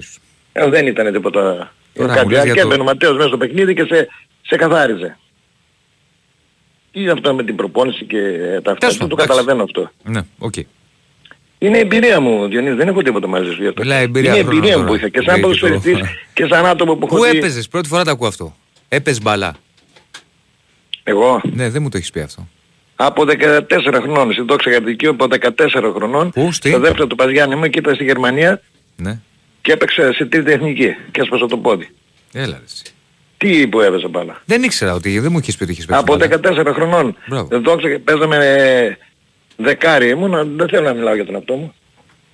Ε, δεν ήταν τίποτα. Κάτι άλλο. Και έπαιρνε ο Ματέος μέσα στο παιχνίδι και σε, σε καθάριζε. Τι είναι αυτό με την προπόνηση και τα αυτά. Δεν το καταλαβαίνω αυτό. Ναι, οκ. Okay. Είναι εμπειρία μου, Διονύσης, δεν έχω τίποτα μαζί σου γι' αυτό. Μιλά, εμπειρία είναι εμπειρία μου που είχα και σαν ποδοσφαιριστής και σαν άτομο που έχω Πού έπαιζες, πρώτη φορά το ακούω αυτό. Έπαιζες μπαλά. Εγώ; Ναι, δεν μου το έχεις πει αυτό. Από 14 χρονών, στην Τόξα Γαρτική, από 14 χρονών, Πού, στη; στο δεύτερο του Παζιάννη μου και ήταν στη Γερμανία ναι. και έπαιξε σε τρίτη εθνική και έσπασα το πόδι. Έλα εσύ. Τι που έπαιζε μπάλα. Δεν ήξερα ότι δεν μου είχες πει ότι είχες παίξει Από 14 χρονών. Δόξα, παίζαμε δεκάρι ήμουν, δεν θέλω να μιλάω για τον αυτό μου.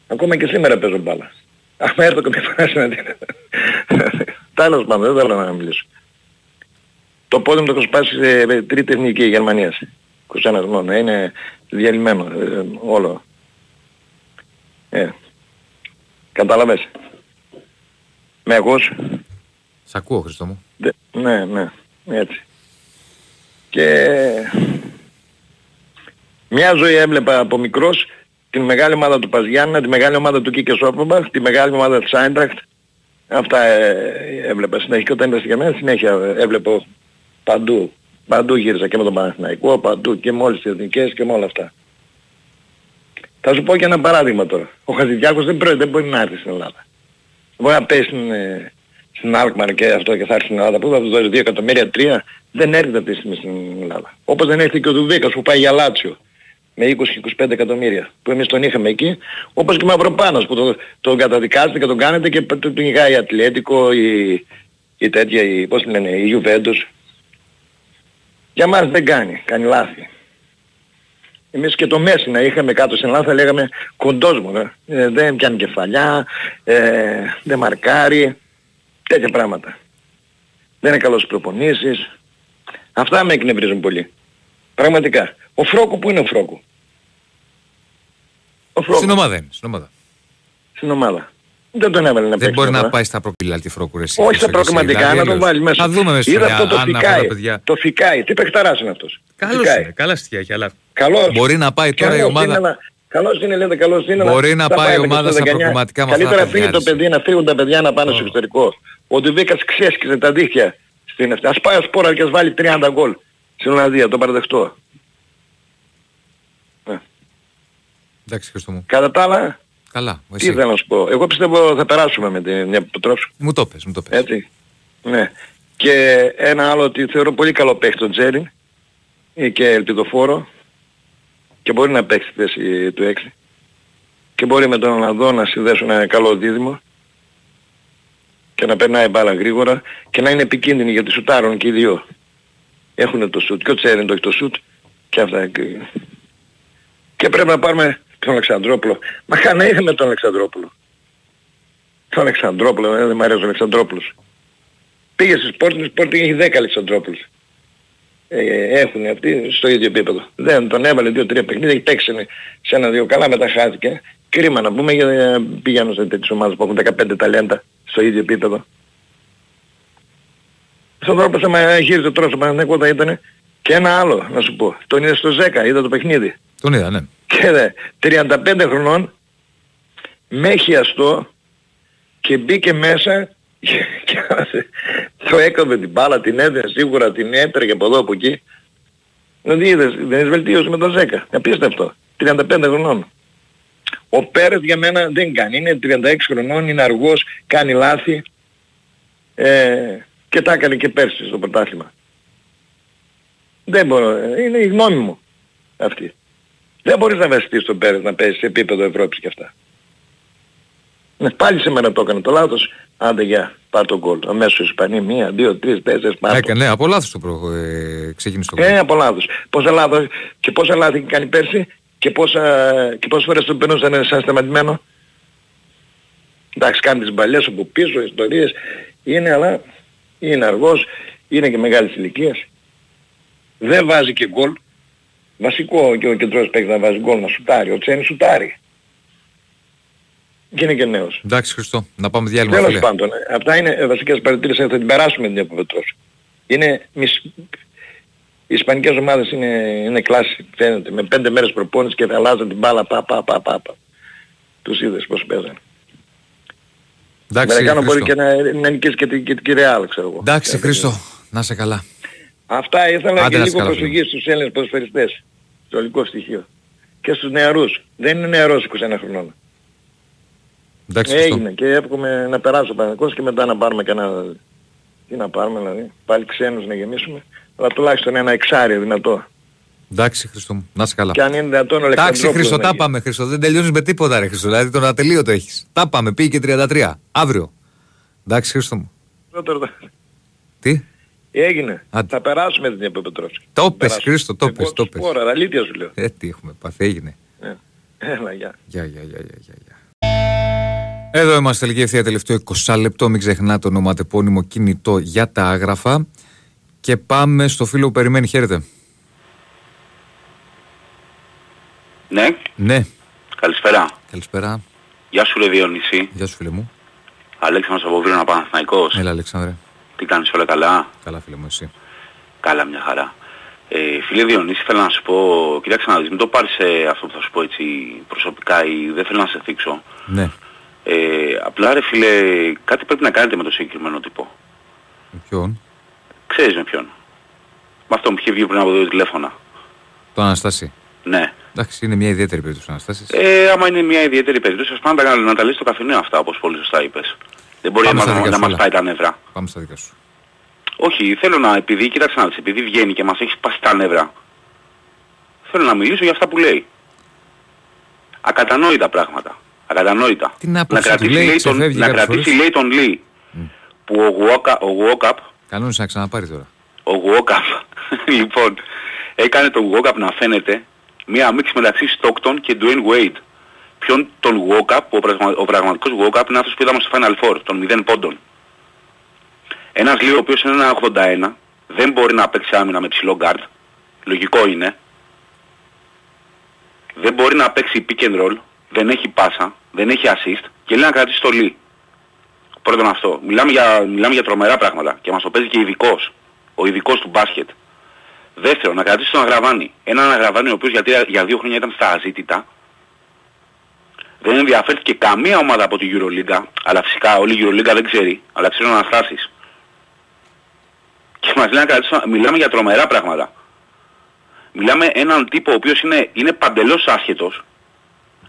Ακόμα και σήμερα παίζω μπάλα. Άμα έρθω κάποια φορά συναντήσω. Τέλος πάντων, δεν θέλω να μιλήσω. Το πόδι μου το έχω σπάσει σε τρίτη εθνική Γερμανίας. 21 μόνο. Είναι διαλυμένο ε, όλο. Ε. Καταλαβες. Με ακούς; Σ' ακούω Χριστό μου. ναι, ναι. Έτσι. Και μια ζωή έβλεπα από μικρός τη μεγάλη ομάδα του Παζιάννα, τη μεγάλη ομάδα του Κίκες Σόπαμπαχ, τη μεγάλη ομάδα της Άιντρακτ. Αυτά ε, έβλεπα συνέχεια. Και όταν ήταν για μένα συνέχεια έβλεπα παντού. Παντού γύρισα και με τον Παναθηναϊκό, παντού και με όλες τις εθνικές και με όλα αυτά. Θα σου πω και ένα παράδειγμα τώρα. Ο Χαζηδιάκος δεν, δεν μπορεί να έρθει στην Ελλάδα. Μπορεί να πέσει στην, ε, στην Αλκμαρ και αυτό και θα έρθει στην Ελλάδα. Πού θα του δώσει 2 εκατομμύρια, 3. Δεν έρχεται αυτή τη στιγμή στην Ελλάδα. Όπως δεν έρθει και ο Δουβίκας που πάει για Λάτσιο με 20-25 εκατομμύρια που εμείς τον είχαμε εκεί, όπως και ο Μαυροπάνος που τον, τον καταδικάζετε και τον κάνετε και τον ηγάει η Ατλέτικο, η, η τέτοια, η, πώς λένε, η Ιουβέντος. Για μας δεν κάνει, κάνει λάθη. Εμείς και το Μέση να είχαμε κάτω στην Ελλάδα λέγαμε κοντός μου, ε, δεν πιάνει κεφαλιά, ε, δεν μαρκάρει, τέτοια πράγματα. Δεν είναι καλός προπονήσεις. Αυτά με εκνευρίζουν πολύ. Πραγματικά. Ο Φρόκου που είναι ο Φρόκου; Ο Φρόκου. Στην ομάδα είναι. Στην ομάδα. Στην ομάδα. Δεν τον έβαλε να Δεν μπορεί να πάει στα προπηλάτη Φρόκου ρε. Όχι στα προκριματικά, να τον βάλει μέσα. Θα δούμε μέσα. Είδα αυτό το φυκάει. Το φυκάει. Τι παιχταράς είναι αυτός. Καλός είναι. Καλά στοιχεία έχει, αλλά καλώς. μπορεί να πάει τώρα η ομάδα. Καλώς είναι, λέτε, καλώς είναι. Μπορεί να πάει η ομάδα στα προκριματικά μας. Καλύτερα φύγει το παιδί, να φύγουν τα παιδιά να πάνε στο εξωτερικό. Ο Ντιβίκας ξέσκιζε τα δίχτυα στην αυτή. Ας πάει ο Σπόρα και ας βάλει 30 γκολ στην Ολλανδία, το παραδεχτώ. Εντάξει, Χριστό μου. Κατά τα άλλα, Καλά. Τι θέλω να σου πω. Εγώ πιστεύω θα περάσουμε με την Επιτρόψη. Μου το πες, μου το πες. Έτσι. Ναι. Και ένα άλλο ότι θεωρώ πολύ καλό παίχτη τον Τζέριν ε, και ελπιδοφόρο και μπορεί να παίξει τη θέση του 6 και μπορεί με τον Ολλανδό να συνδέσουν ένα καλό δίδυμο και να περνάει μπάλα γρήγορα και να είναι επικίνδυνοι γιατί σουτάρουν και οι δύο. Έχουν το σουτ και ο Τσέριν το έχει το σουτ και αυτά. Και πρέπει να πάρουμε τον Αλεξανδρόπουλο. Μα χάνε είχαμε τον Αλεξανδρόπουλο. Τον Αλεξανδρόπουλο, ε, δεν μου αρέσει ο Αλεξανδρόπουλος. Πήγε στη Sporting, η Sporting έχει 10 Αλεξανδρόπουλους. Ε, έχουν αυτοί στο ίδιο επίπεδο. Δεν τον έβαλε 2-3 παιχνίδια, έχει παίξει σε ένα-δύο καλά, μετά χάθηκε. Κρίμα να πούμε γιατί πηγαίνω σε τέτοιες ομάδες που έχουν 15 ταλέντα στο ίδιο επίπεδο. Στον τρόπο σε χείριζε τώρα στο Παναγενικό θα ήταν και ένα άλλο να σου πω. Τον είδες στο 10, είδα το παιχνίδι. Τον είδα, ναι. Και δε, 35 χρονών με έχει αστό και μπήκε μέσα και, και το έκαμε την μπάλα, την έδινε σίγουρα, την έτρεγε από εδώ από εκεί. Δηλαδή είδες, δεν είναι βελτίωση με το 10. Απίστευτο. 35 χρονών. Ο Πέρες για μένα δεν κάνει. Είναι 36 χρονών, είναι αργός, κάνει λάθη. Ε, και τα έκανε και πέρσι στο πρωτάθλημα. Δεν μπορώ, είναι η γνώμη μου αυτή. Δεν μπορείς να βασιστείς τον Πέρες να παίζεις σε επίπεδο Ευρώπης και αυτά. Ναι, πάλι σήμερα το έκανε το λάθος. Άντε για, πάρ' τον κόλ. Αμέσως η Ισπανία, μία, δύο, τρεις, τέσσερις, πάρ' Έκανε, ναι, από λάθος το προ... ε, ξεκίνησε το Ε, από λάθος. Πόσα λάθος και πόσα λάθη έχει κάνει πέρσι και, πόσα, και πόσες φορές τον περνούσαν σαν σταματημένο. Εντάξει, κάνει τις μπαλιές από πίσω, ιστορίες. Είναι, αλλά είναι αργός, είναι και μεγάλης ηλικίας. Δεν βάζει και γκολ. Βασικό και ο κεντρός παίκτης να βάζει γκολ να σουτάρει. Ο Τσένι σουτάρει. Και είναι και νέος. Εντάξει Χριστό, να πάμε διάλειμμα. Τέλος πάντων, ε, αυτά είναι ε, βασικές παρατηρήσεις, θα την περάσουμε την αποβετρός. Είναι μισ... Οι ισπανικές ομάδες είναι, είναι κλάση, φαίνεται, με πέντε μέρες προπόνηση και θα αλλάζουν την μπάλα, πα, πα, πα, πα, πα. Τους είδες πώς παίζανε. Εντάξει, κάνω μπορεί και να, να νικήσει και την, και την κυρία ξέρω εγώ. Εντάξει Χρήστο, να σε καλά. Αυτά ήθελα Άντε και να λίγο σε καλά, προσοχή στους Έλληνες ποδοσφαιριστές. Στο ολικό στοιχείο. Και στους νεαρούς. Δεν είναι νεαρός 21 χρονών. Εντάξει, Χριστό. Έγινε και εύχομαι να περάσει ο Παναγικός και μετά να πάρουμε κανένα... Τι να πάρουμε δηλαδή, πάλι ξένους να γεμίσουμε. Αλλά τουλάχιστον ένα εξάρι δυνατό. Εντάξει Χριστό μου, να σε καλά. Και αν είναι δυνατόν ο Εντάξει Αλεξανδρόπουλος Χρήστο, να τα γίνει. πάμε Χρήστο. Δεν τελειώνεις με τίποτα ρε Χρήστο. Δηλαδή τον ατελείωτο έχεις. Τα πάμε, πήγε και 33. Αύριο. Εντάξει Χρήστο μου. Πρώτο- Τι; Έγινε; Άντε. Θα περάσουμε την Επίπετρόφη. Το πες Χρήστο, το πες, το πες. Σπόρα, αλήθεια σου λέω. Ε, τι έχουμε πάθει, έγινε. Ε, Έλα, γεια. Γεια, γεια, γεια, γεια, γεια, γεια. Εδώ είμαστε τελική ευθεία τελευταίο 20 λεπτό. Μην ξεχνάτε το ονοματεπώνυμο κινητό για τα άγραφα. Και πάμε στο φίλο που περιμένει. Χαίρετε. Ναι, Ναι, καλησπέρα. καλησπέρα. Γεια σου ρε Διονύση. Γεια σου φίλε μου. Αλέξανδρος από Βίρονα Παναθηναϊκός. Έλα Αλεξάνδρε. Τι κάνεις όλα καλά; Καλά φίλε μου εσύ. Καλά μια χαρά. Ε, φίλε Διονύση, θέλω να σου πω, κοίταξε να δεις, μην το πάρεις ε, αυτό που θα σου πω έτσι προσωπικά ή δεν θέλω να σε θίξω. Ναι. Ε, απλά ρε φίλε, κάτι πρέπει να κάνετε με το συγκεκριμένο τύπο. Με ποιον; Ξέρεις με ποιον. Με αυτό που είχε βγει πριν από δύο τηλέφωνα. Το Αναστάση. Ναι. Εντάξει, είναι μια ιδιαίτερη περίπτωση Αναστάσης. Ε, άμα είναι μια ιδιαίτερη περίπτωση, ας πάμε να τα, να τα λες στο καφενείο αυτά, όπως πολύ σωστά είπες. Δεν μπορεί Πάμε να, στα να, δικά να σου, μας έλα. πάει τα νεύρα. Πάμε στα δικά σου. Όχι, θέλω να, επειδή, κοίταξε να δεις, επειδή βγαίνει και μας έχει σπάσει τα νεύρα, θέλω να μιλήσω για αυτά που λέει. Ακατανόητα πράγματα. Ακατανόητα. Την άποψη του λέει, τον, ξεφεύγει να κάποιες κρατήσει φορές. λέει τον Λί. Που ο Γουόκα, ο Γουόκαπ, Κανόνισε να ξαναπάρει τώρα. ο Γουόκαπ, λοιπόν, έκανε τον Γουόκαπ να φαίνεται μία μίξη μεταξύ Stockton και Dwayne Wade. Ποιον τον Γουόκαπ, ο, πραγμα, ο πραγματικός Γουόκαπ είναι αυτός που είδαμε στο Final Four, των 0 πόντων. Ένας Λί ο οποίος είναι ένα 81, δεν μπορεί να παίξει άμυνα με ψηλό guard, λογικό είναι. Δεν μπορεί να παίξει pick and roll, δεν έχει πάσα, δεν έχει assist και λέει να κρατήσει το Λί. Πρώτον αυτό. Μιλάμε για, μιλάμε για τρομερά πράγματα και μας το παίζει και ειδικός. Ο ειδικός του μπάσκετ. Δεύτερον, να κρατήσει τον Αγραβάνη. Έναν Αγραβάνη ο οποίος για, τρία- για δύο χρόνια ήταν στα αζήτητα. Δεν ενδιαφέρθηκε καμία ομάδα από τη Euroliga, αλλά φυσικά όλη η Euroliga δεν ξέρει, αλλά ξέρουν αναστάσεις. Και μας λέει να κρατήσει, μιλάμε για τρομερά πράγματα. Μιλάμε έναν τύπο ο οποίος είναι, είναι παντελώς άσχετος,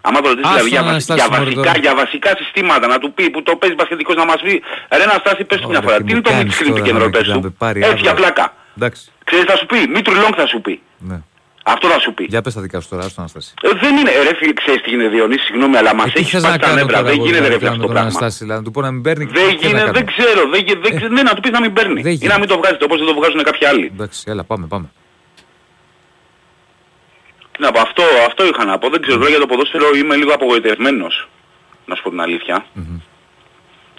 Άμα το ρωτήσεις Άστο δηλαδή για, να βασι- Αναστάση, για, μωρέ, βασικά, τώρα. για βασικά συστήματα να του πει που το παίζει μπασκετικός να μας πει ρε Αναστάση πες του μια Ωραία, φορά. τι Τι μου είναι το mid κάνεις screen τώρα, pick and roll να πες με του. πάρει Έτσι άδεια. για πλάκα. Εντάξει. Ξέρεις θα σου πει. Mid long θα σου πει. Ναι. Αυτό θα σου πει. Για πες τα δικά σου τώρα, άστο Αναστάση. Ε, δεν είναι, ρε φίλε, ξέρεις τι γίνεται Διονύση, συγγνώμη, αλλά μας Ε, τι έχεις θες σπάσει να τα κάνω νεύρα. τώρα, Δεν εγώ, γίνεται να ρε φίλε κάνω αυτό το τον πράγμα. Αναστάση, δηλαδή, να του πω να μην παίρνει και Δεν τι να γίνεται, κάνω. δεν ξέρω, δεν, γι- δεν, ξε- ναι, να του πεις να μην παίρνει. Δεν Ή να γίνεται. μην το βγάζετε όπως δεν το βγάζουν κάποιοι άλλοι. Εντάξει, έλα πάμε, πάμε. Τι Να πω, αυτό, αυτό είχα να πω. Δεν ξέρω, τώρα για το ποδόσφαιρο είμαι λίγο απογοητευμένος, να σου πω την αλήθεια.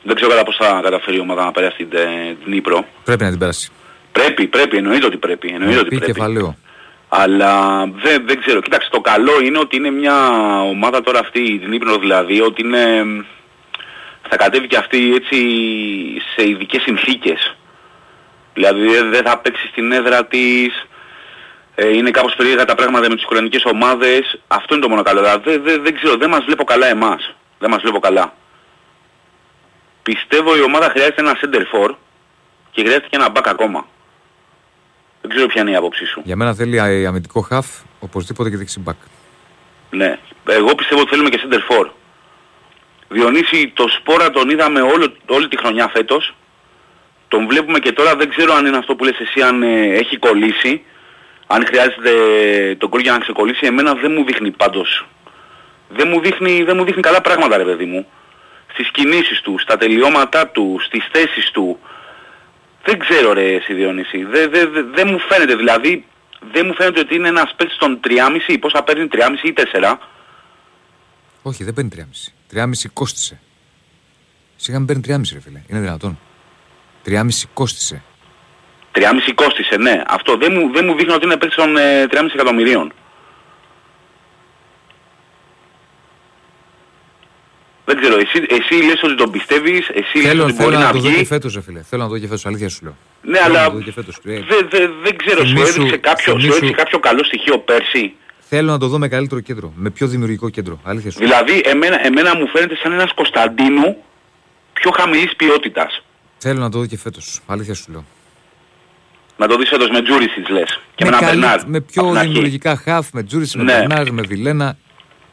Δεν ξέρω κατά πώς θα καταφέρει η ομάδα να περάσει την, ε, την Ήπρο. Πρέπει να την περάσει. Πρέπει, πρέπει, εννοείται ότι πρέπει. Εννοείται ότι Πει πρέπει. κεφαλαίο. Αλλά δεν, δεν ξέρω. Κοίταξε, το καλό είναι ότι είναι μια ομάδα τώρα αυτή, την Ήπειρο δηλαδή, ότι είναι... θα κατέβει και αυτή έτσι σε ειδικές συνθήκες. Δηλαδή δεν δεν θα παίξει στην έδρα της, ε, είναι κάπως περίεργα τα πράγματα με τις ουκρανικές ομάδες. Αυτό είναι το μόνο καλό. Δηλαδή, δεν, δεν, δεν ξέρω, δεν μας βλέπω καλά εμάς. Δεν μας βλέπω καλά. Πιστεύω η ομάδα χρειάζεται ένα center for και χρειάζεται και ένα back ακόμα. Δεν ξέρω ποια είναι η άποψή σου. Για μένα θέλει α- αμυντικό χαφ, οπωσδήποτε και δεξί μπακ. Ναι. Εγώ πιστεύω ότι θέλουμε και center for. Διονύση, το Σπόρα τον είδαμε όλο, όλη τη χρονιά φέτος. Τον βλέπουμε και τώρα, δεν ξέρω αν είναι αυτό που λες εσύ, αν ε, έχει κολλήσει. Αν χρειάζεται τον κόλ για να ξεκολλήσει. Εμένα δεν μου δείχνει πάντως. Δεν μου δείχνει, δεν μου δείχνει καλά πράγματα ρε παιδί μου. Στις κινήσεις του, στα τελειώματά του, στις θέσεις του. Δεν ξέρω ρε εσύ Διονύση. Δεν δε, δε, δεν μου φαίνεται δηλαδή. Δεν μου φαίνεται ότι είναι ένας παίκτης των 3,5 πόσα παίρνει 3,5 ή 4. Όχι, δεν παίρνει 3,5. 3,5 κόστησε. Σιγά μην παίρνει 3,5 ρε φίλε. Είναι δυνατόν. 3,5 κόστησε. 3,5 κόστησε, ναι. Αυτό δεν μου, δεν μου δείχνει ότι είναι παίκτης των ε, 3,5 εκατομμυρίων. Δεν ξέρω, εσύ, εσύ λες ότι τον πιστεύεις, εσύ λες Θέλω, ότι θέλω μπορεί να να το δω και βγει. φέτος ρε φίλε. Θέλω να το δω και φέτος, αλήθεια σου λέω. Ναι, Θέλω να αλλά το δω και φέτος. Ε, δεν δε, δεν ξέρω, σου θυμήσου- έδειξε κάποιο, σου θυμήσου- έδειξε κάποιο καλό στοιχείο πέρσι; Θέλω να το δω με καλύτερο κέντρο. Με πιο δημιουργικό κέντρο. Αλήθεια σου λέω. Δηλαδή, εμένα, εμένα μου φαίνεται σαν ένας Κωνσταντίνου πιο χαμηλής ποιότητας. Θέλω να το δω και φέτος. Αλήθεια σου λέω. Να το δεις φέτος με Τζούρισιτς λες. Και με, έναν καλύ- Μπερνάρ. με απ' πιο την αρχή. δημιουργικά χαφ, με Τζούρισι, με Ναι. Μπερνάρ, με Βιλένα.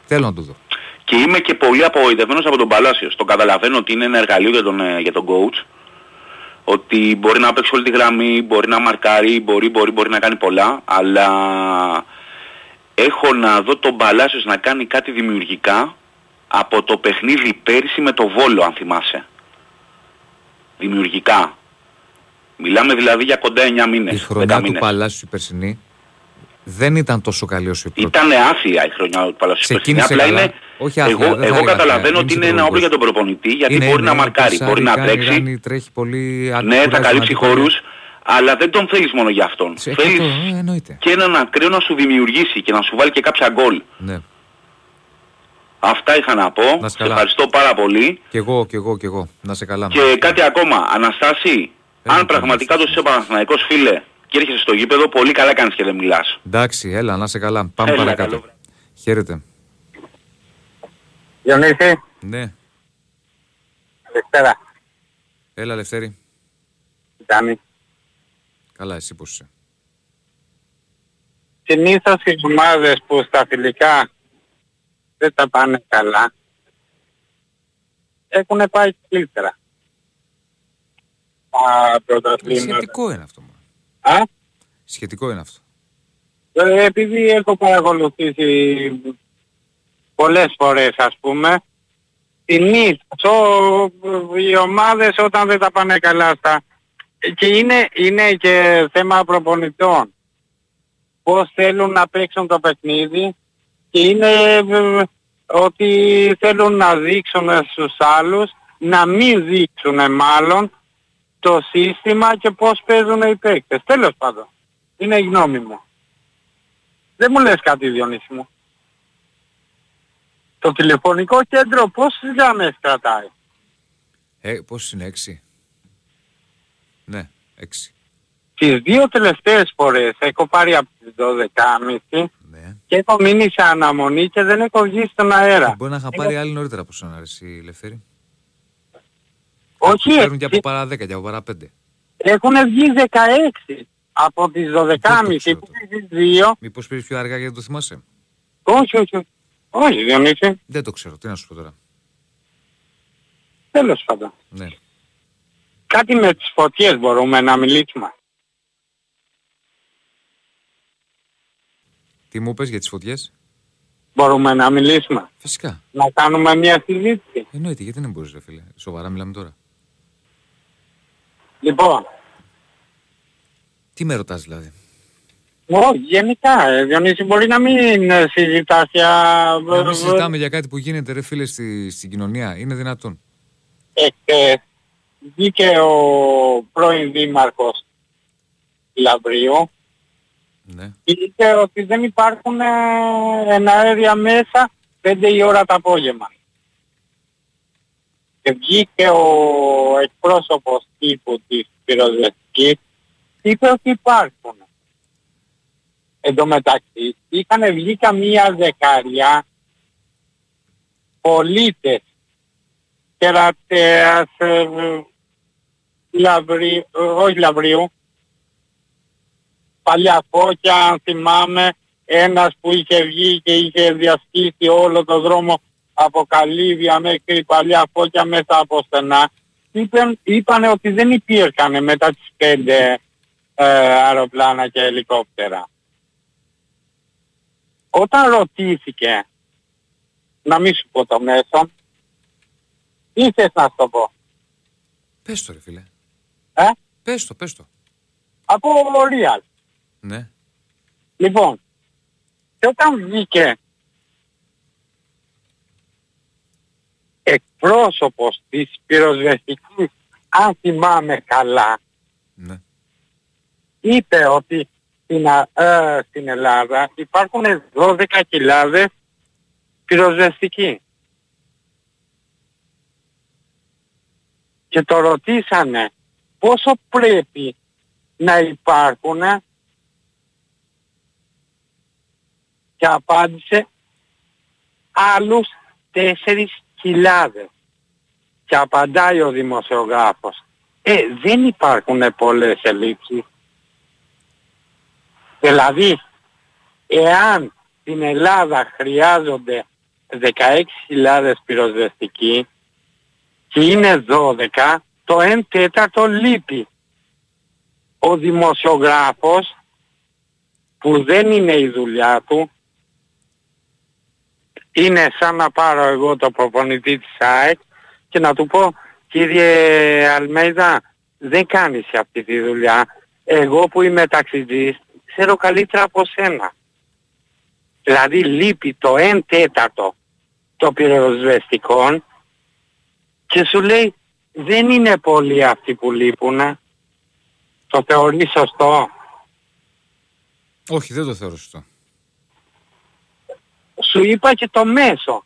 Θέλω να το δω. Και είμαι και πολύ απογοητευμένος από τον Παλάσιος. Το καταλαβαίνω ότι είναι ένα εργαλείο για τον, ε, για τον coach. Ότι μπορεί να παίξει όλη τη γραμμή, μπορεί να μαρκάρει, μπορεί, μπορεί, μπορεί να κάνει πολλά. Αλλά έχω να δω τον Παλάσιος να κάνει κάτι δημιουργικά από το παιχνίδι πέρυσι με το Βόλο, αν θυμάσαι. Δημιουργικά. Μιλάμε δηλαδή για κοντά 9 Η μήνες, 10 χρονιά του μήνες. Παλάσιου η περσινή δεν ήταν τόσο καλή όσο η πρώτη. Ήταν άθλια η χρονιά του Παλασίου. Ξεκίνησε Απλά καλά. είναι, Όχι άθλια, εγώ, δεν θα εγώ έλεγα καταλαβαίνω άθλια, ότι είναι είναι ένα όπλο συντροφικός. για τον προπονητή γιατί Είναι, μπορεί είναι, να μαρκάρει, πασάρει, μπορεί να κάνει, τρέξει. κάνει, τρέχει πολύ Ναι, θα κουράζει καλύψει σημαντικά. χώρους, αλλά δεν τον θέλεις μόνο για αυτόν. Σε Θέλεις αυτό, ε, εννοείται. και έναν ακραίο να σου δημιουργήσει και να σου βάλει και κάποια γκολ. Ναι. Αυτά είχα να πω. Να Σε καλά. ευχαριστώ πάρα πολύ. Κι εγώ, κι εγώ, κι εγώ. Να σε καλά. Και κάτι ακόμα. Αναστάση, αν πραγματικά το είσαι Παναθηναϊκός φίλε και έρχεσαι στο γήπεδο, πολύ καλά κάνεις και δεν μιλάς. Εντάξει, έλα, να σε καλά. Πάμε Έλα, παρακάτω. καλό Χαίρετε. Διονύση, Ναι, καλησπέρα. έλα Λευτέρη. Τι κάνει. Καλά, εσύ πώς είσαι. Συνήθως οι ομάδες που στα φιλικά δεν τα πάνε καλά έχουν πάει καλύτερα. Τα πρωταθλήματα. Σχετικό είναι αυτό. Μόνο. Α, Σχετικό είναι αυτό. ε, επειδή έχω παρακολουθήσει πολλές φορές ας πούμε συνήθως ο- οι ομάδες όταν δεν τα πάνε καλά στα και είναι, είναι και θέμα προπονητών πώς θέλουν να παίξουν το παιχνίδι και είναι ε, ότι θέλουν να δείξουν στους άλλους να μην δείξουν μάλλον το σύστημα και πώς παίζουν οι παίκτες. Τέλος πάντων. Είναι η γνώμη μου. Δεν μου λες κάτι Διονύση μου. Το τηλεφωνικό κέντρο πόσες γραμμές κρατάει; Ε, πώς είναι, έξι; Ναι, έξι. Τις δύο τελευταίες φορές έχω πάρει από τις 12.30 Ναι. και έχω μείνει σε αναμονή και δεν έχω βγει στον αέρα. Μπορεί να είχα πάρει άλλη νωρίτερα από σένα, αρέσει Λευτέρη. Όχι, Παίρνουν και από παρά 10 και από παρά 5. έχουν βγει 16 από τις 12.30 που τις δύο. Μήπως πήρες πιο αργά γιατί δεν το θυμάσαι; Όχι, όχι, όχι. Όχι, Διονύση. Δεν το ξέρω. Τι να σου πω τώρα. Τέλος πάντων. Ναι. Κάτι με τις φωτιές μπορούμε να μιλήσουμε. Τι μου είπες για τις φωτιές; Μπορούμε να μιλήσουμε. Φυσικά. Να κάνουμε μια συζήτηση. Εννοείται. Γιατί δεν μπορείς ρε φίλε. Σοβαρά μιλάμε τώρα. Λοιπόν, Τι με ρωτάς δηλαδή; όχι, γενικά, ε, Διονύση, μπορεί να μην ε, συζητάς για... Να μην συζητάμε για κάτι που γίνεται ρε φίλε στη, στην κοινωνία. Είναι δυνατόν. Ε, ε, βγήκε ο πρώην δήμαρχος Λαμπρίου Ναι. και είπε ότι δεν υπάρχουν ε, εναέρια μέσα 5 η ώρα το απόγευμα. Και βγήκε ο εκπρόσωπος τύπου της πυροσβεστικής είπε ότι υπάρχουν. Εν τω μεταξύ είχαν βγει καμία δεκαριά πολίτες κερατέας, ε, λαμπρίου, ε, όχι λαμπρίου, παλιακόκια αν θυμάμαι, ένας που είχε βγει και είχε διαστήσει όλο το δρόμο από Καλύβια μέχρι παλιά φώκια μέσα από στενά. Είπαν, είπανε ότι δεν υπήρχαν μετά τις πέντε ε, αεροπλάνα και ελικόπτερα. Όταν ρωτήθηκε, να μην σου πω το μέσο, τι θες να σου το πω. Πες το ρε φίλε. Ε; Πες το, πες το. Από Real. Ναι. Λοιπόν, και όταν βγήκε εκπρόσωπος της πυροσβεστικής, αν θυμάμαι καλά, Ναι. είπε ότι στην, Α- ε, στην Ελλάδα υπάρχουν 12.000 πυροσβεστικοί. Και το ρωτήσανε πόσο πρέπει να υπάρχουν και απάντησε άλλους 4.000. Και απαντάει ο δημοσιογράφος. Ε, δεν υπάρχουν πολλές ελλείψεις. Δηλαδή, εάν στην Ελλάδα χρειάζονται 16.000 πυροσβεστικοί και είναι 12, το 1 τέταρτο λείπει. Ο δημοσιογράφος που δεν είναι η δουλειά του είναι σαν να πάρω εγώ το προπονητή της ΑΕΚ και να του πω κύριε Αλμέιδα δεν κάνεις αυτή τη δουλειά. Εγώ που είμαι ταξιτζής ξέρω καλύτερα από σένα δηλαδή λείπει το 1 τέταρτο των πυροσβεστικών και σου λέει δεν είναι πολλοί αυτοί που λείπουν. Το θεωρείς σωστό; Όχι, δεν το θεωρώ σωστό. Σου είπα και το μέσο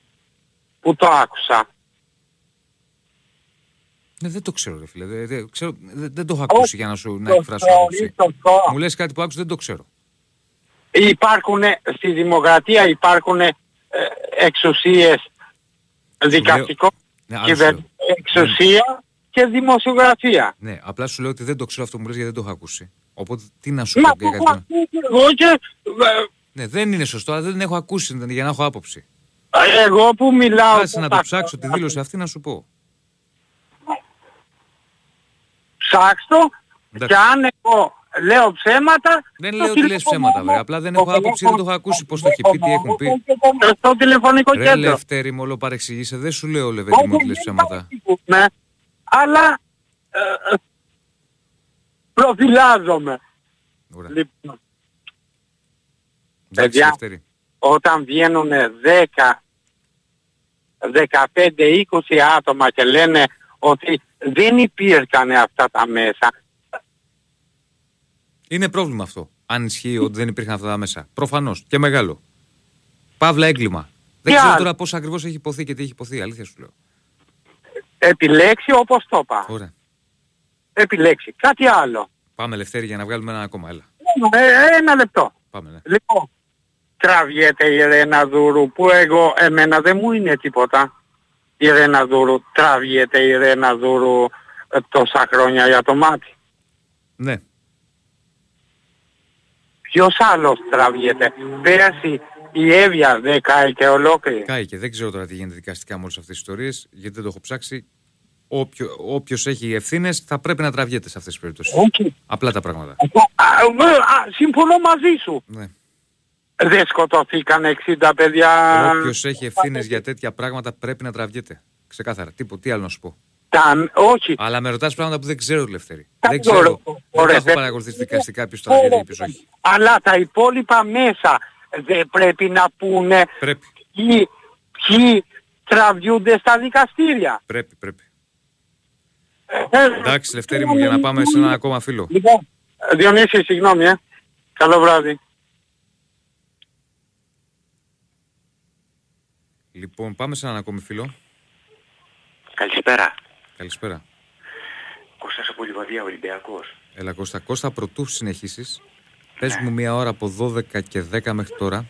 που το άκουσα Ναι, δεν το ξέρω ρε φίλε. Δεν, δεν, ξέρω, δεν, δεν το έχω ακούσει για να σου να το εκφράσω θεωρείς άποψη. σωστό. Μου λες κάτι που άκουσα δεν το ξέρω. υπάρχουν στη δημοκρατία υπάρχουν ε, εξουσίες δικαστικό, Ναι, άλλο κυβερ... σου εξουσία και δημοσιογραφία. Ναι, απλά σου λέω ότι δεν το ξέρω αυτό που μου λες γιατί δεν το έχω ακούσει. Οπότε τι να σου Μα πω για το κάτι. έχω που- ακούσει εγώ και ε, Ναι, δεν είναι σωστό, αλλά δεν έχω ακούσει για να έχω άποψη. εγώ που μιλάω Κάτσε να το ψάξω τη δήλωση αυτή να σου πω. ψάξω Εντάξει. και αν εγώ λέω ψέματα Δεν το λέω ότι λες τηλεφωνώ ψέματα, μου. βέβαια. Απλά δεν έχω άποψη, δεν το έχω ακούσει πώς το έχει πει, τι έχουν πει. Στο τηλεφωνικό Ρε κέντρο. Λευτέρη μου, όλο παρεξηγήσε. Δεν σου λέω, Λεβέντη μου, ότι λες ψέματα. Ναι, αλλά ε, ε, προφυλάζομαι. Ωραία. Λοιπόν, Εντάξει, παιδιά. Λευτέρη. όταν βγαίνουν 10, 15, 20 άτομα και λένε ότι δεν υπήρχαν αυτά τα μέσα. Είναι πρόβλημα αυτό. Αν ισχύει ότι δεν υπήρχαν αυτά τα μέσα. Προφανώς και μεγάλο. Παύλα έγκλημα. Δεν Τι ξέρω άλλο; τώρα πώς ακριβώς έχει υποθεί και τι έχει υποθεί. Αλήθεια σου λέω. Επιλέξει όπως το είπα. Ωραία. Επιλέξει. Κάτι άλλο. Πάμε Λευτέρη για να βγάλουμε ένα ακόμα. Έλα. Ε, ένα λεπτό. Πάμε, ναι. Λοιπόν, τραβιέται η Ρένα Δούρου που εγώ, εμένα δεν μου είναι τίποτα. Η Ρένα Δούρου, τραβιέται η Ρένα Δούρου ε, τόσα χρόνια για το μάτι. Ναι. Ποιος άλλος τραβιέται; Πέρσι η Εύβοια δεν κάηκε ολόκληρη. Κάηκε. Δεν ξέρω τώρα τι γίνεται δικαστικά με όλες αυτές τις ιστορίες, γιατί δεν το έχω ψάξει. Όποιο, όποιος έχει ευθύνες θα πρέπει να τραβιέται σε αυτές τις περιπτώσεις. Όχι. Απλά τα πράγματα. Α, α, α, συμφωνώ μαζί σου. Ναι. Δεν σκοτωθήκαν 60 παιδιά. Όποιος έχει ευθύνες για τέτοια πράγματα πρέπει να τραβιέται. Ξεκάθαρα. Τίποτα, τι άλλο να σου πω; Τα, όχι. Αλλά με ρωτάς πράγματα που δεν ξέρω, Λευτέρη. Τα δεν ξέρω. ξέρω. Δεν Ωραία, έχω δεν- παρακολουθήσει δικαστικά ποιος τραβιέται και ποιος όχι. Αλλά τα υπόλοιπα μέσα δεν πρέπει να πούνε Πρέπει. ποιοι, ποιοι τραβιούνται στα δικαστήρια. Πρέπει, πρέπει. Ε, Εντάξει, Λευτέρη μου, για να πάμε σε ένα ακόμα φίλο. Λοιπόν, Διονύση, συγγνώμη, ε. Καλό βράδυ. Λοιπόν, πάμε σε έναν ακόμη φίλο. Καλησπέρα. Καλησπέρα. Κώστας από Λιβαδία, Ολυμπιακός. Έλα Κώστα, Κώστα, πρωτού συνεχίσεις. Πες μου μία ώρα από 12 και 10 μέχρι τώρα.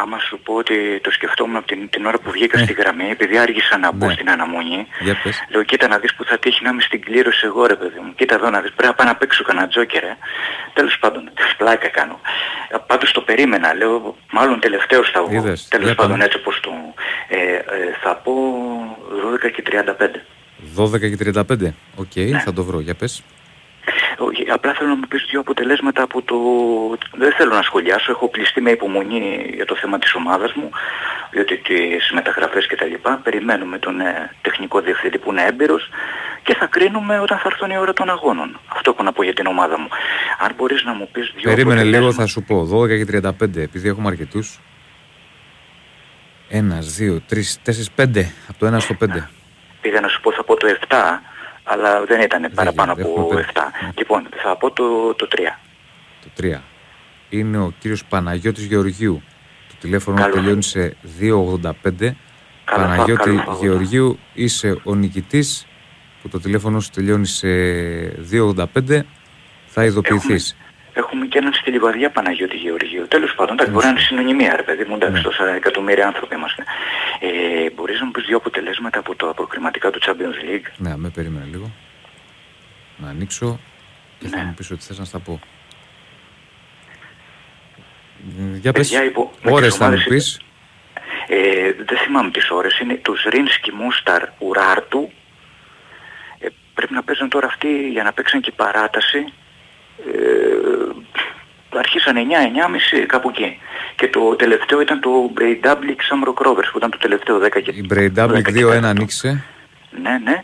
Άμα σου πω ότι το σκεφτόμουν από την, την ώρα που βγήκα στη γραμμή, επειδή άργησα να μπω Ναι. στην αναμονή, Για πες. λέω κοίτα να δεις που θα τύχει να είμαι στην κλήρωση εγώ ρε παιδί μου. Κοίτα εδώ να δεις, πρέπει να πάω να παίξω κανένα τζόκερ, ε. Τέλος πάντων, πλάκα κάνω. Ε, Πάντως το περίμενα, λέω, μάλλον τελευταίος θα βγω. Είδες, Τέλος για πάντων πάμε. έτσι όπως το... Ε, ε, θα πω 12 και 35. 12 και 35. Οκ, Ναι. θα το βρω. Για πες. Όχι, απλά θέλω να μου πεις δύο αποτελέσματα από το... Δεν θέλω να σχολιάσω, έχω οπλιστεί με υπομονή για το θέμα της ομάδας μου, διότι τις μεταγραφές και τα λοιπά. Περιμένουμε τον ε, τεχνικό διευθυντή που είναι έμπειρος και θα κρίνουμε όταν θα έρθουν η ώρα των αγώνων. Αυτό έχω να πω για την ομάδα μου. Αν μπορείς να μου πεις δύο Περίμενε λίγο, αποτελέσματα- θα σου πω. 12 και 35, επειδή έχουμε αρκετούς. Ένας, δύο, τρεις, τέσσερις, πέντε. Από το 1 στο 5. Πήγα να σου πω θα πω το 7, αλλά δεν ήταν παραπάνω γίνεται, από έχουμε 7. Λοιπόν, θα πω το, το 3. Το 3. Είναι ο κύριος Παναγιώτης Γεωργίου. Το τηλέφωνο Καλό. τελειώνει σε 285. Καλό, Παναγιώτη καλό, καλό. Γεωργίου, είσαι ο νικητής που το τηλέφωνο σου τελειώνει σε 285. Θα ειδοποιηθείς. Έχουμε και έναν στη Λιβαδιά Παναγιώτη Γεωργίου. Τέλος πάντων, εντάξει, μπορεί να είναι συνωνυμία, ρε παιδί μου, εντάξει, Ναι. τόσα εκατομμύρια άνθρωποι είμαστε. Ε, μπορείς να μου πεις δύο αποτελέσματα από το αποκριματικά του Champions League; Ναι, με περίμενε λίγο. Να ανοίξω και Ναι. θα μου πεις ότι θες να στα πω. Ε, Για πες, Παιδιά, υπό- με ώρες τις θα μου ομάδες- πεις. Ε, δεν θυμάμαι τις ώρες, είναι τους Ρίνσκι Μούσταρ Ουράρτου. Ε, πρέπει να παίζουν τώρα αυτοί για να παίξουν και παράταση. Ε, αρχίσαν 9-9.30 κάπου εκεί. Και το τελευταίο ήταν το Breidablik Shamrock Rovers που ήταν το τελευταίο 10 και Η Μπρεϊντάμπλικ 2-1 ανοίξε. Ναι, ναι.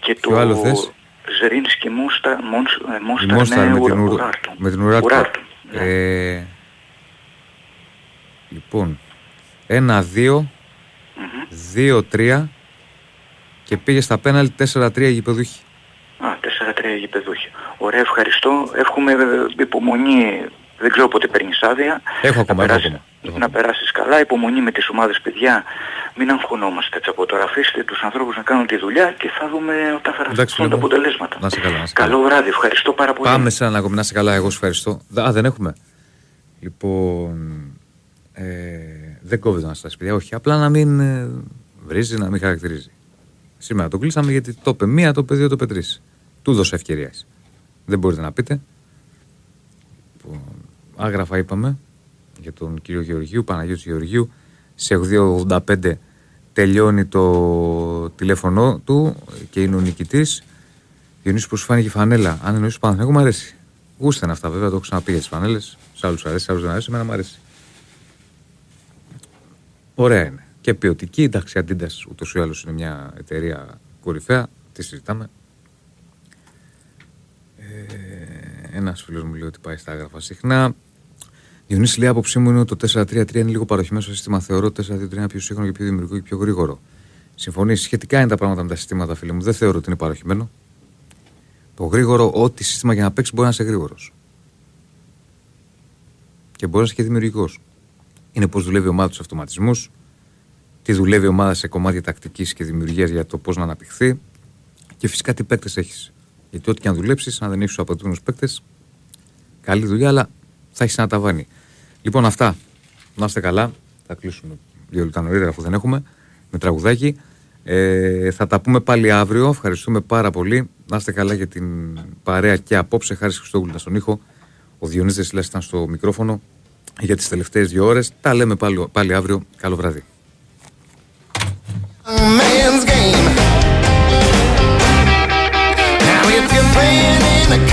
Και Ποιο το άλλο θες; Ζερίνσκι Μούστα, Μόνς- ε, Η Μούσταρ Μόσταρ με με την, Ουρα- Ουρ... Ουράρτου. με την Ουράρτου. Ουράρτου, Ε, λοιπόν, 1-2, 2-3 και πήγε στα πέναλ 4-3 η γηπεδούχη. Α, 4-3 γηπεδούχοι. Ωραία, ευχαριστώ. Εύχομαι ε, υπομονή. Δεν ξέρω πότε παίρνεις άδεια. Έχω ακόμα, έχω περάσεις- ακόμα. Να περάσεις καλά, υπομονή με τις ομάδες παιδιά. Μην αγχωνόμαστε έτσι από τώρα. Αφήστε τους ανθρώπους να κάνουν τη δουλειά και θα δούμε όταν θα Εντάξει, έρθουν τα λοιπόν. αποτελέσματα. Να σε καλά, να σε καλά. Καλό βράδυ, ευχαριστώ πάρα πολύ. Πάμε σε έναν ακόμη. Να σε καλά, εγώ σου ευχαριστώ. Α, δεν έχουμε. Λοιπόν. Ε, δεν κόβεις να στα παιδιά, όχι. Απλά να μην ε, βρίζει, να μην χαρακτηρίζει. Σήμερα το κλείσαμε γιατί το είπε μία, το είπε δύο, το είπε τρει. Του δώσε ευκαιρία. Δεν μπορείτε να πείτε. Λοιπόν, άγραφα είπαμε για τον κύριο Γεωργίου, Παναγιώτης Γεωργίου. Σε 285 τελειώνει το τηλέφωνο του και είναι ο νικητής. Διονύσης που σου φάνηκε η φανέλα; Αν εννοείς τους Παναθηναϊκούς, μου αρέσει. Γούστα είναι αυτά, βέβαια, το έχω ξαναπεί για τις φανέλες. Σε άλλους αρέσει, σε άλλους δεν αρέσει. Εμένα μου αρέσει. Ωραία είναι. Και ποιοτική, εντάξει, η Adidas ούτως ή άλλως είναι μια εταιρεία κορυφαία. Τι συζητάμε. Ε, Ένας φίλος μου λέει ότι πάει στα άγραφα συχνά. Διονύση λέει: Άποψή μου είναι ότι το 4-3-3 είναι λίγο παροχημένο στο σύστημα. Θεωρώ το 4-2-3 είναι πιο σύγχρονο και πιο δημιουργικό και πιο γρήγορο. Συμφωνείς; Σχετικά είναι τα πράγματα με τα συστήματα, φίλε μου. Δεν θεωρώ ότι είναι παροχημένο. Το γρήγορο, ό,τι σύστημα για να παίξεις μπορεί να είσαι γρήγορος. Και μπορεί να είσαι και δημιουργικός. Είναι πώς δουλεύει η ομάδα στους αυτοματισμούς, τι δουλεύει η ομάδα σε κομμάτια τακτικής και δημιουργίας για το πώς να αναπτυχθεί και φυσικά τι παίκτες έχεις. Γιατί ό,τι και αν δουλέψεις, αν δεν έχεις τους απαιτούμενου παίκτες, καλή δουλειά, αλλά θα έχεις ένα ταβάνι. Λοιπόν, αυτά. Να είστε καλά. Θα κλείσουμε δύο λεπτά νωρίτερα αφού δεν έχουμε. Με τραγουδάκι. Ε, θα τα πούμε πάλι αύριο. Ευχαριστούμε πάρα πολύ. Να είστε καλά για την παρέα και απόψε. Χάρη Χριστόγλου ήταν στον ήχο. Ο Διονύσης Δεσίλας ήταν στο μικρόφωνο. για τις τελευταίες δύο ώρες. Τα λέμε πάλι, πάλι αύριο. Καλό βράδυ. Man free.